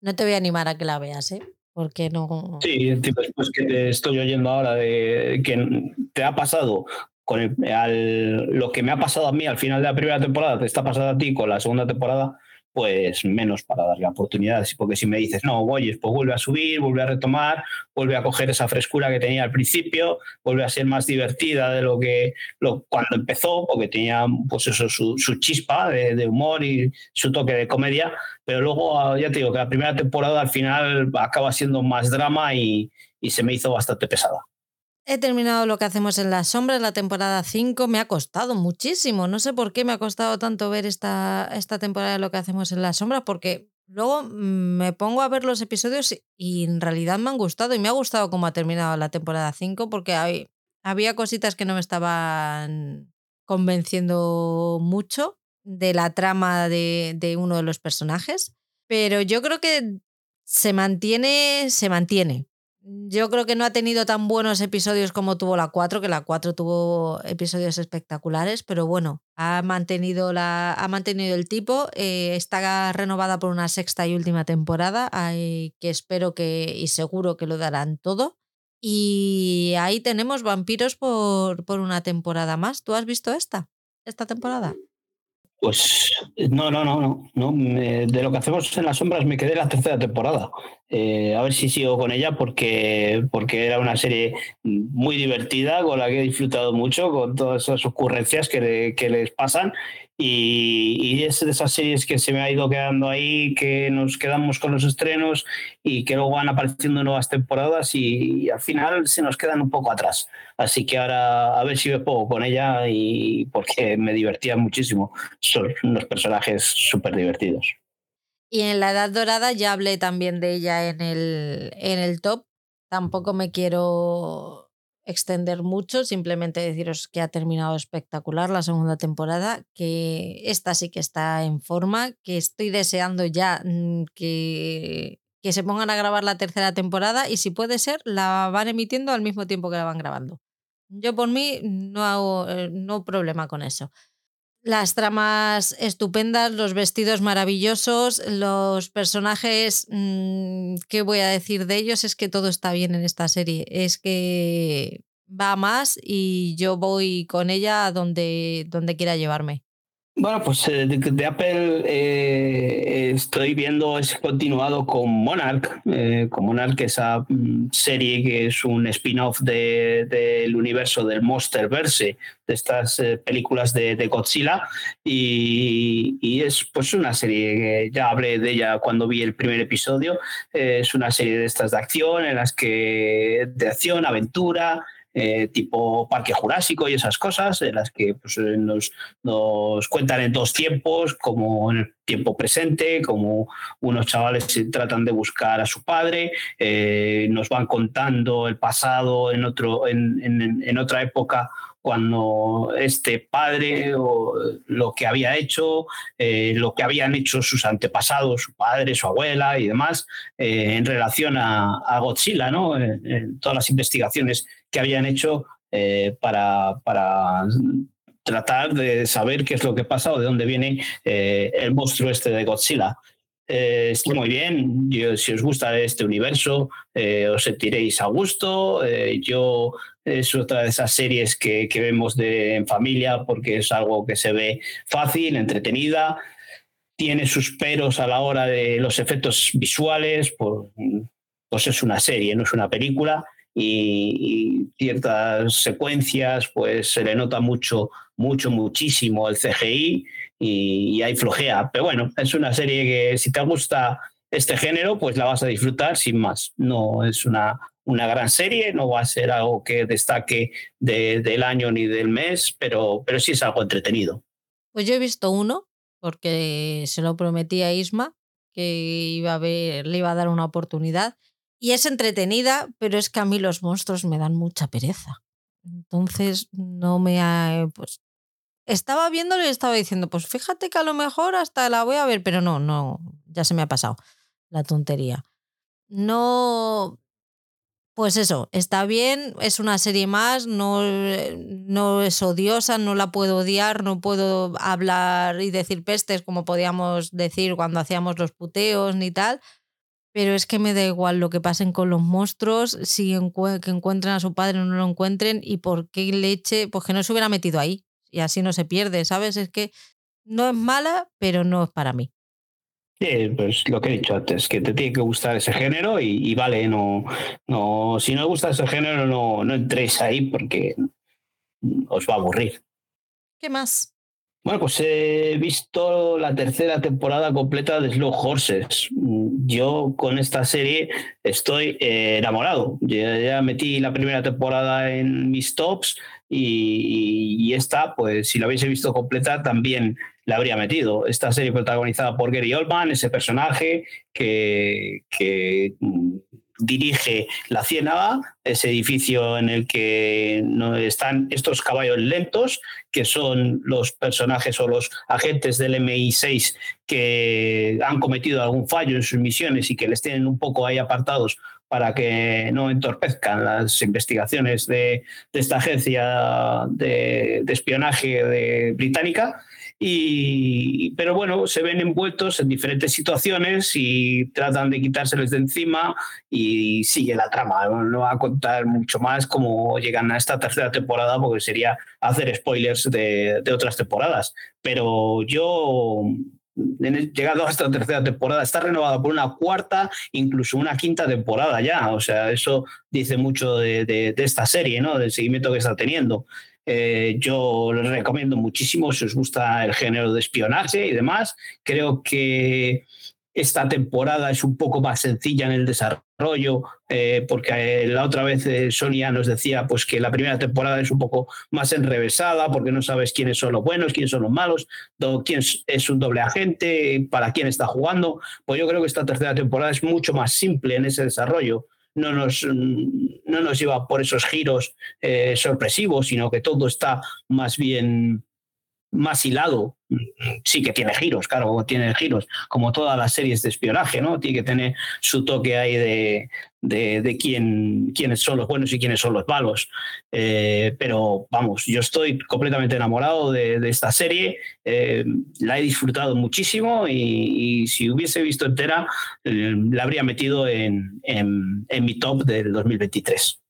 No te voy a animar a que la veas, ¿eh? Porque no. Sí, después que te estoy oyendo ahora de que te ha pasado con al, lo que me ha pasado a mí al final de la primera temporada, te está pasando a ti con la segunda temporada, pues menos para darle oportunidades. Porque si me dices, no, oye, pues vuelve a subir, vuelve a retomar, vuelve a coger esa frescura que tenía al principio, vuelve a ser más divertida de lo que lo, cuando empezó, porque tenía pues eso, su, su chispa de, humor y su toque de comedia. Pero luego, ya te digo, que la primera temporada al final acaba siendo más drama y, y se me hizo bastante pesada. He terminado lo que hacemos en las sombras, la temporada 5. Me ha costado muchísimo. No sé por qué me ha costado tanto ver esta, esta temporada de lo que hacemos en las sombras, porque luego mm, me pongo a ver los episodios y en realidad me han gustado. Y me ha gustado cómo ha terminado la temporada 5, porque había cositas que no me estaban convenciendo mucho de la trama de, de uno de los personajes. Pero yo creo que se mantiene, se mantiene. Yo creo que no ha tenido tan buenos episodios como tuvo la 4, que la 4 tuvo episodios espectaculares, pero bueno, ha mantenido, la, ha mantenido el tipo, eh, está renovada por una sexta y última temporada, que espero que y seguro que lo darán todo. Y ahí tenemos vampiros por, por una temporada más. ¿Tú has visto esta? ¿Esta temporada? Pues no, no, no, no. no. de lo que hacemos en las sombras me quedé la tercera temporada. Eh, a ver si sigo con ella porque, porque era una serie muy divertida, con la que he disfrutado mucho, con todas esas ocurrencias que, que les pasan y, es de esas series que se me ha ido quedando ahí, que nos quedamos con los estrenos y que luego van apareciendo nuevas temporadas y, al final se nos quedan un poco atrás. Así que ahora a ver si me pongo con ella y porque me divertía muchísimo. Son unos personajes súper divertidos. Y en la Edad Dorada ya hablé también de ella en el, en el top. Tampoco me quiero extender mucho, simplemente deciros que ha terminado espectacular la segunda temporada, que esta sí que está en forma, que estoy deseando ya mm, que, que se pongan a grabar la tercera temporada y si puede ser, la van emitiendo al mismo tiempo que la van grabando. Yo por mí no hago eh, no problema con eso. Las tramas estupendas, los vestidos maravillosos, los personajes, mm, ¿qué voy a decir de ellos? Es que todo está bien en esta serie. Es que va más y yo voy con ella donde, donde quiera llevarme. Bueno, pues eh, de, Apple eh, estoy viendo ese continuado con Monarch, eh, con Monarch, esa mm, serie que es un spin-off del universo del Monsterverse, de estas películas de, Godzilla, y, y, es pues una serie que ya hablé de ella cuando vi el primer episodio, es una serie de estas de acción, en las que de acción, aventura, eh, tipo Parque Jurásico y esas cosas, en las que pues, eh, nos, cuentan en dos tiempos, como en el tiempo presente, como unos chavales tratan de buscar a su padre, eh, nos van contando el pasado en, otro, en, en otra época cuando este padre o lo que había hecho, eh, lo que habían hecho sus antepasados, su padre, su abuela y demás, eh, en relación a, Godzilla, ¿no? En, todas las investigaciones que habían hecho para, para tratar de saber qué es lo que pasa o de dónde viene el monstruo este de Godzilla. Eh, está muy bien. si os gusta este universo, eh, os sentiréis a gusto. Eh, yo es otra de esas series que, vemos de, en familia porque es algo que se ve fácil, entretenida. Tiene sus peros a la hora de los efectos visuales, pues, pues es una serie, no es una película. Y, y, ciertas secuencias, pues se le nota mucho, mucho, muchísimo el CGI y, hay flojea. Pero bueno, es una serie que si te gusta este género, pues la vas a disfrutar sin más. No es una, una gran serie, no va a ser algo que destaque del año ni del mes, pero, pero sí es algo entretenido. Pues yo he visto uno, porque se lo prometí a Isma, que iba a ver, le iba a dar una oportunidad. Y es entretenida, pero es que a mí los monstruos me dan mucha pereza. Entonces no me ha, pues estaba viéndolo y estaba diciendo, pues fíjate que a lo mejor hasta la voy a ver, pero no, no, ya se me ha pasado la tontería. No, pues eso, está bien, es una serie más, no, no es odiosa, no la puedo odiar, no puedo hablar y decir pestes como podíamos decir cuando hacíamos los puteos ni tal, pero es que me da igual lo que pasen con los monstruos, si que encuentren a su padre o no lo encuentren y por qué leche, pues que no se hubiera metido ahí y así no se pierde, ¿sabes? Es que no es mala, pero no es para mí. Sí, pues lo que he dicho antes, que te tiene que gustar ese género y, vale, no, no, si no gusta ese género, no, no entréis ahí porque os va a aburrir. ¿Qué más? Bueno, pues he visto la tercera temporada completa de Slow Horses. Yo con esta serie estoy eh, enamorado. ya metí la primera temporada en mis tops y, esta, pues si la hubiese visto completa, también la habría metido. Esta serie protagonizada por Gary Oldman, ese personaje que, que mm, dirige la Ciénaga, ese edificio en el que están estos caballos lentos, que son los personajes o los agentes del MI6 que han cometido algún fallo en sus misiones y que les tienen un poco ahí apartados para que no entorpezcan las investigaciones de, esta agencia de, espionaje británica. Y, pero bueno, se ven envueltos en diferentes situaciones y tratan de quitárseles de encima y sigue la trama. No va a contar mucho más cómo llegan a esta tercera temporada porque sería hacer spoilers de, de otras temporadas. Pero yo llegado a esta tercera temporada, está renovada por una cuarta, incluso una quinta temporada ya. O sea, eso dice mucho de, esta serie, ¿no? Del seguimiento que está teniendo. Eh, yo les recomiendo muchísimo si os gusta el género de espionaje y demás. Creo que esta temporada es un poco más sencilla en el desarrollo, eh, porque eh, la otra vez eh, Sonia nos decía pues, que la primera temporada es un poco más enrevesada, porque no sabes quiénes son los buenos, quiénes son los malos, quién es un doble agente, para quién está jugando. Pues yo creo que esta tercera temporada es mucho más simple en ese desarrollo. No nos, no nos lleva por esos giros sorpresivos, sino que todo está más bien más hilado. Sí que tiene giros, claro, tiene giros, como todas las series de espionaje, ¿no? Tiene que tener su toque ahí de, de, quién, quiénes son los buenos y quiénes son los malos. Eh, pero vamos, yo estoy completamente enamorado de, esta serie, eh, la he disfrutado muchísimo y, si hubiese visto entera, eh, la habría metido en, en, en mi top del 2023.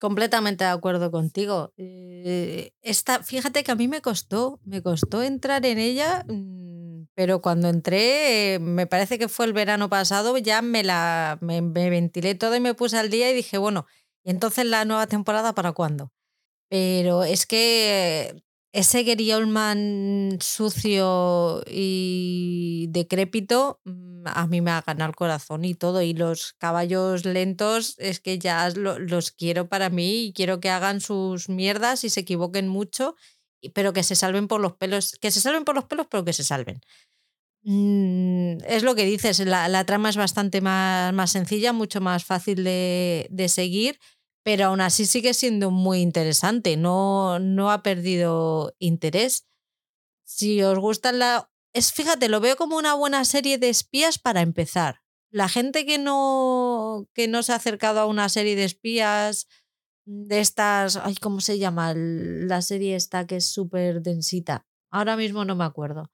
Completamente de acuerdo contigo. Eh, esta, fíjate que a mí me costó, me costó entrar en ella, mm, pero cuando entré, me parece que fue el verano pasado, ya me la me, ventilé todo y me puse al día y dije, bueno, ¿y entonces la nueva temporada para cuándo? Pero es que ese Gary Oldman sucio y decrépito mm, a mí me ha ganado el corazón y todo. Y los caballos lentos es que ya los quiero para mí y quiero que hagan sus mierdas y se equivoquen mucho, pero que se salven por los pelos. Que se salven por los pelos, pero que se salven. Mm, es lo que dices, la, trama es bastante más, más sencilla, mucho más fácil de, de seguir pero aún así sigue siendo muy interesante, no, no ha perdido interés. Si os gusta la... Es, fíjate, lo veo como una buena serie de espías para empezar. La gente que no, que no se ha acercado a una serie de espías de estas, ay, ¿cómo se llama? La serie esta que es súper densita. Ahora mismo no me acuerdo.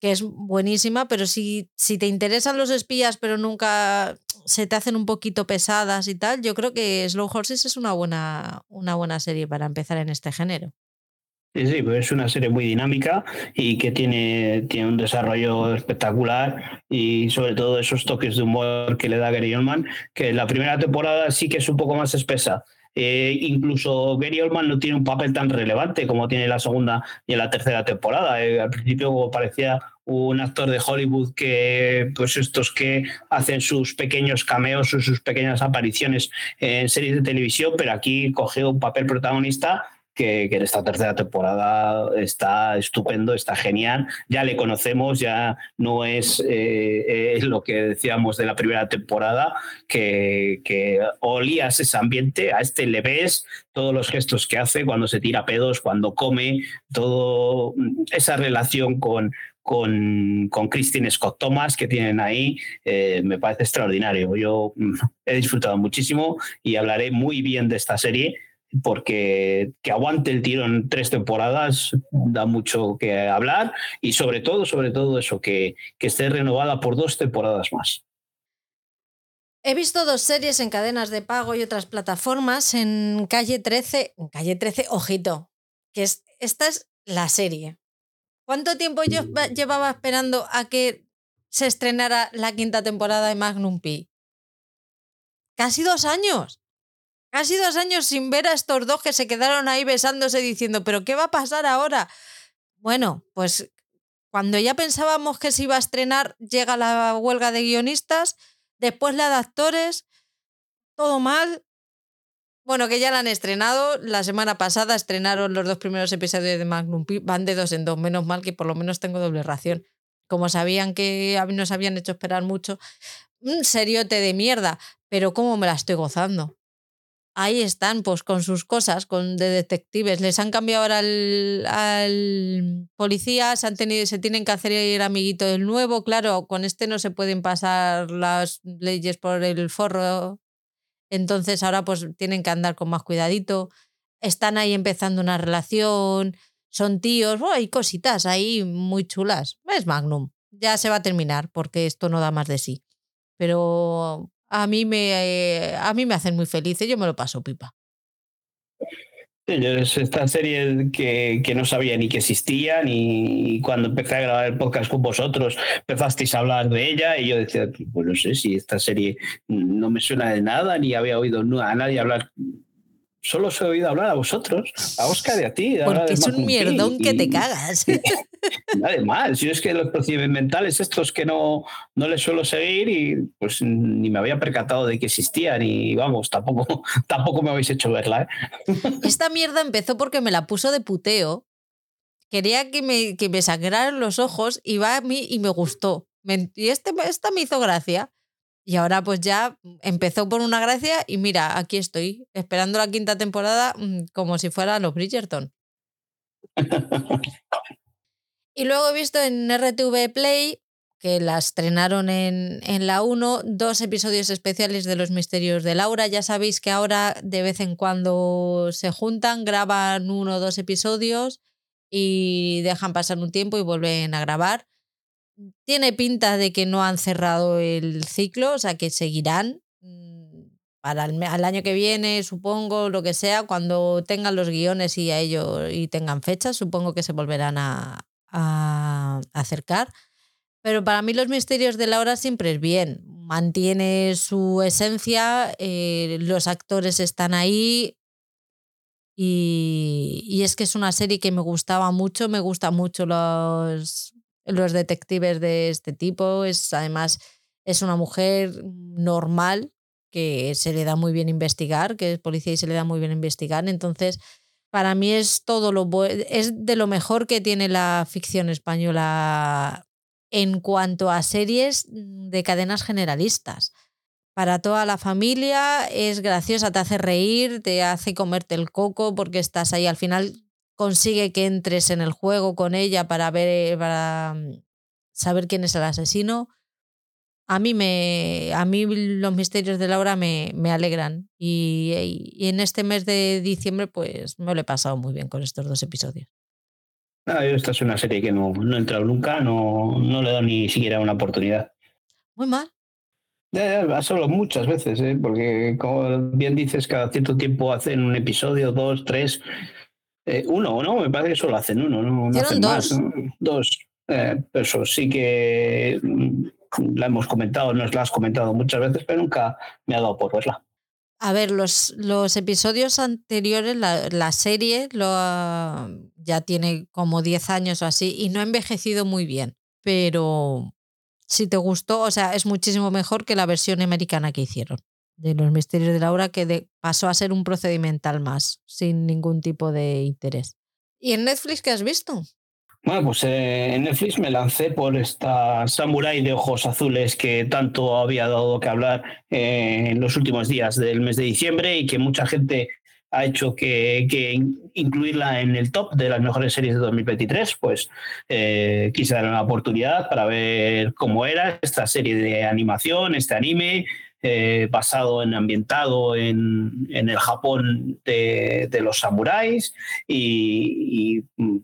Que es buenísima, pero si, si te interesan los espías, pero nunca se te hacen un poquito pesadas y tal, yo creo que Slow Horses es una buena, una buena serie para empezar en este género. Sí, sí, pues es una serie muy dinámica y que tiene, tiene un desarrollo espectacular y sobre todo esos toques de humor que le da Gary Oldman, que la primera temporada sí que es un poco más espesa. Eh, incluso Gary Oldman no tiene un papel tan relevante como tiene la segunda y en la tercera temporada. Eh, al principio parecía un actor de Hollywood que, pues estos que hacen sus pequeños cameos o sus pequeñas apariciones en series de televisión, pero aquí cogió un papel protagonista que, en esta tercera temporada está estupendo, está genial. Ya le conocemos, ya no es eh, lo que decíamos de la primera temporada, que, que, olías ese ambiente, a este le ves todos los gestos que hace cuando se tira pedos, cuando come, todo esa relación con, con, con Christine Scott Thomas que tienen ahí, eh, me parece extraordinario. Yo mm, he disfrutado muchísimo y hablaré muy bien de esta serie porque que aguante el tiro en tres temporadas da mucho que hablar y sobre todo, sobre todo eso, que, que esté renovada por dos temporadas más. He visto dos series en cadenas de pago y otras plataformas en Calle 13, en Calle 13, ojito, que es, esta es la serie. ¿Cuánto tiempo yo llevaba esperando a que se estrenara la quinta temporada de Magnum P? Casi dos años. Casi dos años sin ver a estos dos que se quedaron ahí besándose diciendo, pero ¿qué va a pasar ahora? Bueno, pues cuando ya pensábamos que se iba a estrenar, llega la huelga de guionistas, después la de actores, todo mal, bueno, que ya la han estrenado. La semana pasada estrenaron los dos primeros episodios de Magnum P. Van de dos en dos. Menos mal que por lo menos tengo doble ración. Como sabían que nos habían hecho esperar mucho. Un seriote de mierda. Pero cómo me la estoy gozando. Ahí están, pues con sus cosas, con de detectives. Les han cambiado ahora al, policía, se, han tenido, se tienen que hacer el amiguito del nuevo. Claro, con este no se pueden pasar las leyes por el forro entonces ahora pues tienen que andar con más cuidadito. Están ahí empezando una relación, son tíos, hay cositas ahí muy chulas. Es Magnum. Ya se va a terminar porque esto no da más de sí. Pero a mí me, a mí me hacen muy felices, yo me lo paso pipa. Es esta serie que, que, no sabía ni que existía, ni cuando empecé a grabar el podcast con vosotros empezasteis a hablar de ella y yo decía, pues no sé si esta serie no me suena de nada, ni había oído a nadie hablar solo os he oído hablar a vosotros, a Oscar y a ti. Porque es un mierdón que te cagas. Además, yo es que los procedimentales estos que no, no les suelo seguir y pues ni me había percatado de que existían y vamos, tampoco, tampoco me habéis hecho verla. ¿eh? Esta mierda empezó porque me la puso de puteo. Quería que me, que me sangraran los ojos y va a mí y me gustó. y este, esta me hizo gracia. Y ahora pues ya empezó por una gracia y mira, aquí estoy, esperando la quinta temporada mm, como si fuera los Bridgerton. y luego he visto en RTV Play, que la estrenaron en, en la 1, dos episodios especiales de Los Misterios de Laura. Ya sabéis que ahora de vez en cuando se juntan, graban uno o dos episodios y dejan pasar un tiempo y vuelven a grabar tiene pinta de que no han cerrado el ciclo, o sea que seguirán mm, para el, al año que viene, supongo, lo que sea, cuando tengan los guiones y a ello y tengan fechas, supongo que se volverán a, acercar. Pero para mí los misterios de la hora siempre es bien. Mantiene su esencia, eh, los actores están ahí, y, y, es que es una serie que me gustaba mucho, me gustan mucho los, los detectives de este tipo. Es, además, es una mujer normal que se le da muy bien investigar, que es policía y se le da muy bien investigar. Entonces, para mí es todo lo es de lo mejor que tiene la ficción española en cuanto a series de cadenas generalistas. para toda la familia, es graciosa, te hace reír, te hace comerte el coco porque estás ahí. Al final consigue que entres en el juego con ella para ver, para mm, saber quién es el asesino. A mí, me, a mí los misterios de Laura me, me alegran y, y, en este mes de diciembre pues me lo he pasado muy bien con estos dos episodios. Ah, esta es una serie que no, no he entrado nunca, no, no le he dado ni siquiera una oportunidad. Muy mal. Ya, solo muchas veces, ¿eh? porque como bien dices, cada cierto tiempo hacen un episodio, dos, tres, eh, uno, ¿no? Me parece que solo hacen uno, no, no hacen dos. Más, Dos. Eh, eso sí que mm, la hemos comentado, nos la has comentado muchas veces, pero nunca me ha dado por verla. A ver, los, los episodios anteriores, la, la serie lo, ya tiene como 10 años o así y no ha envejecido muy bien, pero si te gustó, o sea, es muchísimo mejor que la versión americana que hicieron de Los Misterios de Laura, que pasó a ser un procedimental más, sin ningún tipo de interés. ¿Y en Netflix qué has visto? Bueno, pues eh, en Netflix me lancé por esta Samurai de ojos azules que tanto había dado que hablar eh, en los últimos días del mes de diciembre y que mucha gente ha hecho que, incluirla en el top de las mejores series de 2023, pues eh, quise dar una oportunidad para ver cómo era esta serie de animación, este anime, eh, basado en ambientado en, en el Japón de, los samuráis y, mm,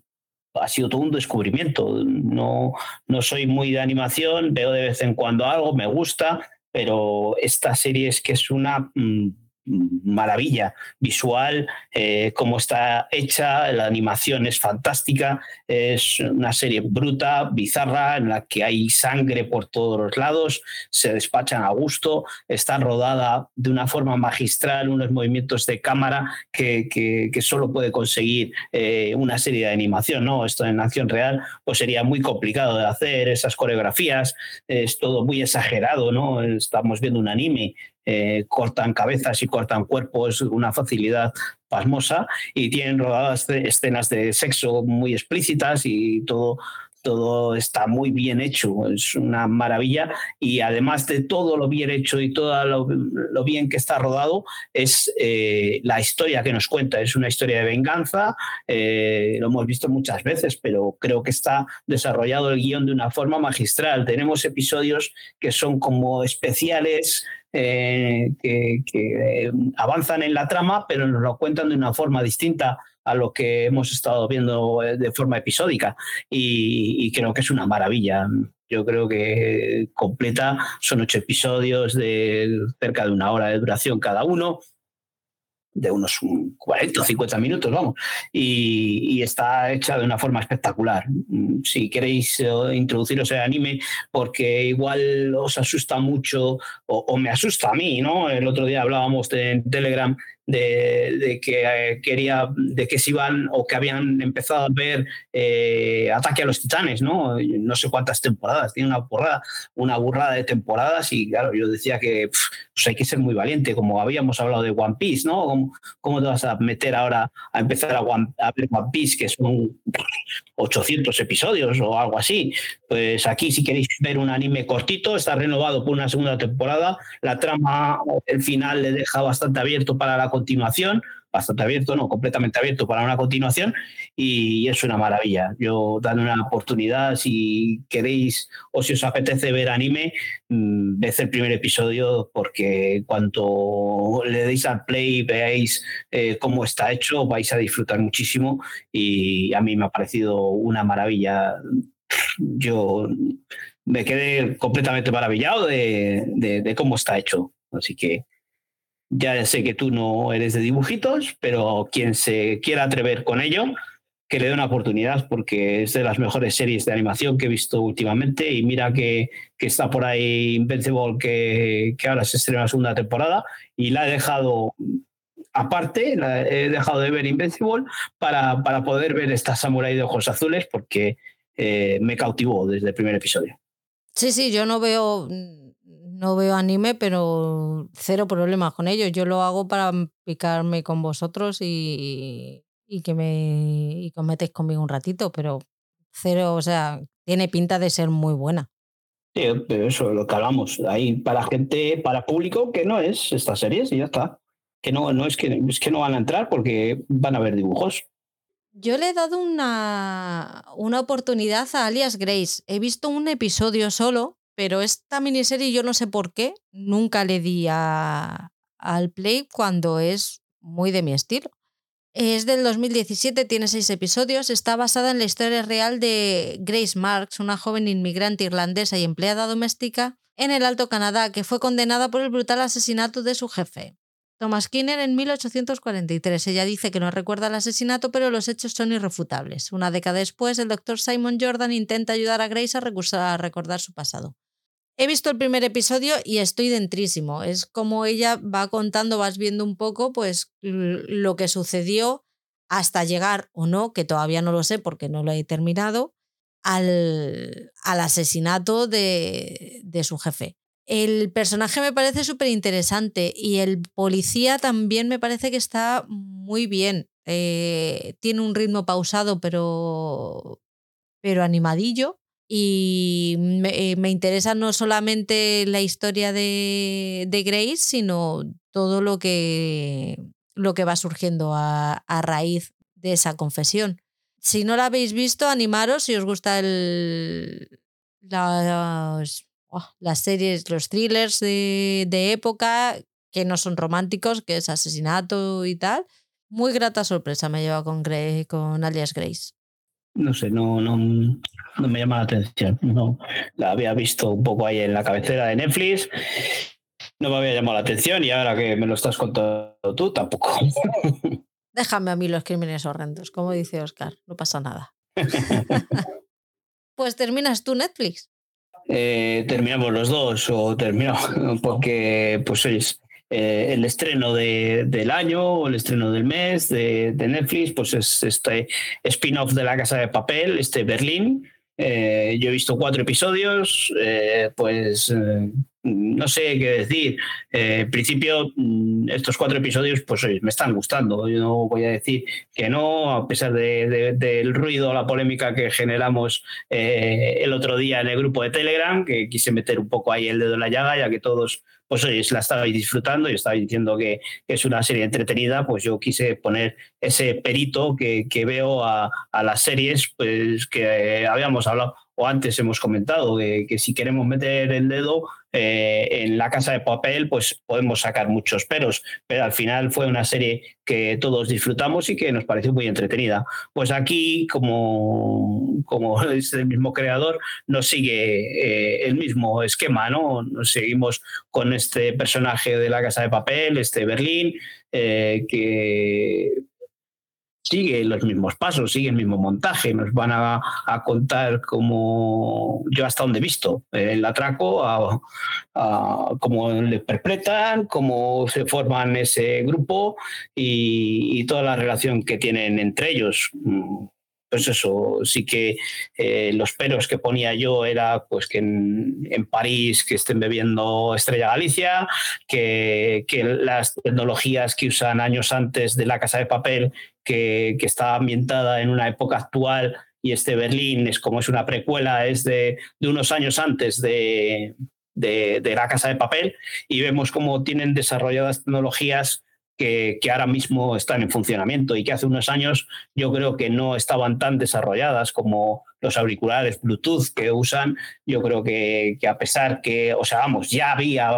ha sido todo un descubrimiento. No, no soy muy de animación, veo de vez en cuando algo, me gusta, pero esta serie es que es una mm, maravilla visual, eh, cómo está hecha, la animación es fantástica, es una serie bruta, bizarra, en la que hay sangre por todos los lados, se despachan a gusto, está rodada de una forma magistral, unos movimientos de cámara que, solo puede conseguir eh, una serie de animación, ¿no? Esto en acción real, pues sería muy complicado de hacer, esas coreografías, es todo muy exagerado, ¿no? Estamos viendo un anime eh, cortan cabezas y cortan cuerpos, una facilidad pasmosa, y tienen rodadas escenas de sexo muy explícitas y todo todo está muy bien hecho, es una maravilla y además de todo lo bien hecho y todo lo, bien que está rodado, es eh, la historia que nos cuenta, es una historia de venganza, eh, lo hemos visto muchas veces, pero creo que está desarrollado el guion de una forma magistral. Tenemos episodios que son como especiales, eh, que, que, avanzan en la trama, pero nos lo cuentan de una forma distinta a lo que hemos estado viendo eh, de forma episódica. Y creo que es una maravilla. Yo creo que completa, son ocho episodios de cerca de una hora de duración cada uno de unos 40 o 50 minutos, vamos, y, está hecha de una forma espectacular. Si queréis eh, introduciros el anime, porque igual os asusta mucho o, me asusta a mí, ¿no? El otro día hablábamos en Telegram de, que eh, quería, de que se iban o que habían empezado a ver eh, Ataque a los Titanes, ¿no? No sé cuántas temporadas, tiene una porrada, una burrada de temporadas y claro, yo decía que pues hay que ser muy valiente, como habíamos hablado de One Piece, ¿no? ¿Cómo, cómo te vas a meter ahora a empezar a, a ver One Piece, que son 800 episodios o algo así? Pues aquí si queréis ver un anime cortito, está renovado por una segunda temporada, la trama, el final le deja bastante abierto para la continuación, bastante abierto, no completamente abierto para una continuación, y es una maravilla. Yo dando una oportunidad, si queréis o si os apetece ver anime, mm, ved el primer episodio, porque cuando le deis al play y veáis eh, cómo está hecho, vais a disfrutar muchísimo, y a mí me ha parecido una maravilla. Yo me quedé completamente maravillado de cómo está hecho. Así que ya sé que tú no eres de dibujitos, pero quien se quiera atrever con ello, que le dé una oportunidad porque es de las mejores series de animación que he visto últimamente y mira que, que está por ahí Invincible que, que, ahora se estrena la segunda temporada y la he dejado aparte, he dejado de ver Invincible para, para poder ver esta Samurai de ojos azules porque eh, me cautivó desde el primer episodio. Sí, sí, yo no veo no veo anime, pero cero problemas con ello. Yo lo hago para picarme con vosotros y, que me y que metéis conmigo un ratito, pero cero, o sea, tiene pinta de ser muy buena. Sí, pero eso es lo que hablamos. Ahí para gente, para público que no es esta serie, y ya está. Que no, no es que es que no van a entrar porque van a ver dibujos. Yo le he dado una, una oportunidad a Alias Grace. He visto un episodio solo, pero esta miniserie yo no sé por qué nunca le di a, al play cuando es muy de mi estilo. Es del 2017, tiene seis episodios, está basada en la historia real de Grace Marks, una joven inmigrante irlandesa y empleada doméstica en el Alto Canadá, que fue condenada por el brutal asesinato de su jefe. Thomas Skinner en 1843. Ella dice que no recuerda el asesinato, pero los hechos son irrefutables. Una década después, el doctor Simon Jordan intenta ayudar a Grace a, recordar su pasado. He visto el primer episodio y estoy dentrísimo. Es como ella va contando, vas viendo un poco, pues lo que sucedió hasta llegar o no, que todavía no lo sé porque no lo he terminado, al, al asesinato de, de, su jefe. El personaje me parece súper interesante y el policía también me parece que está muy bien. Eh, tiene un ritmo pausado pero, pero animadillo y me, me, interesa no solamente la historia de, Grace, sino todo lo que, lo que va surgiendo a, raíz de esa confesión. Si no la habéis visto, animaros si os gusta las, series, los thrillers de, de época que no son románticos, que es asesinato y tal. Muy grata sorpresa me lleva con, con Alias Grace no sé, no, no, no me llama la atención. No, la había visto un poco ahí en la cabecera de Netflix. No me había llamado la atención y ahora que me lo estás contando tú, tampoco. Déjame a mí los crímenes horrendos, como dice Oscar, no pasa nada. pues terminas tú Netflix. Eh, terminamos los dos o terminamos porque pues es eh, el estreno de, del año el estreno del mes de, de Netflix, pues es este spin-off de La Casa de Papel, este Berlín. Eh, yo he visto cuatro episodios, eh, pues no sé qué decir. en principio, mm, estos cuatro episodios, pues me están gustando. Yo no voy a decir que no, a pesar de, del ruido, la polémica que generamos el otro día en el grupo de Telegram, que quise meter un poco ahí el dedo en la llaga, ya que todos pues oye, la estabais disfrutando y estabais diciendo que, es una serie entretenida, pues yo quise poner ese perito que, veo a, las series pues que habíamos hablado o antes hemos comentado que, si queremos meter el dedo eh, en la casa de papel, pues podemos sacar muchos peros, pero al final fue una serie que todos disfrutamos y que nos pareció muy entretenida. Pues aquí, como, como es el mismo creador, nos sigue eh, el mismo esquema, ¿no? Nos seguimos con este personaje de la casa de papel, este Berlín, eh, que sigue los mismos pasos, sigue el mismo montaje, nos van a, contar cómo yo hasta donde he visto el atraco, a, cómo le interpretan, cómo se forman ese grupo y, toda la relación que tienen entre ellos. Pues eso, sí que eh, los peros que ponía yo era pues que en, París que estén bebiendo Estrella Galicia, que, que, las tecnologías que usan años antes de la Casa de Papel, que, que está ambientada en una época actual y este Berlín es como es una precuela, es de, de unos años antes de, de, de, la Casa de Papel y vemos cómo tienen desarrolladas tecnologías que, ahora mismo están en funcionamiento y que hace unos años yo creo que no estaban tan desarrolladas como los auriculares Bluetooth que usan. Yo creo que, a pesar que, o sea, vamos, ya había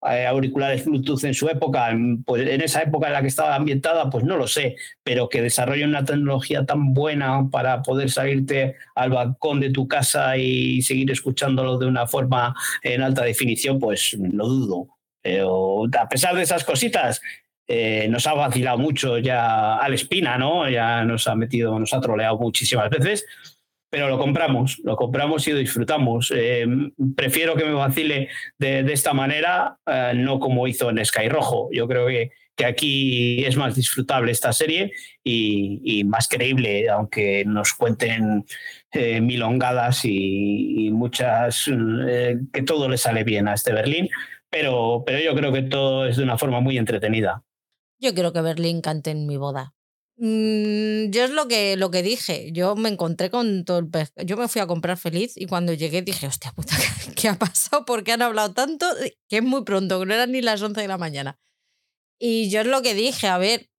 auriculares Bluetooth en su época, pues en esa época en la que estaba ambientada, pues no lo sé, pero que desarrollen una tecnología tan buena para poder salirte al balcón de tu casa y seguir escuchándolo de una forma en alta definición, pues lo dudo. Pero a pesar de esas cositas, eh, nos ha vacilado mucho ya al Espina, ¿no? Ya nos ha metido, nos ha troleado muchísimas veces, pero lo compramos, lo compramos y lo disfrutamos. Eh, prefiero que me vacile de, esta manera, eh, no como hizo en Sky Rojo. Yo creo que, que aquí es más disfrutable esta serie y, más creíble, aunque nos cuenten milongadas y, y muchas, que todo le sale bien a este Berlín. Pero, pero yo creo que todo es de una forma muy entretenida. Yo quiero que Berlín cante en mi boda. Mm, yo es lo que, lo que dije. Yo me encontré con todo el pescado. Yo me fui a comprar feliz y cuando llegué dije, hostia puta, ¿qué ha pasado? ¿Por qué han hablado tanto? Que es muy pronto, que no eran ni las 11 de la mañana. Y yo es lo que dije, a ver,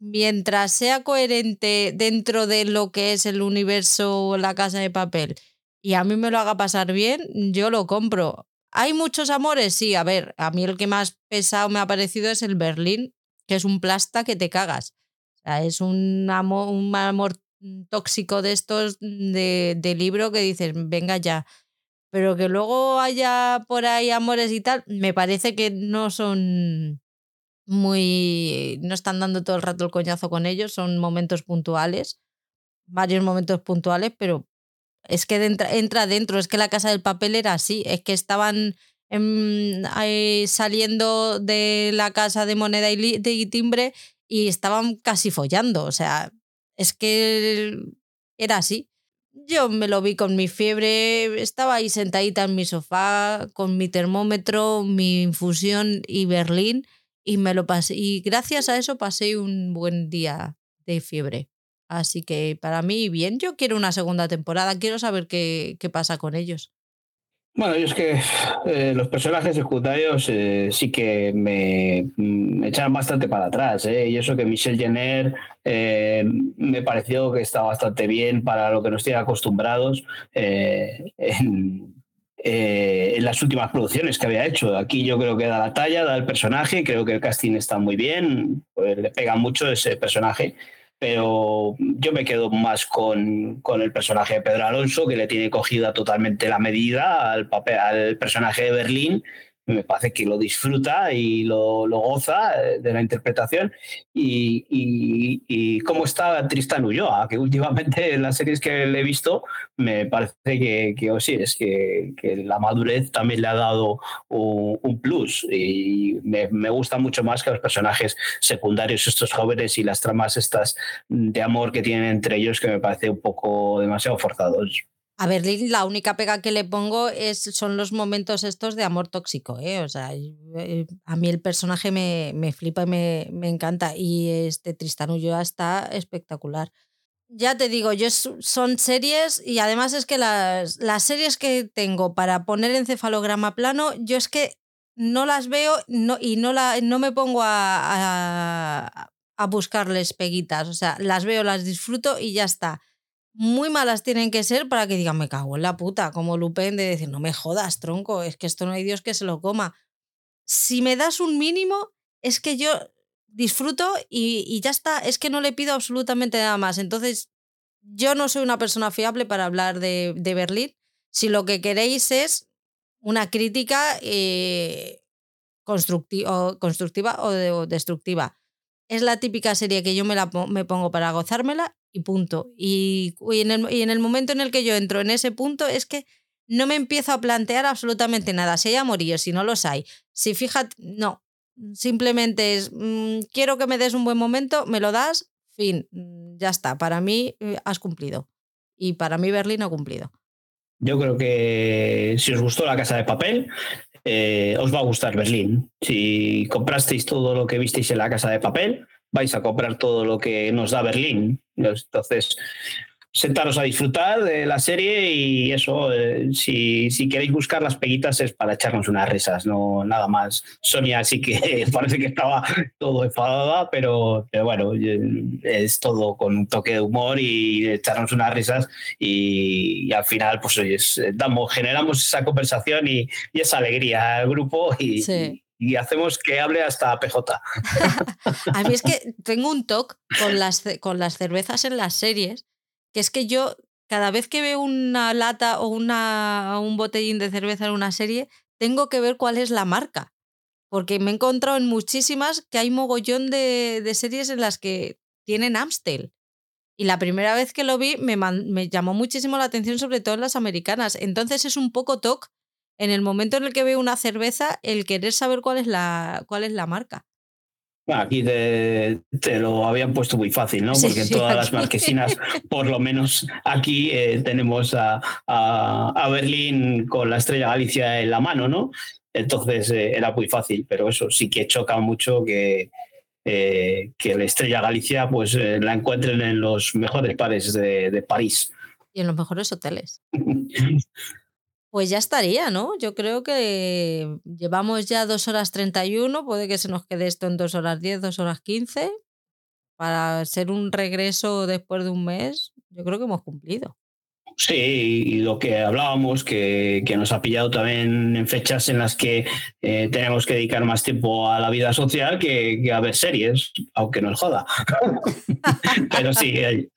mientras sea coherente dentro de lo que es el universo La Casa de Papel y a mí me lo haga pasar bien, yo lo compro. ¿Hay muchos amores? Sí, a ver, a mí el que más pesado me ha parecido es el Berlín, que es un plasta que te cagas es un amor, un amor tóxico de estos de, de libro que dices, venga ya. Pero que luego haya por ahí amores y tal, me parece que no son muy. no están dando todo el rato el coñazo con ellos, son momentos puntuales, varios momentos puntuales, pero es que entra, entra dentro, es que la casa del papel era así, es que estaban saliendo de la casa de moneda y, de timbre y estaban casi follando. O sea, es que era así. Yo me lo vi con mi fiebre, estaba ahí sentadita en mi sofá con mi termómetro, mi infusión y Berlín y me lo pasé. Y gracias a eso pasé un buen día de fiebre. Así que para mí, bien, yo quiero una segunda temporada, quiero saber qué, qué pasa con ellos. Bueno, yo es que eh, los personajes secundarios eh, sí que me, me, echaron bastante para atrás. ¿eh? Y eso que Michelle Jenner me pareció que está bastante bien para lo que nos tiene acostumbrados en, en, las últimas producciones que había hecho. Aquí yo creo que da la talla, da el personaje, creo que el casting está muy bien, pues le pega mucho ese personaje pero yo me quedo más con, con, el personaje de Pedro Alonso, que le tiene cogida totalmente la medida al, papel, al personaje de Berlín me parece que lo disfruta y lo, goza eh, de la interpretación. Y, y, cómo está Tristan Ulloa, que últimamente en las series que le he visto me parece que, que oh, sí, es que, la madurez también le ha dado un, un plus y me, me, gusta mucho más que los personajes secundarios, estos jóvenes y las tramas estas de amor que tienen entre ellos que me parece un poco demasiado forzados. A Berlín la única pega que le pongo es, son los momentos estos de amor tóxico. ¿eh? O sea, eh, a mí el personaje me, me flipa y me, me, encanta. Y este Tristan Ulloa está espectacular. Ya te digo, yo son series y además es que las, las series que tengo para poner encefalograma plano, yo es que no las veo no, y no, la, no me pongo a, a, a buscarles peguitas. O sea, las veo, las disfruto y ya está muy malas tienen que ser para que digan, me cago en la puta, como Lupin de decir, no me jodas, tronco, es que esto no hay Dios que se lo coma. Si me das un mínimo, es que yo disfruto y, y ya está, es que no le pido absolutamente nada más. Entonces, yo no soy una persona fiable para hablar de, de Berlín. Si lo que queréis es una crítica eh, constructiva, o, destructiva. Es la típica serie que yo me, la, me pongo para gozármela y punto. Y, en el, y en el momento en el que yo entro en ese punto es que no me empiezo a plantear absolutamente nada. Si hay amoríos, si no los hay. Si fíjate, no. Simplemente es, mm, quiero que me des un buen momento, me lo das, fin, mm, ya está. Para mí eh, has cumplido. Y para mí Berlín ha cumplido. Yo creo que si os gustó la casa de papel, eh, os va a gustar Berlín. Si comprasteis todo lo que visteis en la casa de papel, vais a comprar todo lo que nos da Berlín. Entonces, sentaros a disfrutar de la serie y eso, eh, si, si, queréis buscar las peguitas es para echarnos unas risas, no nada más. Sonia sí que parece que estaba todo enfadada, pero, bueno, es todo con un toque de humor y echarnos unas risas y, al final pues oye, damos, generamos esa conversación y, esa alegría al grupo y, y hacemos que hable hasta PJ. a mí es que tengo un toque con las, con las cervezas en las series, que es que yo cada vez que veo una lata o una, un botellín de cerveza en una serie, tengo que ver cuál es la marca. Porque me he encontrado en muchísimas que hay mogollón de, series en las que tienen Amstel. Y la primera vez que lo vi me, me llamó muchísimo la atención, sobre todo en las americanas. Entonces es un poco toque en el momento en el que veo una cerveza, el querer saber cuál es la, cuál es la marca. Aquí te, lo habían puesto muy fácil, ¿no? Porque en todas las marquesinas, por lo menos aquí eh, tenemos a, a, Berlín con la estrella Galicia en la mano, ¿no? Entonces eh, era muy fácil, pero eso sí que choca mucho que, eh, que la Estrella Galicia pues la encuentren en los mejores pares de, de París. Y en los mejores hoteles. Pues ya estaría, ¿no? Yo creo que llevamos ya dos horas 31, puede que se nos quede esto en dos horas 10, dos horas 15. Para ser un regreso después de un mes, yo creo que hemos cumplido. Sí, y lo que hablábamos, que, que, nos ha pillado también en fechas en las que eh, tenemos que dedicar más tiempo a la vida social que, a ver series, aunque nos joda. Pero sí,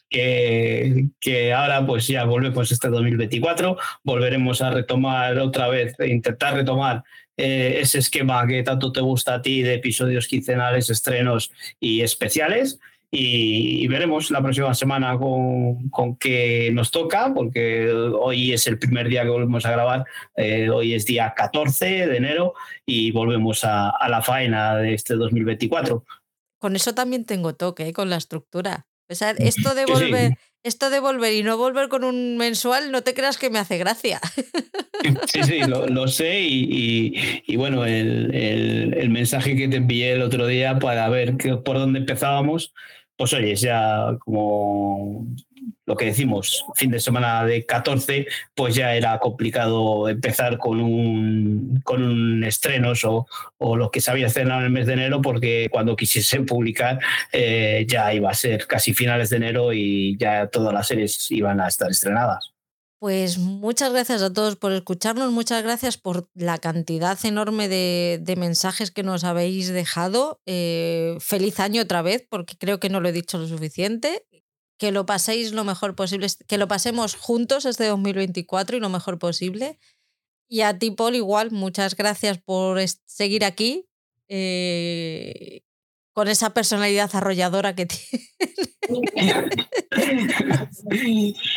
que, que, ahora pues ya volvemos este 2024, volveremos a retomar otra vez, e intentar retomar eh, ese esquema que tanto te gusta a ti de episodios quincenales, estrenos y especiales y, veremos la próxima semana con, con, qué nos toca, porque hoy es el primer día que volvemos a grabar, eh, hoy es día 14 de enero y volvemos a, a, la faena de este 2024. Con eso también tengo toque, ¿eh? con la estructura. O sea, esto de volver, sí. esto de volver y no volver con un mensual, no te creas que me hace gracia. Sí, sí, lo, lo sé y, y, y, bueno, el, el, el, mensaje que te envié el otro día para ver que, por dónde empezábamos, pues oye, ya como lo que decimos, fin de semana de 14, pues ya era complicado empezar con un, con un estrenos o, o lo que se había estrenado en el mes de enero, porque cuando quisiesen publicar eh, ya iba a ser casi finales de enero y ya todas las series iban a estar estrenadas. Pues muchas gracias a todos por escucharnos, muchas gracias por la cantidad enorme de, mensajes que nos habéis dejado. Eh, feliz año otra vez, porque creo que no lo he dicho lo suficiente. Que lo paséis lo mejor posible, que lo pasemos juntos este 2024 y lo mejor posible. Y a ti, Paul, igual, muchas gracias por seguir aquí eh, con esa personalidad arrolladora que tiene.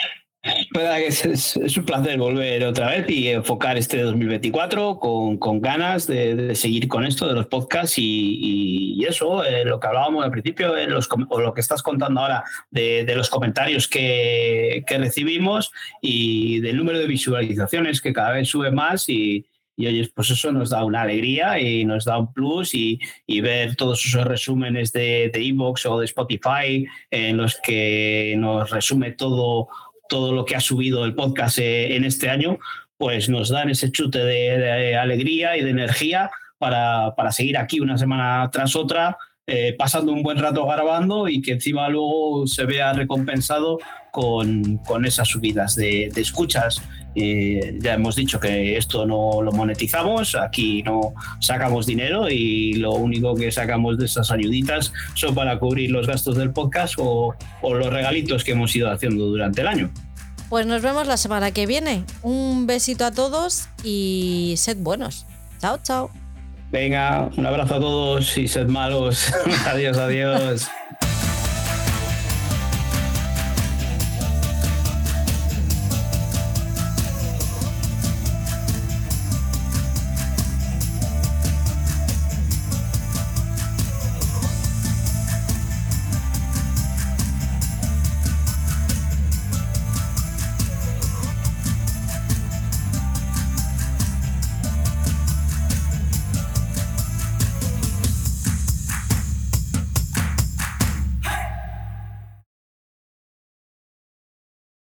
Es, un placer volver otra vez y enfocar este 2024 con, con ganas de, de, seguir con esto de los podcasts y, eso, eh, lo que hablábamos al principio, eh, o lo que estás contando ahora de, de los comentarios que, que, recibimos y del número de visualizaciones que cada vez sube más y, y oye, pues eso nos da una alegría y nos da un plus y, y ver todos esos resúmenes de Evox o de Spotify en los que nos resume todo todo lo que ha subido el podcast eh, en este año, pues nos dan ese chute de, alegría y de energía para, para, seguir aquí una semana tras otra, eh, pasando un buen rato grabando y que encima luego se vea recompensado con, con esas subidas de, de escuchas. Eh, ya hemos dicho que esto no lo monetizamos, aquí no sacamos dinero y lo único que sacamos de esas ayuditas son para cubrir los gastos del podcast o, o los regalitos que hemos ido haciendo durante el año. Pues nos vemos la semana que viene. Un besito a todos y sed buenos. Chao, chao. Venga, un abrazo a todos y sed malos. adiós, adiós.